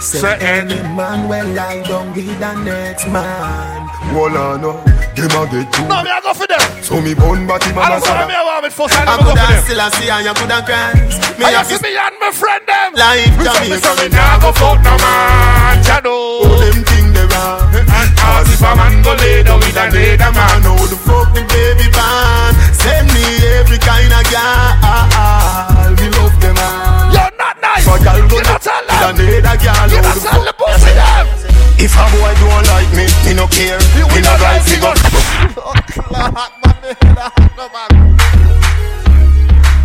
Say Say any man will lie down with the next man Hold on, no. Them a get you. No, me I go for them. So me bun body I man a don't want me sada. a warm it first. I I go could for have them. still a see and you could have Christ Me I have see me and my friend them. life Me say, me Jamaica say, me nah go fuck no man. All Shadow. Oh, them thing they wrong As if a man go lay down with another man. How the fuck the baby born Send me every kind of girl Me love them all You're not nice. But girl go You tell them. another girl You not the the pussy them. If a boy don't like me, me no care. You Me no right like to go.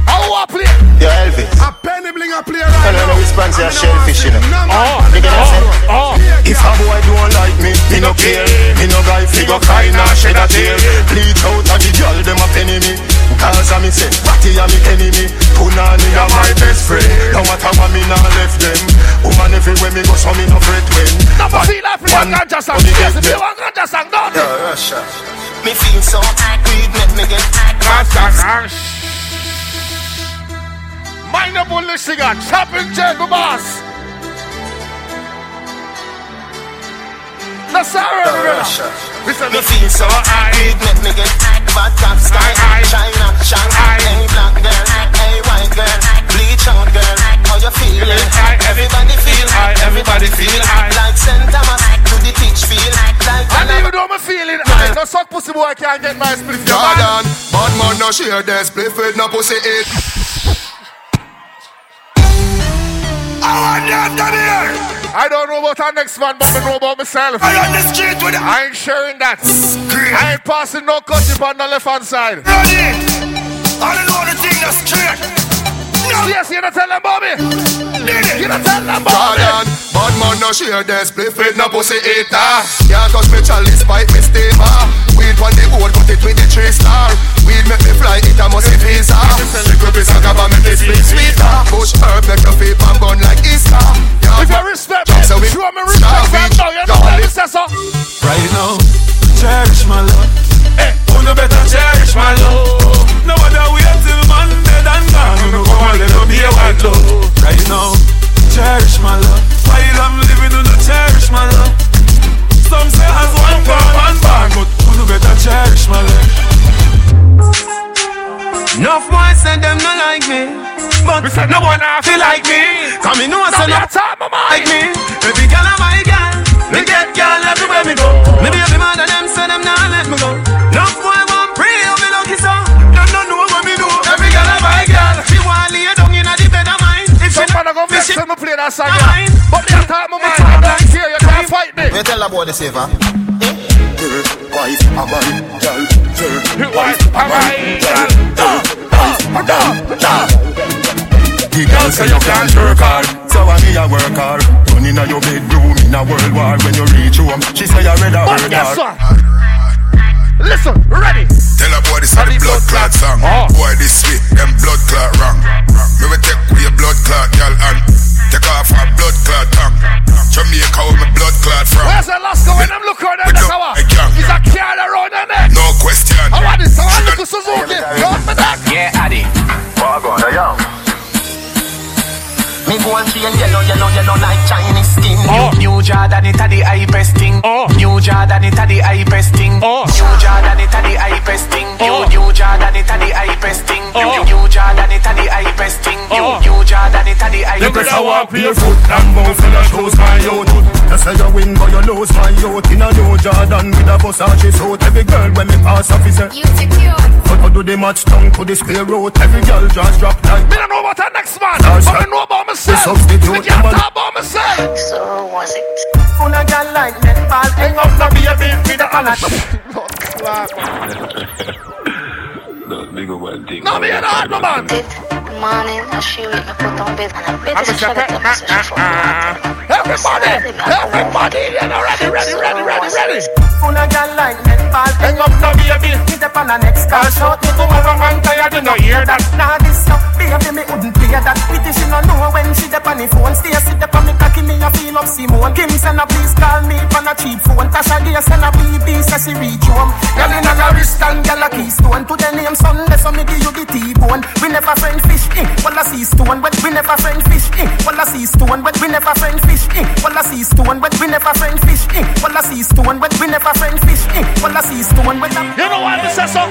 How I play? Yo, Elvis. A Penny Bling a play I right don't know now. which sponsor a shellfish, you know. Oh, They get us in. oh. If a boy don't like me, me no care. Me no fi go cry nor shed a tear. Bleach out of the girl them a penny me. Cause a me say, Ratty a me enemy. Punani a my best friend. No matter what me nah left them. Woman everywhere me go, so me no fret when. Never feel like play a ganja song. Yes, if you want ganja song, don't Yo, you? Russia. Me feel so weed make me get Ganja song. Mind the bullet singer. Chopping jet, the That's all Yo, right, Russia. Listen, Me feel so weed make me get Bad top sky. China, Shanghai Hey black girl, hey white girl Bleach out girl, how you feeling? Everybody feel high, everybody feel high. Like St. Thomas, to the teach feel Like And even though I'm feeling high, no suck pussy boy I can't get my split. Jordan, bad man no share their split with no pussy eat. I want you to hear. I don't know about our next man, but I know about myself. I on the street with i ain't sharing that. I ain't passing no cut on the left hand side. Ready? I don't know the thing that's. Yes, you don't tell them, Bobby. You don't tell them, Bobby. Jordan, bad man no share their split with no pussy eater. Can't touch me chalice, bite me steamer. Weed on the board, cut it with the three star. Weed make me fly, it a must be visa. Little piece of gaba make me split sweeter. Bush herb make your feet and bun like Easter. Yeah, If you respect Jump me, so we show me star respect, fam. beach, No, you know what me say, so. Right now, cherish my love. Oh, no better cherish my love. No other on, let no be a white love. Right now, cherish my love. While I'm living, do not cherish my love. Some say has one car, one band, but no better cherish my love. Enough boys say them not like me, but We said no one I feel like me. Come in, no one Now say me not a talk my like me. Every girl a my girl, me get girl everywhere me go. Me baby mother them say man a go vex she- when me play that song, My yeah. mind. But me a talk my mind. I don't care, you can't fight me. Me tell about the saver. Wife, a man, girl, girl. Wife, a man, girl. The girl say you can't work hard, so I me a work hard. Run inna your bedroom in a world war. When you reach home, she say you ready But work guess hard. what? Listen, ready. Tell a boy this is the blood clot song. Oh. Boy this sweet, them blood clot wrong. Me will take with your blood clot, girl, and take off our blood clot tongue. Jamaica with my blood clot from. Where's the last going? I'm looking at We that don't cover. like young. Is a car around the neck? No question. I want this. I want little Suzuki. Go for that. Yeah, Addy. Wagwan, yo. Me go and feel yellow, yellow, yellow like Chinese skin. Oh. New Jordan, it a the hypest thing. New Jordan, it a the hypest thing. Oh. New Jordan, it a the hypest thing. New New Jordan, it a the hypest thing. New oh. New Jordan, it a the hypest thing. New New Jordan, it a the hypest better walk barefoot and bounce in the shoes, my. You say you win, but you lose, my youth. In a new Jordan with a Versace suit. Every girl when me pass off is a You secure. But I do the match down to the square root. Every girl just drop like Me don't know about the next man. Stars, But I know about myself. substitute Me can't woman. talk about myself. So was it? Full of girl like netball. Hang up the baby with the honor. No, me and hard, no man. Morning, I shoot me put on bed and I bet I'm it's a a shot shepherd. at the session for Everybody, everybody, you know, ready, ready, ready, ready, ready. Full of girl like netball. Hang up the baby. Hit up on the next call. Short me tomorrow man tired. You know hear that. Nah this no baby me wouldn't play that. Pity she no know when she dep on the phone. Stay sit up on me cocky me a feel up Simone. Kim send a please call me on a cheap phone. Tasha Gay send a BB say she reach home. Girl in a wrist and girl a keystone. To the name Sunday so me give you the T-bone. We never friend fish. Eh. Well I see stone. But we never friend fish. Eh. Well I see stone. But we never friend fish. Eh. Well I see stone. But we never friend fish. Eh. Well I see stone. But we never friend fish. Eh. Well I see stone. But You know why me say so?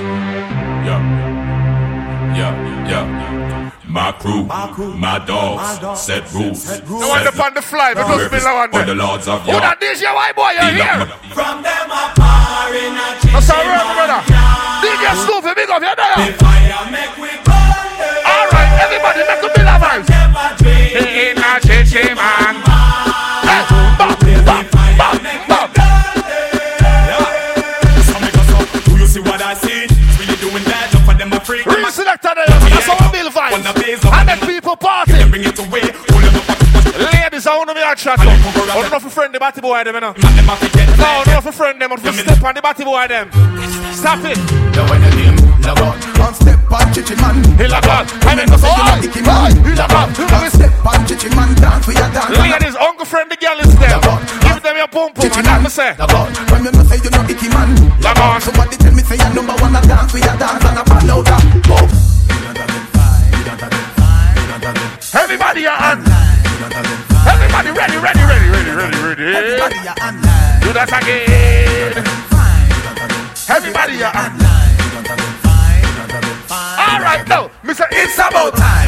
Yeah. Yeah, yeah. My crew, my dogs, set rules. No one up on the fly, but just be now and On the lords of Who York. that DJ white boy, you He here? love. From them a par in a That's all right, brother. DJ Snoopy, big up, you there? All right, everybody, make a bill of vibes. In a chichi man. A. I make people party. Bring it away. Ladies, I want to be a chat. I don't know if you friend the batty boy them, you know. No, I don't know if you friend them, you step on the batty boy them. Stop it. One step on chichi man. He like that. I mean, say you oh, not icky man. Like that. One step on chichi man. Dance for your dance. Ladies, uncle friend the girl is there. Give them your pum pum, and that me say. When you know say you not icky man. Lag on. Somebody tell me say you number one a dance for your dance and a follow that. Oh. Everybody your hand. Everybody ready, ready, ready, ready, ready, ready. Do that again. Everybody your hand. All right, now, Mr. It's about time.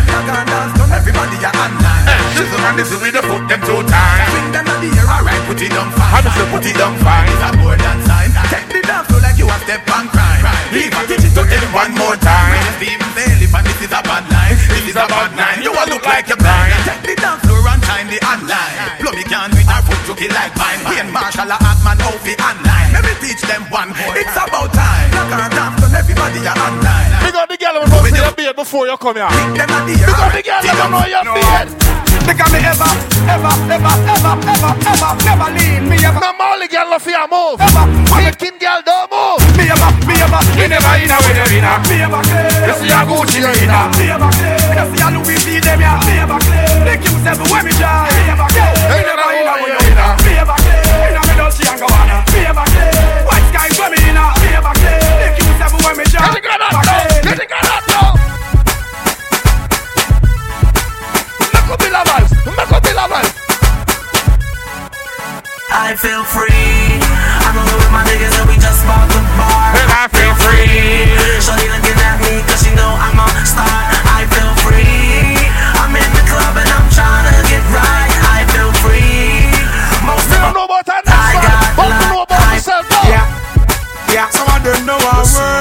Everybody a online. Shizzle and this we the put them two times. Bring them on the air, alright, put it on fine. I just say put it on fine. It's a board and sign. Take the dance floor like you a step on crime. Leave a digit to tell one more time. Steven Bailey, but this is a bad line. This is a bad line. You all look like you're blind. Take the dance floor and time the online. Plummy can with our foot jockey like mine. Ian Marshall a Atman outfit online. Let me teach them one. More. It's about time. Knock and dance everybody a online. The girl must see your beard before you come here. A the the girl know your beard. Because me ever, ever, ever, ever, ever, ever, never lean. Me ever. No Molly girl no fear move. Making girl don't move. Me ever, me ever. You never in a way in a. Me ever clear. You see a Gucci you in a. Me ever clear. You see a Louis V them ya. Me ever clear. The Q's everywhere me drive. Me ever clear. Me never in a in way you in a. Me ever clear. In a me don't see and on. Me ever clear. White sky where me in a. Me ever clear. The Q's everywhere me drive. Get the gun up now. Get the gun up now. Make up the vibes. Make up the vibes. I feel free. I'm over with my niggas and we just bought the bar. And I feel free. Shorty looking at me cause she know I'm a star. I feel free. I'm in the club and I'm trying to get right. I feel free. Most You don't know about that next one. But know about yourself. Yeah. Yeah. Some of them know our word.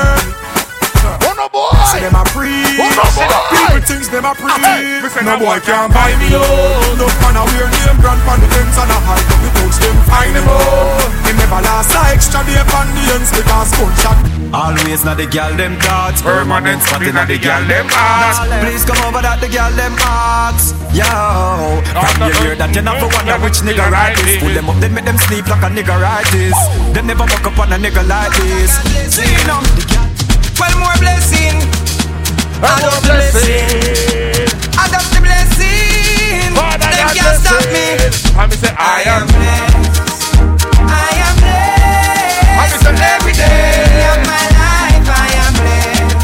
Them a free. Oh no. People thinks them a free. Hey, no no boy boy can buy me oh. No man a wear name brand pan the ends and a hide up the coach them find him oh. Him never last a extra day pan the ends because gunshot. Always not the gal them thoughts Permanent spot in the gal them hearts Please come over that the gal them hearts Yo From the You hear that? You never wonder which nigga right this. Pull them up, then make them sleep like a nigga right this. Them never walk up on a nigga like this. See now, Well, more blessing. I the blessing. I love the blessing. Them can't stop me. Me say, I am blessed. I am blessed. I say every day of my life, I am blessed.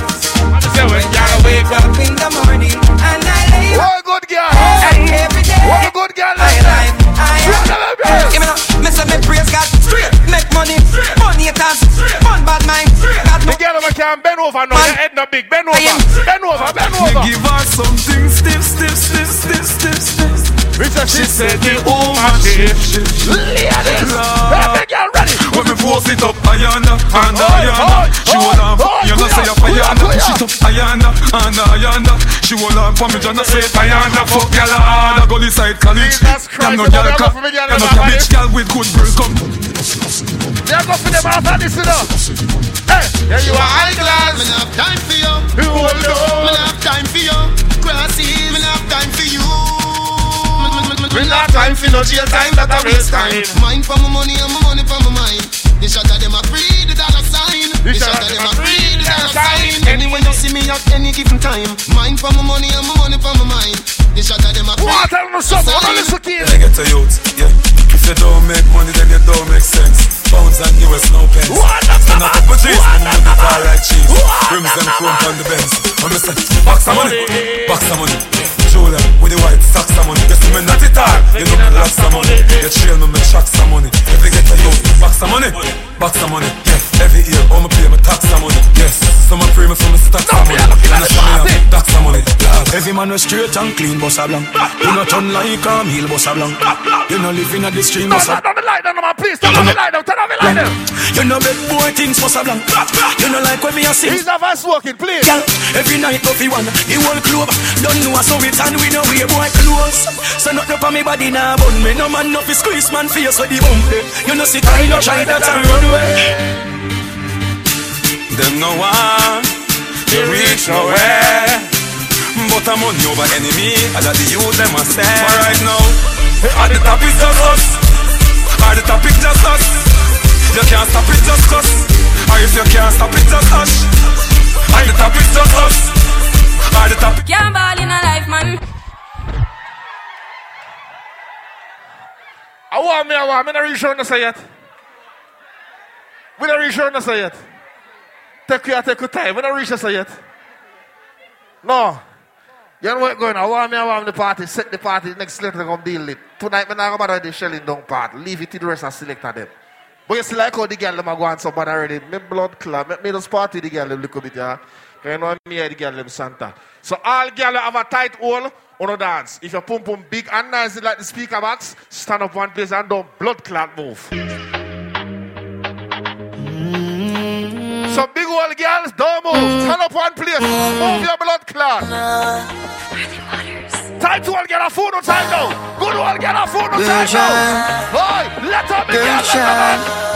I say, when I wake up in the morning and I lay What good girl. Every day. What a good girl. I I am. Give me no, me praise God. Make money, money haters, fun bad mind. God The girl over can bend over now. Your head not big. Bend over. Bend over. Bend over. give her something stiff, stiff, stiff, stiff, stiff, stiff. Richard, She said the woman shift. Ladies. Hey, girl, ready. When me force it up, Ayana, and Ayana She on, you know say up Ayana it up, Ayana, and Ayana She on for me, Jana say Ayana Fuck y'all hard, I go this side college You know y'all ca, you know cabbage Y'all with good girls come They go for them after this, you know. Hey, yeah, you are class. Me not have time for you. You hold Me on. not have time for you. Me not have time for you. We not time for no jail time, that a waste time. Mine for my money and my money for my mind. The shot of them a free the dollar sign. The shot of them a free the dollar sign. Anyway you see me at any given time. Mine for my money and my money for my mind. The shot of them a free. What tell me something? What listen kid? They get to youth, yeah If you don't make money, then you don't make sense Pounds and US, no pence Stand up for cheese, and you the car like cheese Rims and chrome on the Benz I'm say, box of money, box of money Julia, with the white socks of money. You see me not it all, you know me lots of money. You trail me, me tracks of money. If you get to youth, box of money, box of money every year, all me pay me tax of money Yes, some a pray me for me stacks of money And I show me up, tax of money Every man was straight and clean, boss a blank. You not turn like a meal, boss a blank. You no live in a the stream, boss a Turn the light down, man, please. Turn the light down. Turn the light down. You no bed boy things, boss a blank. You no like when me a sing. He's a fast walking, please. Girl, every night go fi one, the whole club Don't know so it and we know we boy close So not up on me body now bun me No man no fi squeeze man face with the bump. You know see I no try that and run away Them no one to reach nowhere But I'm money over enemy And that the youth them a say But right now At the top is just us At the top is just us You can't stop it just us Or if you can't stop it just us At the top is just us At the top Can't ball in a life, man. I want me, I want me. I'm not really sure to say yet. We're not really sure to say yet. Take your, take your time. We're not reach say yet. No. You know what's going on? I want me, I want the party. Set the party. Next later, come deal it. Tonight, we're not going to the shelling down part. Leave it to the rest and select them. But you see, like how the girl them are going somebody already. Me blood club. Me, me just party the girl them little bit, yeah. You know me the girl them Santa. So all girl have a tight hole on a dance. If your pum pum big and nice like the speaker box, stand up one place and don't blood clot move. Mm. So big old girls, don't move. Stand up one place. Move your blood clot. Tight old get a food on time now. Good old get a food on time now. Boy, let her be Girl, let her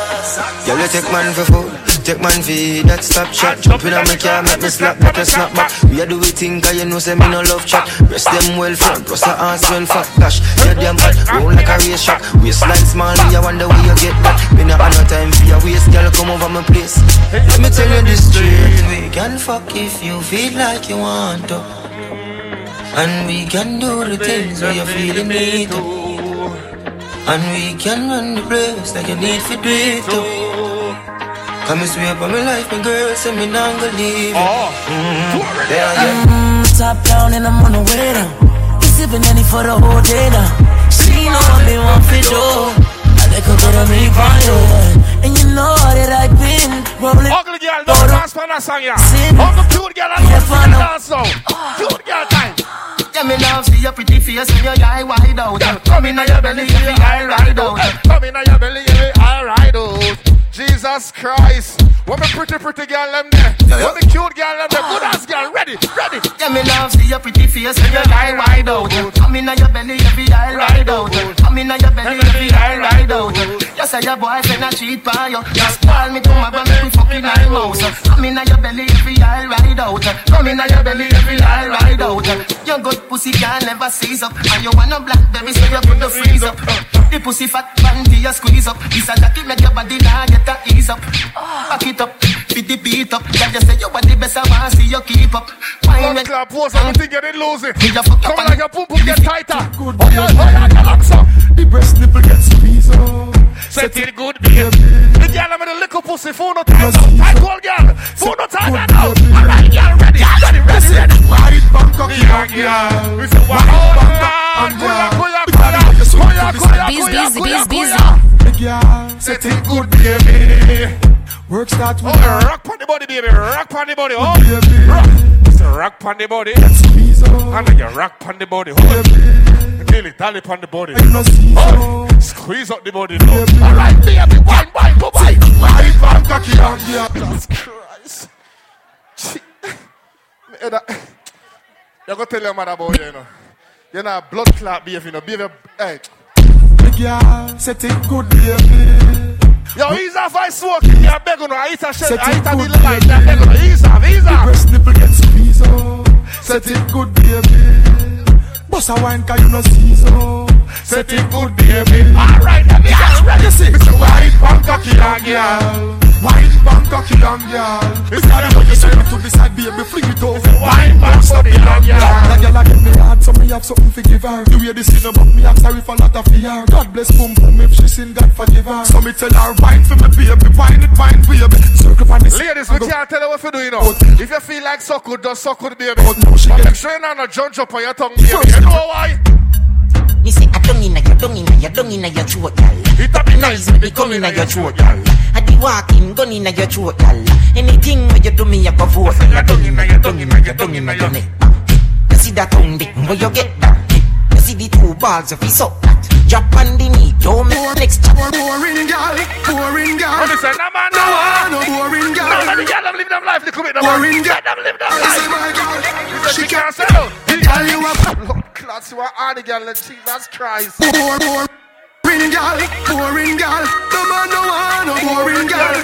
Girl, you take man for food. Take man for that stop chat. Jump in on me car, make me slap, make me snap back. We a do it thing, cause you know say me no love chat. Rest them well front, plus her ass well fat. Gosh, you damn bad, roll like a race track. Waistline small, me I wonder where you get that. Me no have no time for your waist, girl, come over my place. Let me tell you this truth We can fuck if you feel like you want to. And we can do the things where you feeling need to. And we can run the place like you need for do it too. Come and swear by my life, my girl, say me not gonna leave you. Mm, there you Mm, top down and I'm on the way down. Been sipping any for the whole day now. She know I've been one for sure. I think I'm gonna make my own. And you know that I've been rolling. Ugly girl, don't dance for that song, yeah. Ugly cute girl, I don't see the dance now. Cute girl time. Yeah, me love see your pretty face when your eye wide out. Come in your belly, your eye ride out. Come in your belly, yeah, I ride out. Jesus Christ. What me pretty, pretty girl them there. What me cute girl them there. Good ass girl, ready, ready. Yeah, me love see your pretty face when your eye wide out. Come in your belly, every eye ride out. Come in your belly, every eye ride out. Yes, say your boyfriend a cheat by you. Just call me to my band, we fucking high mouse. Come in your belly every eye ride out. Come in your belly every eye ride out. Your good pussy can never seize up, and you want a blackberry so you put the freeze up. The pussy fat panty you squeeze up. This a jacket make your body now get a ease up. Back it up, fit the beat up. Girl just say you want the best, I want see you keep up. Wine Blood clot pose, everything getting losing. you fuck Come up on, like your pum pum get tighter. Good Oh yeah, oh yeah, Galaxa. The breast nipple get squeezed up. Set it good. The girl I'm in the little pussy, phone no time now. Tight call, girl. Phone no time now. All right, girl, ready, ready, ready, ready. Right Bangkok, Yeah, girl. We say, wow, oh, Koya, koya, koya, koya, koya, Busy, koya, busy, koya, busy, busy. koya. The girl Set it good, baby. Work start with Oh, rock on the body, baby. Rock on the body. Oh, baby. rock. It's a rock on the body. Squeeze up. And then you rock on the body. Oh, Dilly, dally on the body. You know Oh, squeeze up the body. now. All right, baby. Wine, wine, go by. Right Bangkok, yeah. Jesus Christ. Chi- Eh, that- You go tell your mother about you, you know. You're not blood clot behavior, you know. Behavior, hey. The girl set it good, baby. Yo, ease off I smoke. You're begging, I eat a shell. Set I eat a little light. You're begging, ease off, ease The off. breast nipple get squeezed. Set it good, baby. Bust a wine, cause you know see so. Set it good, baby. All right, baby, girl, ready, see. Mr. White Bangkok, young girl. White Bangkok, young girl. It's not a You say to the side, baby, fling it over. Wine the young girl. That girl a get me hard, so me have something to give her. The way this sin about me, I'm sorry for not a fear. God bless boom boom if she sin, God forgive her. So me tell her, wine for me, baby, wine it, wine, baby. Circle on this. Ladies, we can't tell you what to do, you know. If you feel like suck good, just suck good, baby. But get make sure you're not a jump up on your tongue, baby. You know why? Me say I don't inna your, don't inna your, don't inna your throat, gal. It a be nice, Nice, me come inna your throat, gal. I di walking, gun inna your throat, gal. Anything where you do me, I go for. for your tongue inna your, tongue inna your, tongue inna your neck. You see that tongue where you get that? See the two balls of his up that. Drop on the knee, don't make next chop. Boring girl, boring girl. When they say, no man, No, no no boring No, girl. man, the girl them live them life, little bit, no Boring girl. Let them live them life. my girl, She can't say no. Girl, you a Lord, class, you are the girl, and Jesus Christ. Boring, girl, boring girl. No man no want no boring girl.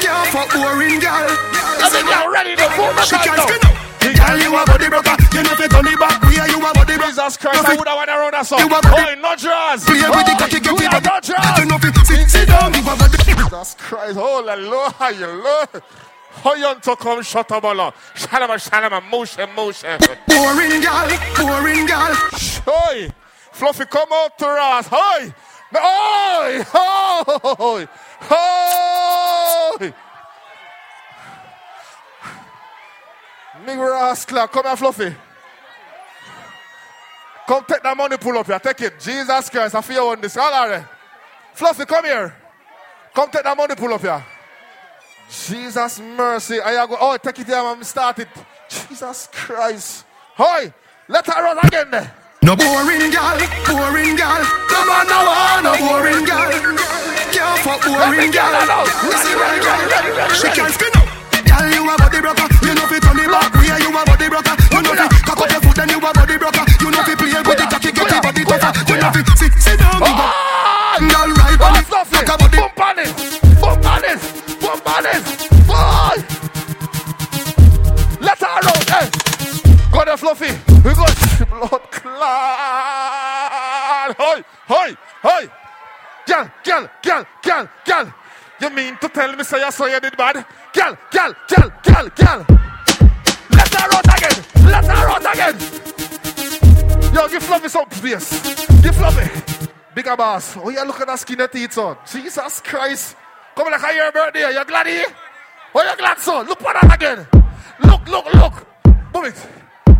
Can't fuck boring girl. I think you're ready to vote the She time can't up. Girl, you a body broker. You know fi turn it back. We are you a body broker. Jesus Christ, I would have went around that song. You a Oh, body- no draws. Play with the Oh, cocky, get it no You know draws. fi sit, sit down. You a body. Jesus Christ, oh, la Lord, you Lord. How you to come shut up, Allah. Shalama, shalama, motion, motion. Boring girl, boring girl. Oi, Fluffy, come out to us. Oi, oi, oi, oi. Nigga come here, Fluffy. Come take that money, pull up here. Take it. Jesus Christ, I feel you on this. All right. Fluffy, come here. Come take that money, pull up here. Jesus mercy. I go. Oh, take it here, man. Start it. Jesus Christ. Oi, let her run again. No boring girl, boring girl. No man no want no boring girl. Can't fuck boring girl. You see my girl, she can't spin up. Girl, you a body broker. You know fi turn it back. We you a body broker. You know fi cock up your foot then you a body broker. You know fi play with the cocky, get your body tougher. You know fi sit, sit down, give up. Ah! Girl, right on it, ah, Fluffy, a body. bump on it, bump on it, bump on it. Boy, let her out. Hey, eh. go there, Fluffy. We go blood clot. Hoi, hoi, hoi. Girl, girl, girl, girl, girl. You mean to tell me say you saw you did bad? Girl, girl, girl, girl, girl. Let her out again. Let her out again. Yo, give Fluffy some space. Give Fluffy. Bigger boss. Oh, yeah, look at that skinny teeth, son. Jesus Christ. Come like a your birthday. You glad here? Oh, you glad, son? Look for that again. Look, look, look. Boom it.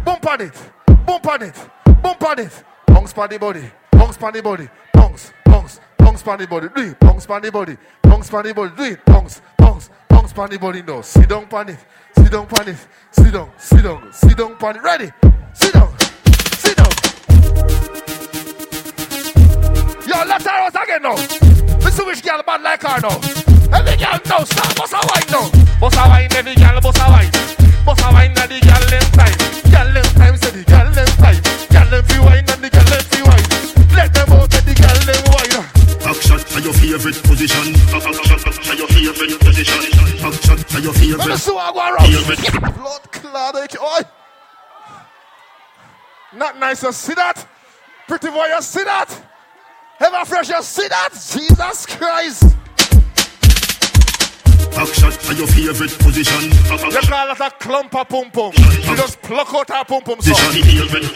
Bump on it. Bump on it. Bump on it. Bounce on the body. Bounce on the body. Bounce, bounce, bounce on the body. Do it. Bounce on the body. Bounce on the body. Do it. Bounce, bounce, bounce on the body. No. Sit down on it. Sit down on it. Sit down, sit down, sit down on it. Ready? Sit down. Sit down. Yo, let her out again now. Listen which girl bad like her now. Every girl now, stop, bust a wine now. Bust a wine, every girl, bust a wine. Bust a wine, and the girl them time. Girl them time, say the girl them time. Girl them fi wine, and the girl them fi wine. Let them out, let the girl them wine. Back shot are your favorite. Position. Back shot to your favorite position. Back shot to your favorite. Let me see what I. Favorite. Blood clot, oi. Not nice, you see that? Pretty boy, you see that? Ever fresh, you see that? Jesus Christ. Back shot to your favorite position. You call that a clump of pum pum. You just pluck out our pum pum song.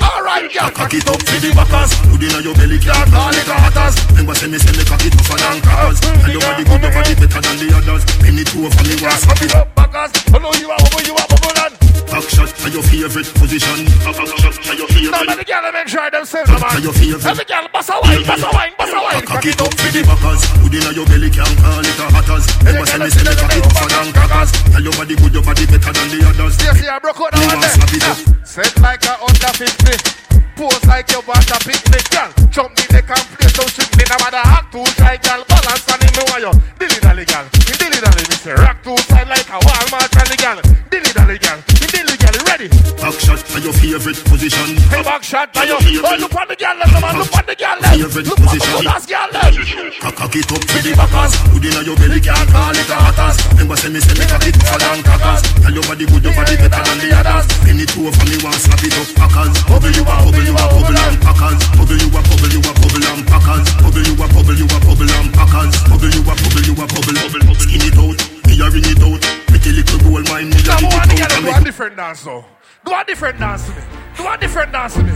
Alright, yeah. Cock it up for the backers. Put in your belly, can't call it hatters. Remember, say me, say me cock it tougher than crackers. And your body good, body better than the others. Penny two of me, want slap it up. Backers. I know you are bubble, you are bubble, and. Back shot your favorite position. Back shot your Now, favorite. let the girl them try themselves, man. To your favorite. Every girl, bust a wine, bust a wine, bust a wine. Cock it up for the backers. Put in your belly, can't call it a hatters. Remember, say me, say me cock it tougher than crackers. Tell your body good, your body better than the others. Yes, yeah, broke out that You one want there. Set like a under 50. Pose like you want a picnic, girl. Jump the and play some strictly. Now matter act too shy, girl. Balance me you. Dilly dally, girl. Dilly dally, me say. Rock too side like a Walmart girl. Dilly dally, girl. Dilly, girl. Ready? Back shot to your favorite position. Hey, back shot by you. Oh, look on the girl, man. Look on the girl. Favorite Look on the position. good ass girl, left. Cock cock it up for the backers. Put in your belly, can't call it a hatters. Remember, say me, say me cock it tougher than crackers. Tell your body good, your body better than the others. Penny two of me, want slap it up, packers. Bubble you a bubble, you a bubble and packers. Bubble you a bubble, you a bubble and packers. Bubble you a bubble, you a bubble and packers. Bubble you a bubble, you a bubble, bubble. Skin it out, me a ring it out. Pretty little gold mine, me a Now, dig I want the it girl do a different dance, though. Do a different dance to me. Do a different dance to me.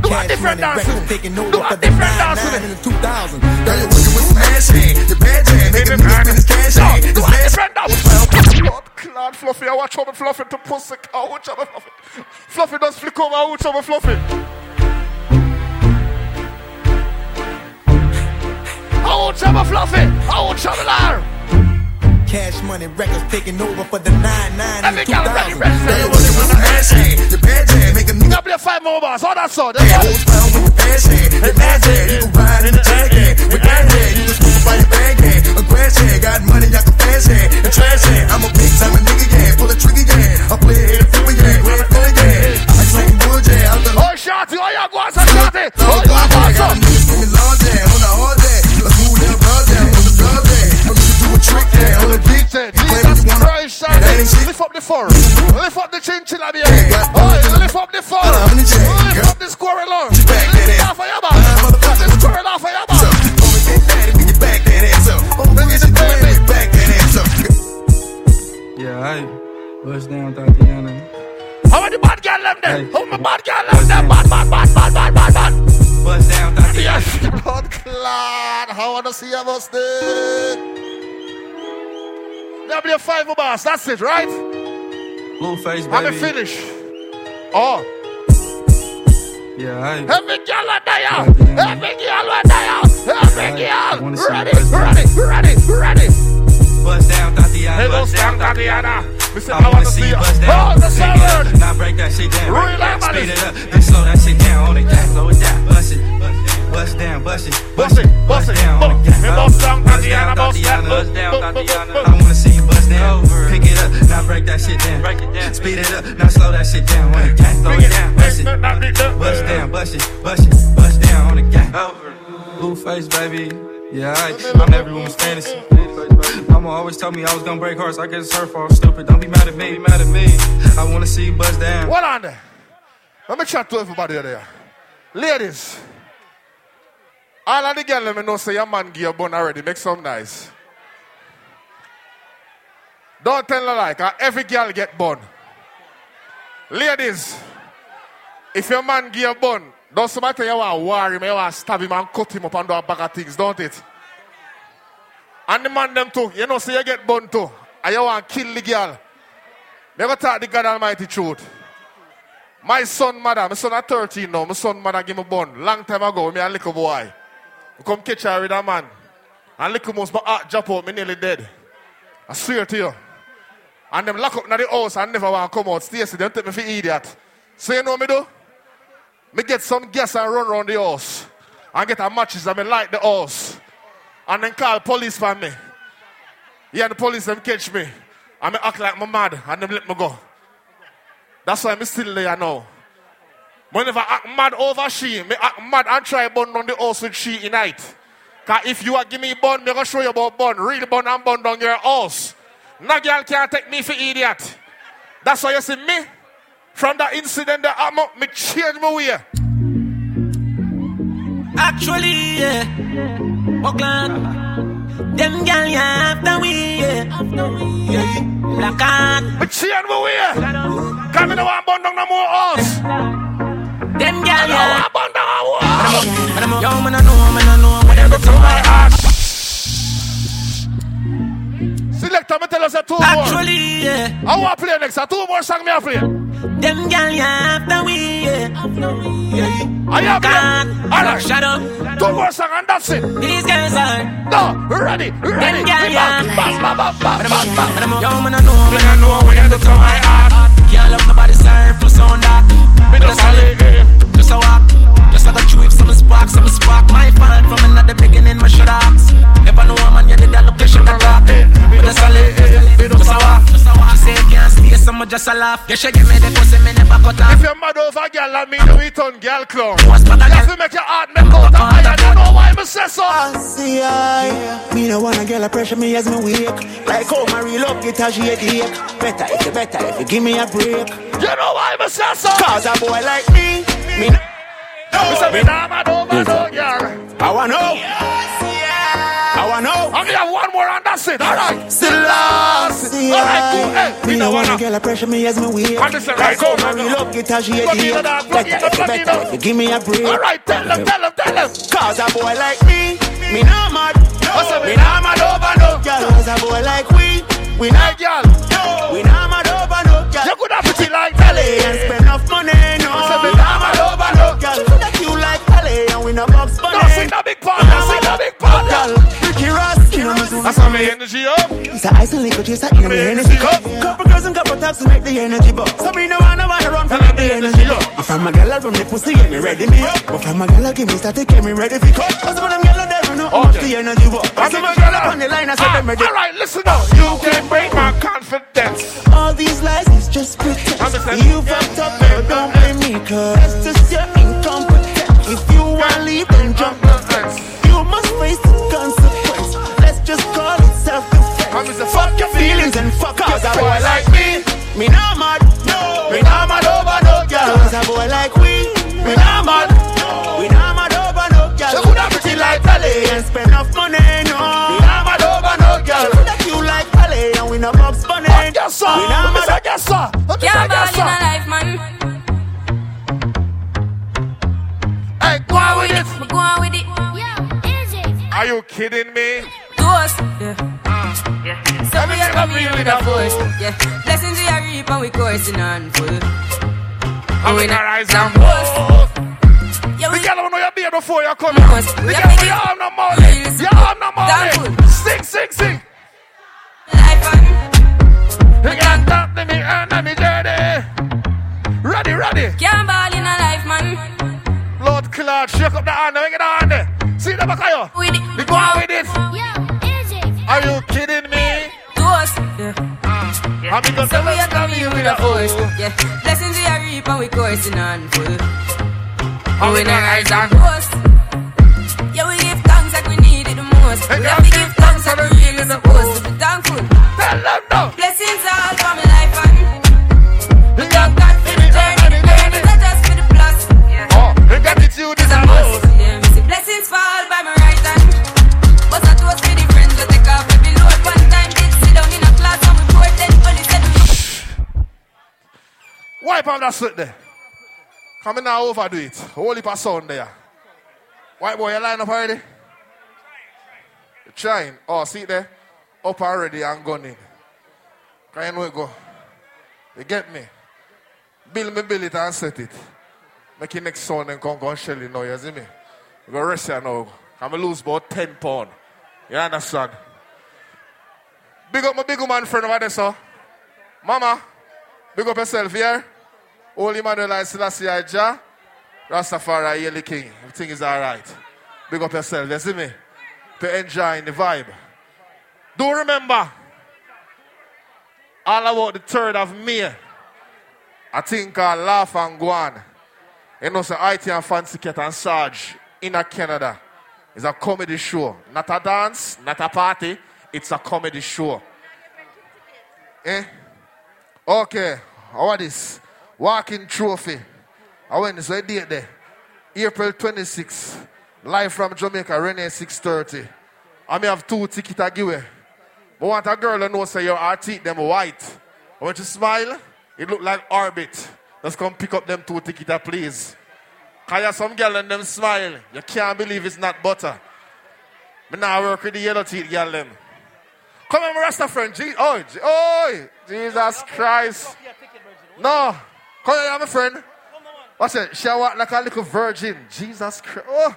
Do a different dance to me. Do a different dance to me. in the 2000. Girl, you're working with smash hand. The bad jam, making me spend his cash hand. Do This a different dance. Lord, Claude Fluffy, I watch over Fluffy to pussy. I watch over Fluffy. Fluffy does flick over, I watch over Fluffy. I watch over Fluffy. I watch over Lar. Cash money records taking over for the 99 in Every the girl ready, 2000. ready, Girl, ready. you're working with. The making me You play five more bars. All that song. Hey, old style with the hand. The hand, you can ride in the hand. With hand, you can smoke by your bag. A hand, got money, I can fast hand. A trash hand, I'm a big time a nigga, yeah. Pull a trigger, yeah. I play it, flipper, yeah. Red Philly, yeah. I sing wood, yeah. I'm the Oh, Shorty. Oh, yeah, go on, son, Shorty. Oh, Lord, you God, are I got awesome. niggas screaming Lord, yeah. Trick, yeah. On the beat, Said, Claim Jesus you wanna- Christ, That ain't Shorty. shit. Lift up the foreign. Lift up the chinchilla, baby. Oh, lift up the foreign. Hold on, let me check. Lift up the squirrel, Lord. back that Lift it ass. off of your back. Lift the squirrel off of your back. Homie, get daddy, when you back that ass up. Homie, bring it to the when you back that ass up. Yeah, I bust down Thotiana. How many bad girl them there? How many bad girl them there? Bad, bad, bad, bad, bad, bad, bad. Bust down Thotiana. Yes, blood clot. How wanna see you bust it? W5 boss, that's it, right? Blueface, I'm baby. finish. Oh, Yeah, I every girl are there. Every girl are there. Every girl. Ready, you bust down. ready, ready, ready. bust down Thotiana. Hey, don't bust down Thotiana. We said, I I wanna see you bust down. Oh, the Pick it up, sound. Now break that shit down. Speed it up. Then slow that shit down on the gas. Slow it down. Bust it. Bust down. Bust it. Bust it, bust it. down on the gas. bust down, Bust Thotiana, down, bust that. Bust down, Thotiana. I wanna see you bust down. Pick it up. Now break that shit down. Break it down. Speed it up. Now slow that shit down on the gas. Slow it down. Bust it. Down. Bust down. Bust it. Bust it. Bust down on the gas. Blueface, baby. Yeah, I, I'm every woman's fantasy. Mama always told me I was gonna break hearts. I guess it's her fault. Stupid. Don't be mad at me. Be mad at me. I wanna see you bust down. What on there? Let me chat to everybody there. Ladies, all of the girls let me know say your man give you bun already. Make some nice. Don't tell lie, cause every girl get bun. Ladies, if your man give you bun, doesn't matter you want to war him, you want to stab him and cut him up and do a bag of things, don't it? And the man them too, you know, say you get bun too. And you want to kill the girl. Never talk the God Almighty truth. My son, mother, my son at 13 now, my son, mother give me bun. Long time ago, me a little boy. Come catch her with a man. And little mouse, my heart drop out, me nearly dead. I swear to you. And them lock up in the house and never want to come out. Stacy, them take me for idiot. So you know me do? Me get some gas and run around the house. And get a matches and me light the house. And then call police for me. Yeah, the police them catch me. And me act like my mad and them let me go. That's why I'm still there now. Whenever I act mad over she, me act mad and try burn on the house with she in night. Cause if you are give me bun, me gonna show you about bun. Real bun and bun down your house. No girl can't take me for idiot. That's why you see me. From that incident that I'm up, me change my way. Actually, yeah. Buckland. Them gal yeah after we, yeah. yeah. Black on. Me change my way. Cause me no want bun down no more house. Them gal I yeah. want bun down no more house. Yo, man, I know, man, I know what them do to my heart. Selector, me tell us a two more. Actually, yeah. I want to play next. A two more song me a play. Them gal yeah after we, yeah. I have Gone. it. All right. Shut up. Two more song and that's it. These guys are. No, ready, ready. Them gal yeah. Bam, bam, bam, bam, bam, bam. Yo, man, I know, man, I know what them do to my heart. Can't love nobody surplus on that. Just that's it. Just a walk. Spark, some spark. My fan from another beginning, my shut ups. Never know a man, you did that location that rock. But that's all it. Just a walk. She say can't stay, so much just a laugh. You should give me the pussy, me never cut off. If you're mad over girl and me do it on girl clown. What's You have girl? to make your heart make out of iron. You know why me say so? See I, me no wanna get a pressure me as me wake. Like how my real love get a shade ache. Better if you better if you give me a break. You know why me say so? Cause a boy like me, me no. Me say me nah mad over no girl. I wanna know. I wanna know. And me have one more and that's it. All right. Selassie, All right, cool. Hey, me me no no wanna wanna. a pressure me as me wake. And this is Like right, how go, my go, real go. love get a shade Plug in ache. the dance, plug Better you better the- if you give me a break. All right, tell them, tell them, tell them. Cause a boy like me, me no mad. What's up, Me me nah nah mad over no Girl, cause a boy like we, we Hey, not girl. We not mad over no girl. You could have pretty like Kelly Kelly. and spend enough money, big part, now sing the big part. Girl, Ricky Ross, you know me do me energy up. It's a ice and liquor you know me energy cup. Couple girls and couple taps to make the energy bump. So me no wanna wanna run from the energy up. But from a girl from the pussy, get me ready me up. But from a girl give me static, get me ready for cut. Cause when them girl there, know how the energy up. Cause if a girl up on the line, I said ah, them ready. All right, listen now. You can break my confidence. All these lies is just pretense. You fucked up, girl, don't blame me, cause that's just your incompetence. If you want leave, then jump the fence. You must face the consequence. Let's just call it self-defense. I'm just a Fuck your feelings and fuck Cause a boy like me, Me not mad, no. me nah mad over no girl. Cause a boy like we, Me nah mad. we not mad over no girl. You could have pretty like Kelly. and spend enough money, no. Me nah mad over no girl. Could that you like Pele and we no box money. Yes, sir. We not Me say mad. yes, sir. Me say Can't ball yes, in a life, man. Go on with it. We go on with it. Are you kidding me? Toast. Ah, yeah. So we are coming here with a force. Yeah. Blessings we are reap and we coursing on full. I'm We in not a rise down and post. fall. Yeah, The we girl don't know your beer before you come Must. here. We The are girl making you have no money. reels. You have no Down money. Sing, sing, sing. life and You can't stop me, me and me journey. Ready, ready. can't Claude, shake up the hand, make it on there. See the back of you. We go on with it. Are you kidding me? Toast. Yeah. I'm because So we are coming with a force. Yeah. Blessings we are reap and we coursing on full. I'm we not rise and and. Yeah, we give thanks like we need it the most. Hey, We have to give thanks like we really supposed to be thankful. Tell them now. Blessings all On that there. Come in now, overdo it. Heap of sound there. White boy, you line up already? You trying? Oh, see there? Up already and gunning. Can you know go? You get me? Build me, build it and set it. Make it next sound and come, come shell it now, you see me? You go rest here now. I'm going to lose about 10 pounds. You understand? Big up my big man friend over there, sir. Mama, big up yourself here. Holy Emmanuel I Selassie Jah. Rastafari, Yeli King. Everything is alright. Big up yourself, you see me? To enjoy the vibe. Do remember, all about the 3rd of May, I think I Laugh and Guan. You know, so Ity and Fancy Cat and Sarge in Canada. It's a comedy show. Not a dance, not a party. It's a comedy show. Eh? Okay. How are this? Walking trophy. I went this way date there. April 26. Live from Jamaica, Renee 630. I may have two tickets to give away. But want a girl to know say your teeth them white. I want you smile, it look like orbit. Let's come pick up them two tickets, please. Cause some girl and them smile. You can't believe it's not butter. Me now work with the yellow teeth girl them. Come on, my Rasta friend. Je- oh, oh, Jesus Christ. No. Come here, my friend. What's it? Walk like a little virgin. Jesus Christ. Oh.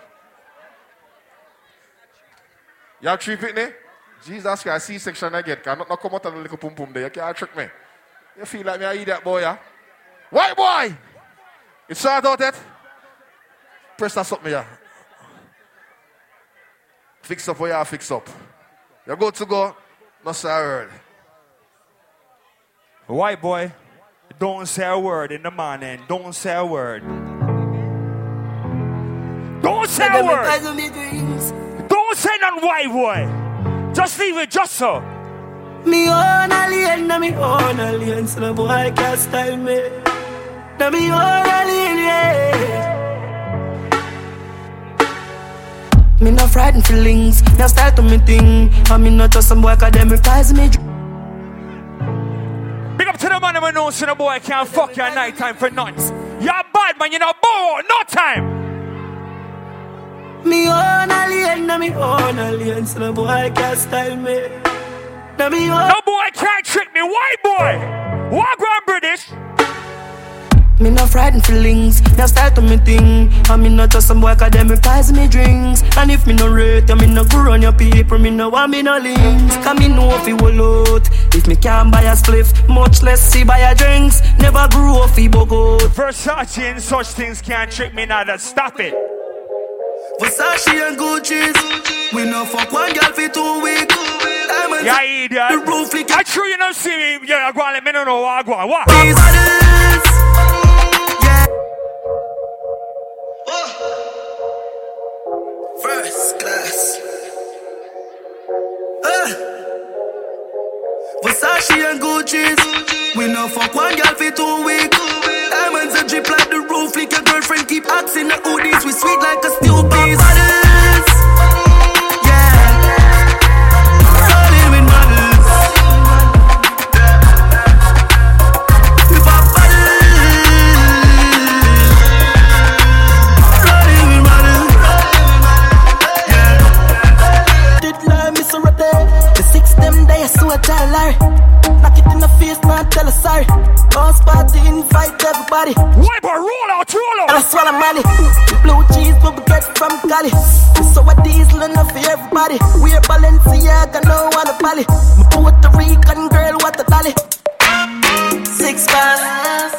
You have three picnic? Jesus Christ, C-section I get. Can not not come out of the little pum pum there. You can't trick me. You feel like me I eat that boy, yeah? White boy! You short out it? Press that something here. Fix up what you fix up. You're good to go. No say. White boy, don't say a word in the morning. Don't say a word. Don't say a word. Don't say none, white boy. Just leave it just so. Me own alien, na me own alien, so no boy can't style me. Na me own alien, yeah. Me no frightened feelings, now start to me thing. I me not just some boy, cause them reprise me. To the man who knows the boy I can't fuck you at night time for nuts. You're bad man, you're not bored, no time. Me own alien, na me own alien, so no boy can't style me. Na me own. No boy can't trick me, white boy. Walk around British. Me no frightened feelings, now start to me thing. I me not just some boy, cause them reprise me drinks. And if me no rate, you me no go run your people, me no want me no links. Cause me know if he will out. If me can't buy a spliff, much less see buy a drinks. Never grew up, he bogo. Versace and such things can't trick me now, That stop it. Versace and Gucci's. We no fuck one girl for two weeks. Diamonds. Yeah, idiot. The roof leak. I true you don't see me. Yeah, I go on, let me know what I go on. What? These are First class. Uh. Versace and Gucci's. We no fuck one girl for two weeks. Diamonds a drip like the roof leak. Your girlfriend keep asking the hoodies. We sweet like a steel sorry. Boss party, invite everybody. Wipe a roll out, roll out. And I swallow money. Blue cheese, what we get from Cali. So a diesel enough for everybody. We're Balenciaga, no one a Bali. Puerto Rican girl, what a dolly. Six bars.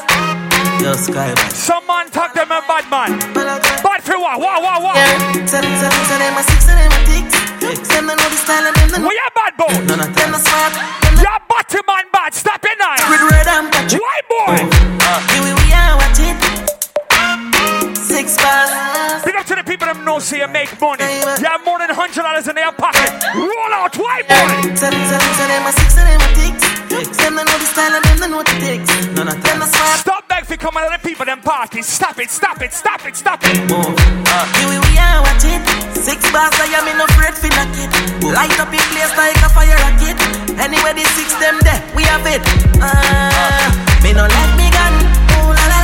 Yo, Sky, man. Some man talk them a bad man. Bad for what? What, what, what? Yeah, tell them, tell them, tell them, my six and them, my ticks. Them know the style and them know. We a bad boy. No, no, them smart. You're bad. Stop it now. Squid red and patch. White boy. Uh, here we, we are, watch it. Six bars. Big up to the people that know say you make money. You have more than hundred dollars in their pocket. Roll out, white boy. Them, them, them, six and them. Them know the style and them know what it takes. No, no, them no smart. Stop back for coming other people them parties. Stop it, stop it, stop it, stop it. Mm, uh. Here we, we are, watch it. Six bars, I am in no afraid for knock it. Light up your place like a fire rocket. Anyway, the six them there, we have it. Uh, me no let me gun. Ooh la la.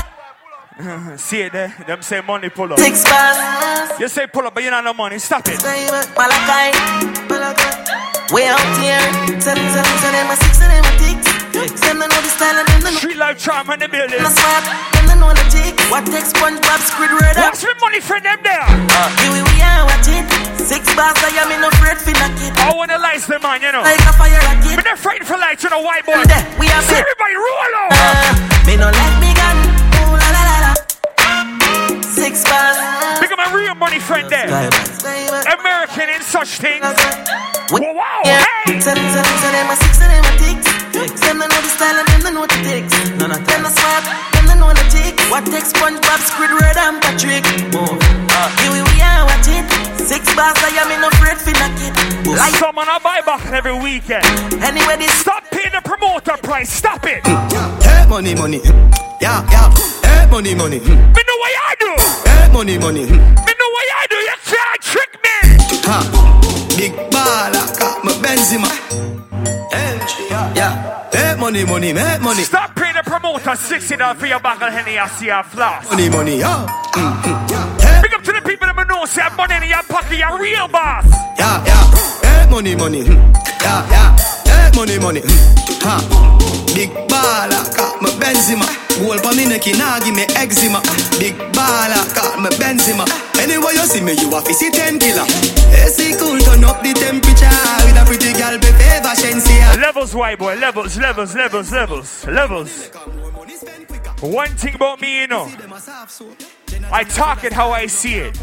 See it there? Them say money pull up. Six bars. You say pull up, but you not no money. Stop it. Uh, Malachi. Way out here. Tell them, tell them, tell them, my six and my ticks. Them don't know the style and them don't know. Street life charm in the building. No. Them don't know the tick. What takes SpongeBob, Squidward up? What's the money for them there? Here we, are, watch it. Six bars, I am in no afraid for knock it. I wanna lights them man, you know. Like a fire rocket. But they're fighting for lights, you know, white boy. There, we have so everybody roll out. Uh, me no let me gun. Ooh la la la la. Six bars. Up my real money friend there. American in such things. Wow, wow, Yeah. hey. Tell them, tell them, tell them, my six and them, my ticks. Them don't know the style and them don't know what it takes. No, no, them no smart, them don't know the tick. What takes SpongeBob, Squidward and Patrick? Uh, here we, we are, watch it. Six boss, I am in afraid for knock it. Like someone I buy back every weekend. Anyway, this stop paying the promoter price. Stop it. Mm. Hey, money, money. Mm. Yeah, yeah. Hey, money, money. Mm. Me know what I do. Hey, money, money. Me know what I do. You can't trick me. Ha. Big baller, got my Benzema. Yeah. Hey, money, money, make money. Stop paying the promoter sixty dollars for your of henny. I see your floss. Money, money, yeah. Mm-hmm. Big up to the people that know say money in your pocket. You're real boss. Yeah, yeah. Hey, money, money. Yeah, yeah. Hey, money, money. Ha. Big baller, got my Benzema. Goal for me neck, nah give me eczema. Big baller, got my Benzema. Anyway you see me, you to see ten killer. AC cool, turn up the temperature with a pretty girl, be favor Shenseea. Levels, white boy, levels, levels, levels, levels, levels. One thing about me, you know, I talk it how I see it.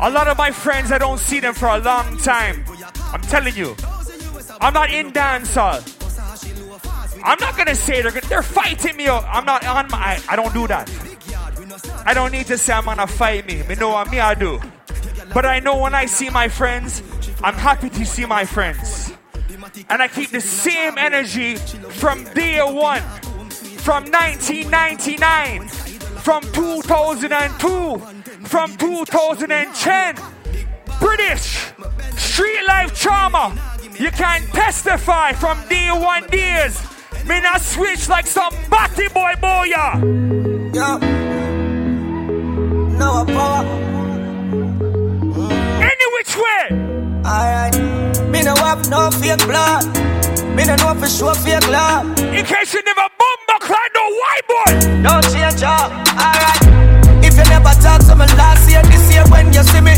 A lot of my friends, I don't see them for a long time. I'm telling you, I'm not in dancehall. I'm not gonna say they're they're fighting me. I'm not on my. I don't do that. I don't need to say I'm gonna fight me. Me know what me I do. But I know when I see my friends, I'm happy to see my friends. And I keep the same energy from day one, from 1999, from 2002, from 2010. British street life trauma. You can testify from day one days. Me not switch like some batty boy boy. Yeah. No a power. Any which way. Alright. Me no have no fake blood. Me no know for sure fake love. In case you never bumble clad no white boy. Don't change up. Alright. If you never talk to me last year, this year when you see me.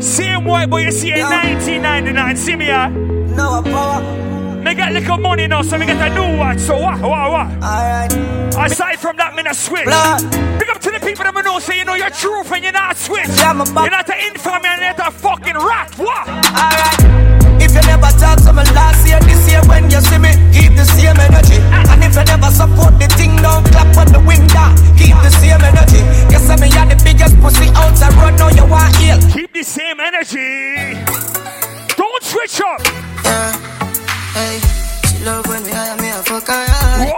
Same white boy you see in 1999. See me, yeah? No power. Me get little money now, so me get a new watch. So what, what, what? Alright. Aside from that, me not switch. Blood. Big up to the people that me know say you know you're true and you're not switch. you're not an infamy and you're not a fucking rat. What? Alright. If you never talk to me last year, this year when you see me, keep the same energy. And if you never support the thing, don't clap on the wing down. Keep the same energy. You say me are the biggest pussy out I run, now you want heal. Keep the same energy. Don't switch up. Yeah. Hey, she love when we hire me a fuck her hard.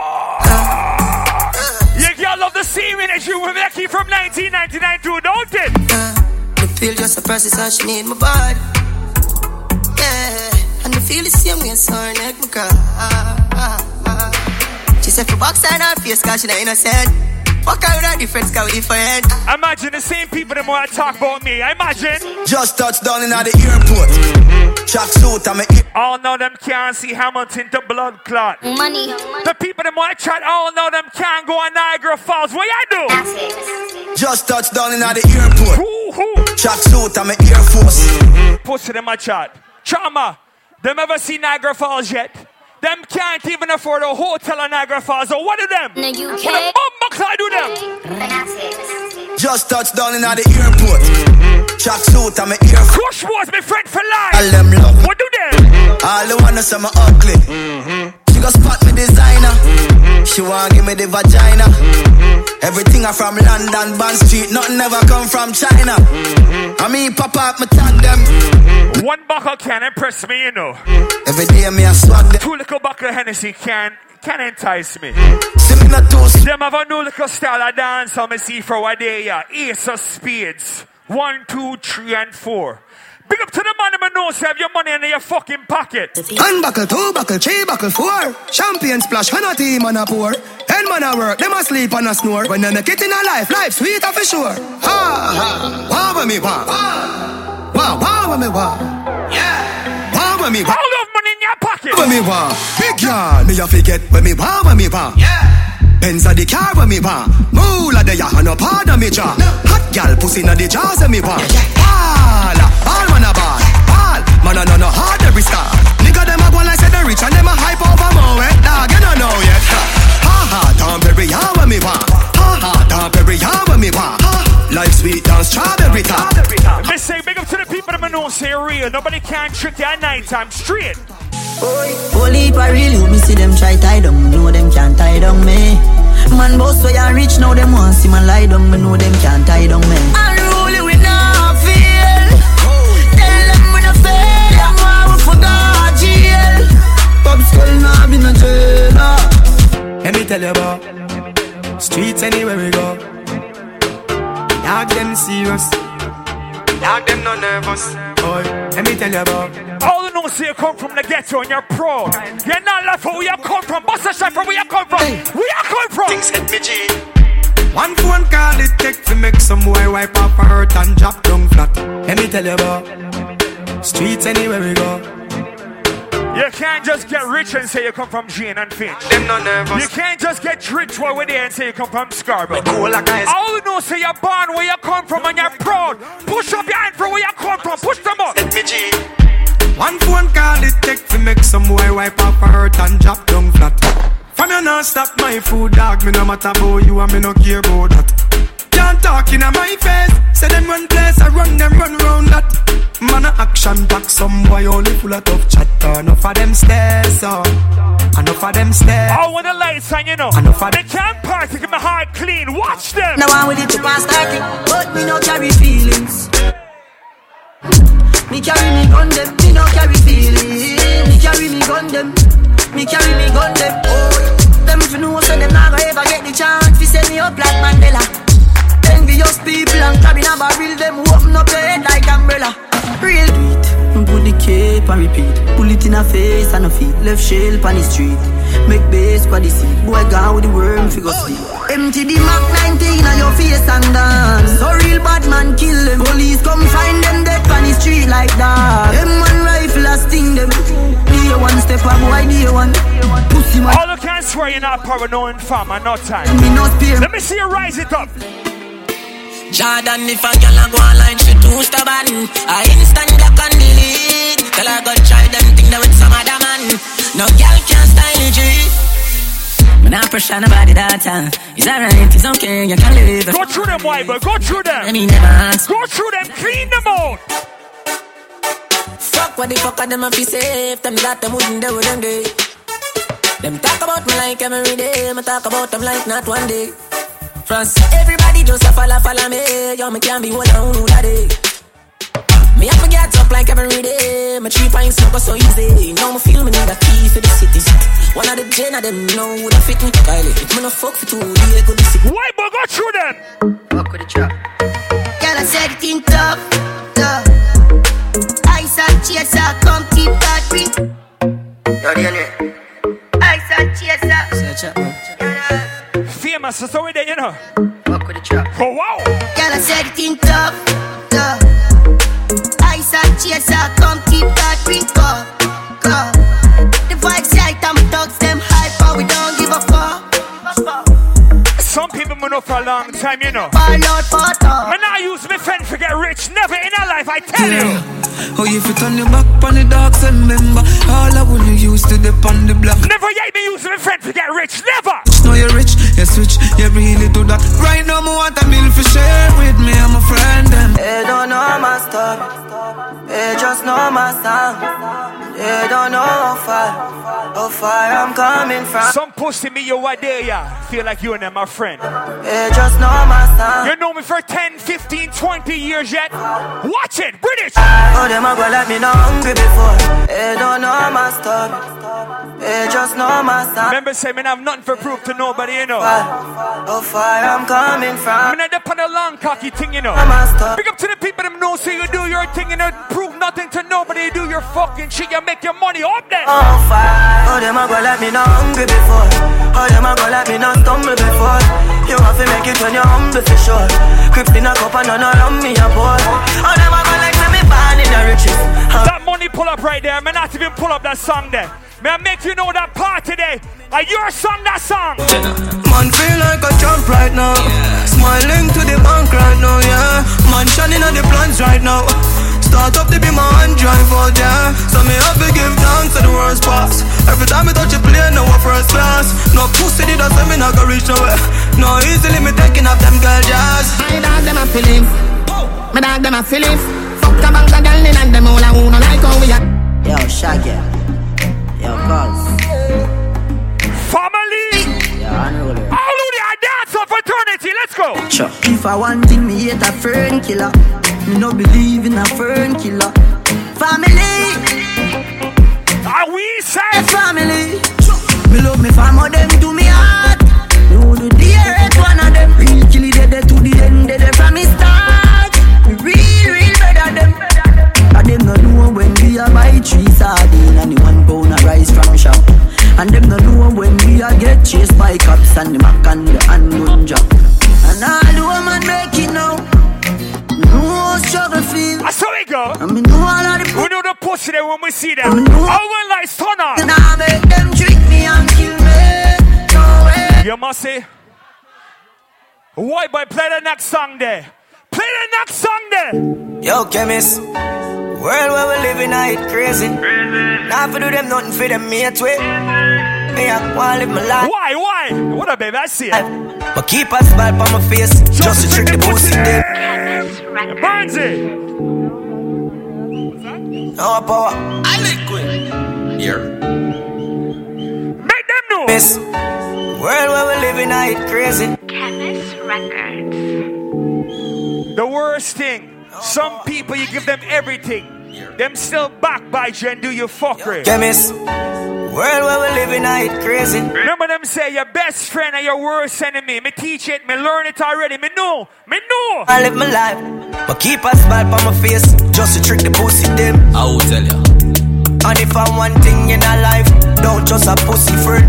Yeah, girl love the same energy we make it from 1999 too, don't it? Uh, the feel just a process how she need my body. Yeah, and the feel the same way so her neck my girl. Ah, ah, ah. She said for box and her face cause she not innocent. What kind of difference can we different? Imagine the same people that want to talk about me. I imagine. Just touched down in the airport. Mm-hmm. Track suit, I'm a All know them can't see Hamilton to blood clot. Money. The people that want to chat, all know them can't go on Niagara Falls. What you do? Just touched down in the airport. Who, who? Track suit, I'm a Air Force. Mm-hmm. Pussy them a chat. Trauma. Them ever see Niagara Falls yet? Them can't even afford a hotel in Niagara Falls. So what do them? In the UK. What clot do them? Just touched down in the airport. Track suit, a Air Force. Crush was my friend for life. All them love. What do them? All the wanna say me ugly. Go spot me designer. She want give me the vagina. Everything I from London, Bond Street. Nothing ever come from China. I mean, pop up, me tag them. One buckle can impress me, you know. Every day me a swag them. Two little buckle Hennessy can can entice me. See me not too. Them have a new little style of dance. I'm see for what day, yeah. Ace of spades. One, two, three, and four. Big up to the man who knows have your money in your fucking pocket. One buckle, two buckle, three buckle, four. Champion splash, when a team and a pour. Ten man a work, them a sleep and a snore. When they make it in a life, life sweeter for sure. Ha ha, wow with me wow. Wow, wow with me wow. Yeah. Wow with me wow. All of money in your pocket. When me wow. Big yard, me a forget when me wow when me wow. Yeah. Benz a the car when me want Moolah the ya and no part of me jaw Hot gal pussy na the jaws of me want Ball, all man a ball Ball, man a no no hard every star Nigga them a go like say they rich and them a hype over more. Eh Dog you don't know yet. Ha ha, Tom Perry ya when me want. Ha ha, Tom Perry ya when me want. Life sweet down strawberry top. Me say big up to the people that know say real. Nobody can trick you at night time straight. Holy if I really me see them try tie down, me know them can't tie down me. Man boss so ya rich now them want see man lie down, me know them can't tie down me. Unruly we not feel. Let me tell you about streets anywhere we go. Dog them serious. Dog them no nervous. Boy, let me tell you about. All the noise you come from the ghetto and you're pro. You're not left where you come from. Boss, from where you come from. Where you come from. Things hit me, G. One phone call it take to make some boy wipe off a hurt and drop down flat. Let me tell you about streets anywhere we go. You can't just get rich and say you come from Jane and Finch. Them no nervous. You can't just get rich while we're there and say you come from Scarborough. cool like guys. All you know say you're born where you come from and you're proud. Push up your hand for where you come from. Push them up. Let me G. One phone call it take to make some boy wipe off a hurt and drop down flat. From you not stop my food, dog. Me no matter about you and me no care about that. Can't talk in my face. Say them run place, I run them run round that. Man a action back, some boy only full of tough chatter. Enough of them stairs, so enough of them stairs. Oh, when the lights on, you know. Enough of they can't party, keep my heart clean. Watch them. Now I'm with it to pass starting, but me no carry feelings. Me carry me gun them, me no carry feelings. Me carry me gun them, me carry me gun them. Oh, them if you know so them never ever get the chance. Fi set me up like Mandela. Envious people and crabbing a barrel, them open up your head like umbrella. Real tweet. Put the cape and repeat. Pull it in a face and a feet. Left shell on the street. Make base for the seat. Boy gone with the worm figure sleep. Empty the Mac 19 on your face and dance. So real bad man kill them. Police come find them dead on the street like that. Them one rifle a sting them. Day one step up, boy day one. Pussy man. All you can swear you're not paranoid fam and not time. Me no spare. Let me see you rise it up. Jordan, if a girl a go online, she too stubborn. I instant block and delete. Tell her go try them thing that with some other man. No girl can style G. Me not pressure nobody that time. It's alright, it's okay, you can live. Go through them, white boy. Go through them. Let me never ask. Go through them. Clean them out. Fuck what the fuck are them a fi safe. Them that them wouldn't do them day. Them talk about me like every day. Me talk about them like not one day. France, everybody just a follow, follow me. Yo, me can't be one on who that day. Me have to get up like every day. My three pints not go so easy. Now me feel me need a key for the city. One of the gen of them know who that fit me. Kylie, if me no fuck for two, yeah, go this. White boy, go through them. Fuck with the trap. Girl, I said it in tough, tough. Ice and chaser, come keep that ring. Yo, DNA. Ice and chaser. Search up. Famous, that's already there, you know. Fuck with the trap. Oh, wow. Girl, I said it in tough, tough. Ice and chaser, come keep that ring. Go, go. The vibes right, I'm thugs, them hype, but we don't give a fuck. Some people been up for a long time, you know. Ball out, part out. Man, I use my friend to get rich. Never in our life, I tell you. Oh, if you turn your back on the dogs, and remember all I wanna use to dip on the block. Never yet me use my friend to get rich. Never. Just Know you're rich, you switch, you really do that. Right now, me want a meal for share with me and my friend them. They don't know my story. They just know my song. They don't know how far, how far I'm coming from. Some pussy me you are there, yeah. Feel like you and them my friend. They eh, just know my song. You know me for 10, 15, 20 years yet. Watch it, British. Oh, them a go let me not hungry before. They don't know my story. They eh, just know my song. Remember, say, man, I have nothing for proof to nobody, you know. How oh, far I'm coming from. I'm not up on a long cocky thing, you know. Big up to the people that know, say you do your thing and don't prove nothing to nobody. You do your fucking shit, you make your money up there. Oh, fire. Oh, them a go let me not hungry before. Oh, them a go let me not stumble before. You have to make it when you're humble for sure. Crips in a cup and none around me a boy. Oh, them a go like me born in the riches. That money pull up right there. Man, not even pull up that song there. May I make you know that part today? Are your song that song? Man feel like a champ right now. Smiling to the bank right now, yeah. Man shining on the plans right now. Start up to be my hand drive out, yeah. So me have to give thanks to the worst pass. Every time I touch a plane, no first class. No pussy did say me not go reach nowhere. No easily me taking up them girl jazz. My dog them a feeling. My dog them a feeling. Fuck a bank of girl in and them all a who no like how we a. Yo, Shaggy. Yo, cuz. Family. Yeah, unruly. All of the dance of fraternity. Let's go. Sure. If I want thing, me hate a fern killer. Me no believe in a fern killer. Family, Are we say? family. Me love me family, them to me heart one of them. Real killy dead de to the end, dead de from his start. Real, real better them. And them no know when we are buy three sardine and the one pound of rice from shop. And them no know when we are get chased by cops and the mac and the handgun job. And all the woman make it now. No struggle feel. That's how we go. I mean, know all of the. We know the pussy there when we see them. I mean, know. Our lights turn on. And I make them trick me and kill me. No way. You must say. White boy, play the next song there. Play the next song there. Yo, chemist. World where we living, I it crazy. Not for do them nothing for them mate way. Me, I wanna live my life. Why, why? What up, baby? I see it. But keep a smile on my face, just to trick the pussy them. Barnsey. No power. I liquid. Here. Make know. Miss. World where we living, I it crazy. Chemist Records. The worst thing, some people you give them everything. Them still back by you and do your fuckery. Chemist. World where we living, I it crazy. Remember them say your best friend and your worst enemy. Me teach it, me learn it already. Me know, me know. I live my life, but keep a smile on my face, just to trick the pussy them. I will tell ya. And if I'm one thing in a life, don't just a pussy friend.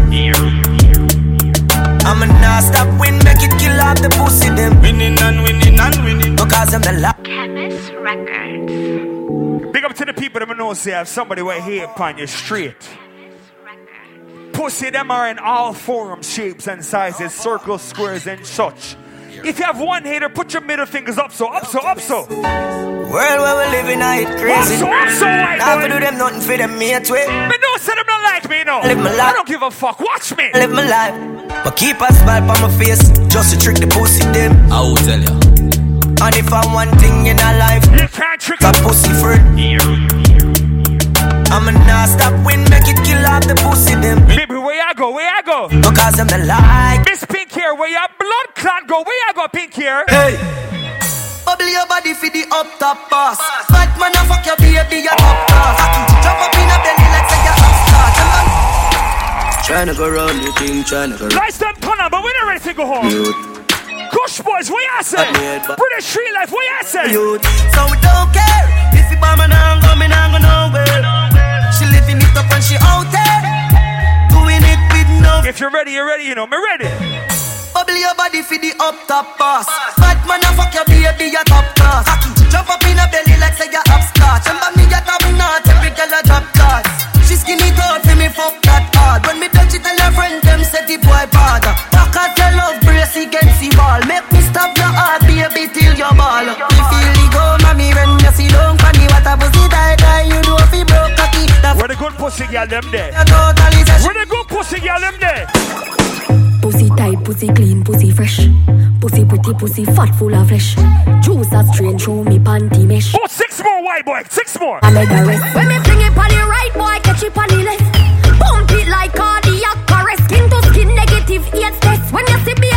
I'ma not stop win, make it kill off the pussy them. Winning and winning and winning, because I'm the last. Big up to the people that know say have somebody right here upon your street. Pussy them are in all forms, shapes, and sizes, circles, squares, and such. If you have one hater, put your middle fingers up so, up so, up so. World where we living, I it crazy. Up so, up so, white Not boy. for do them nothing for them mate way. Me know say them not like me, no. Live my life. I don't give a fuck. Watch me. live my life, but keep a smile on my face, just to trick the pussy them. I will tell ya. And if I'm one thing in a life, you can't trick a pussy friend. I'ma not stop win, make it kill off the pussy them. Baby, where I go? Where I go? Because I'm the like. Miss Pink here, where your blood clot go? Where I go, Pink here? Hey. Bubble your body for the up top boss. Fat man, I fuck your baby, your top class. Jump up in a belly like say you're upstart. Tryna go round the thing, tryna go round. Nice them turn but we're not ready to go home. Kush boys, what you say? British street life, what you say? Youth. So we don't care if you bomb and I'm coming, I'm going nowhere. Up and she out there. Doing it with no. If you're ready, you're ready, you know, me ready. Bubble your body for the up top boss. Fat man, I fuck your baby, your top class. Jump up in a belly like say you're upstart. Remember me, your top notch, every girl a drop class. She skinny tall for me, fuck that hard. When me touch it, tell her friend them say the boy bad. Back at your love brace against the wall. Make me stop your heart, baby, till your ball. Me feel the go, mommy, when you see long funny. What a pussy tight, you Where the good pussy girl them there? totally say Where the good pussy girl them there? Pussy tight, pussy clean, pussy fresh. Pussy pretty, pussy fat, full of flesh. Juice a strain through me panty mesh. Oh, six more white boy, six more. I made the rest. When me fling it on the right, boy, catch it on the left. Pump it like cardiac arrest. Skin to skin, negative AIDS test. When you see baby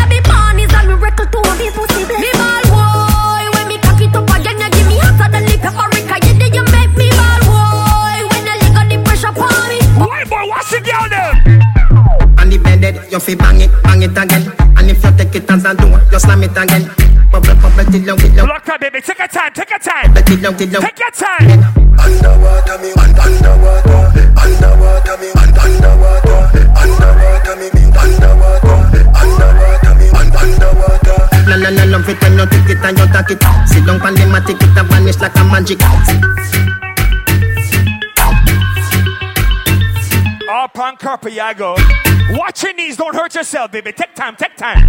On bed, you fi bang it, bang it again. And if you take it as a door, you slam it again. Bubble, bubble, till you get low. Block time, baby. Take your time, take your time. Till you get low. Take your time. Underwater, me, un- underwater, underwater, me, un- underwater, underwater, me, me, underwater, underwater, me, un- underwater. La la la, love it when you take it and you take it. Sit down pon the mat, take it and vanish like a magic. Up on carpet, you go. Watch your knees, don't hurt yourself, baby. Take time, take time.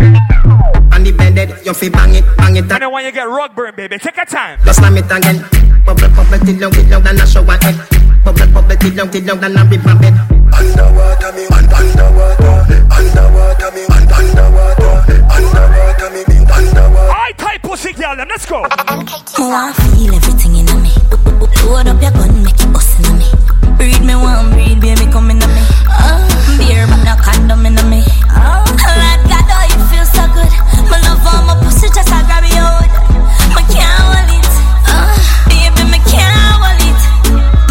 On the bed, you fi bang it, bang it, And then when you get rug burn, baby, take your time. you slam it again. Bubble, bubble, till you get low, then I show a head. Bubble, bubble, till you get low, then I rip a bed. Underwater, me, un- underwater, underwater, me, un- underwater, underwater, me, me, underwater. I type pussy girl, them. Let's go. Oh, I feel everything in me. Load up your gun, make it bust in me. Breed me one, breed, baby, come in uh. me. Oh, beer, but no condom in me. Oh, Lord God, oh, you feel so good. My love on my pussy, just I grab your hood. My can't hold it. Oh, baby, me can't hold it.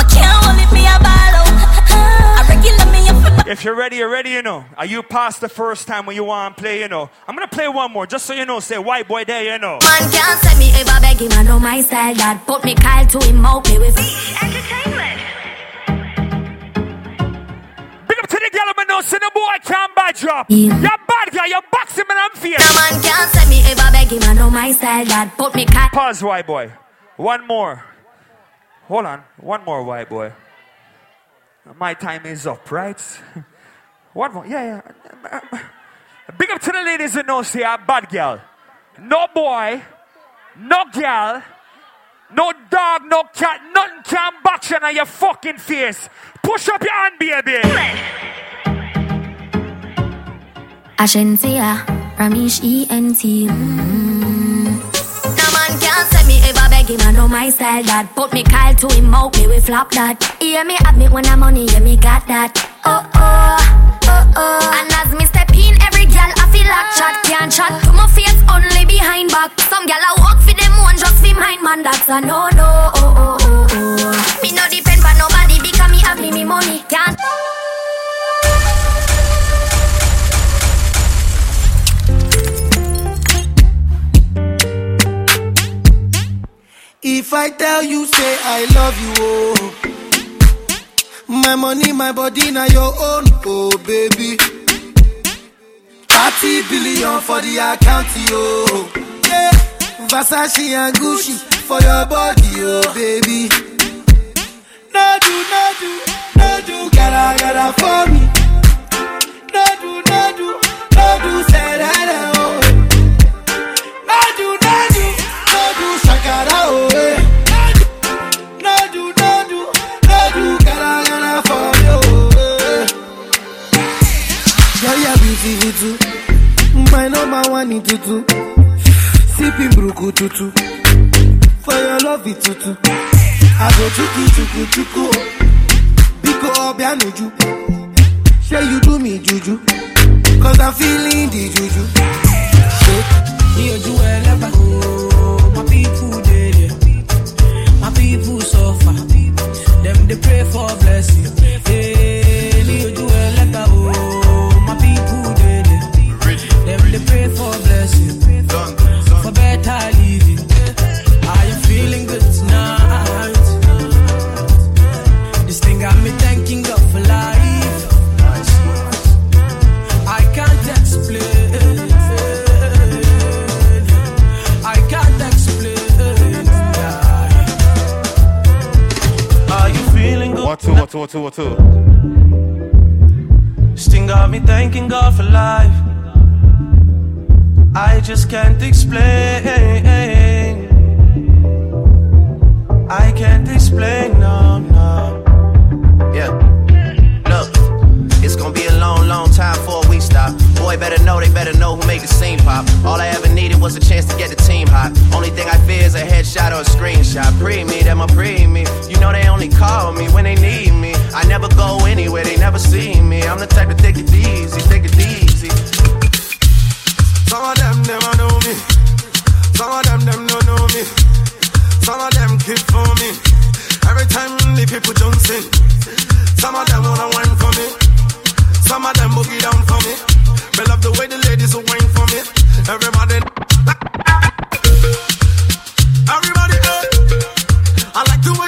My can't hold it, me a ball out. I regular me up. If you're ready, you're ready, you know. Are you past the first time when you want to play, you know? I'm going to play one more just so you know. Say, white boy there, you know. Man can't say me ever beg him, I know my style. That put me Kyle to him, out me with. You're bad girl, you're boxing man, I'm fierce. No man can't say me ever beg him, I know my style that put me cat. Pause, white boy. One more. Hold on. One more, white boy. My time is up, right? One more. Yeah, yeah. Big up to the ladies who know say I'm bad girl. No boy, no girl, no dog, no cat, nothing can box you on your fucking face. Push up your hand, baby. Ashensia, Romeich ENT. Mm. No man can't say me ever beg him, I know my style that. Put me call to him out, me we flop that. Hear me have me when I'm money, yeah me got that. Oh oh, oh oh. And as me step in, every girl I feel like chat can't chat to my face only behind back. Some girl I walk for them one just for mine man that's a no no. Oh oh oh oh. Me no depend on nobody because me have me me money can't. If I tell you, say I love you, oh. My money, my body, now your own, oh baby. 30 billion for the account, yo. Yeah. Versace and Gucci for your body, oh baby. No do, no do, no gotta, for me. No do, no say that, My number one in tutu. Sipping bruku. For your love it tutu. I go chuku chuku chuku. Biko obianuju. Say you do me juju. I'm feeling the juju. ní ojú ẹlẹ́bà my people people suffer. Them they pray for blessing two, what two, what two, what two? Sting got me thanking God for life. I just can't explain. I can't explain, no, no. Yeah. Look, it's gonna be a long, long time for we stop. Boy, better know, they better know who made the scene pop. All I ever needed was a chance to get the team hot. Only thing I fear is a headshot or a screenshot. Pre me, them a pre me. You know they only call me when they need me. I never go anywhere, they never see me. I'm the type to take it easy, take it easy. Some of them never know me. Some of them them don't know me. Some of them keep for me. Every time the people in. Some of them wanna wine for me. Some of them boogie down for me. Me love the way the ladies will wine for me. Everybody. Everybody. I like the way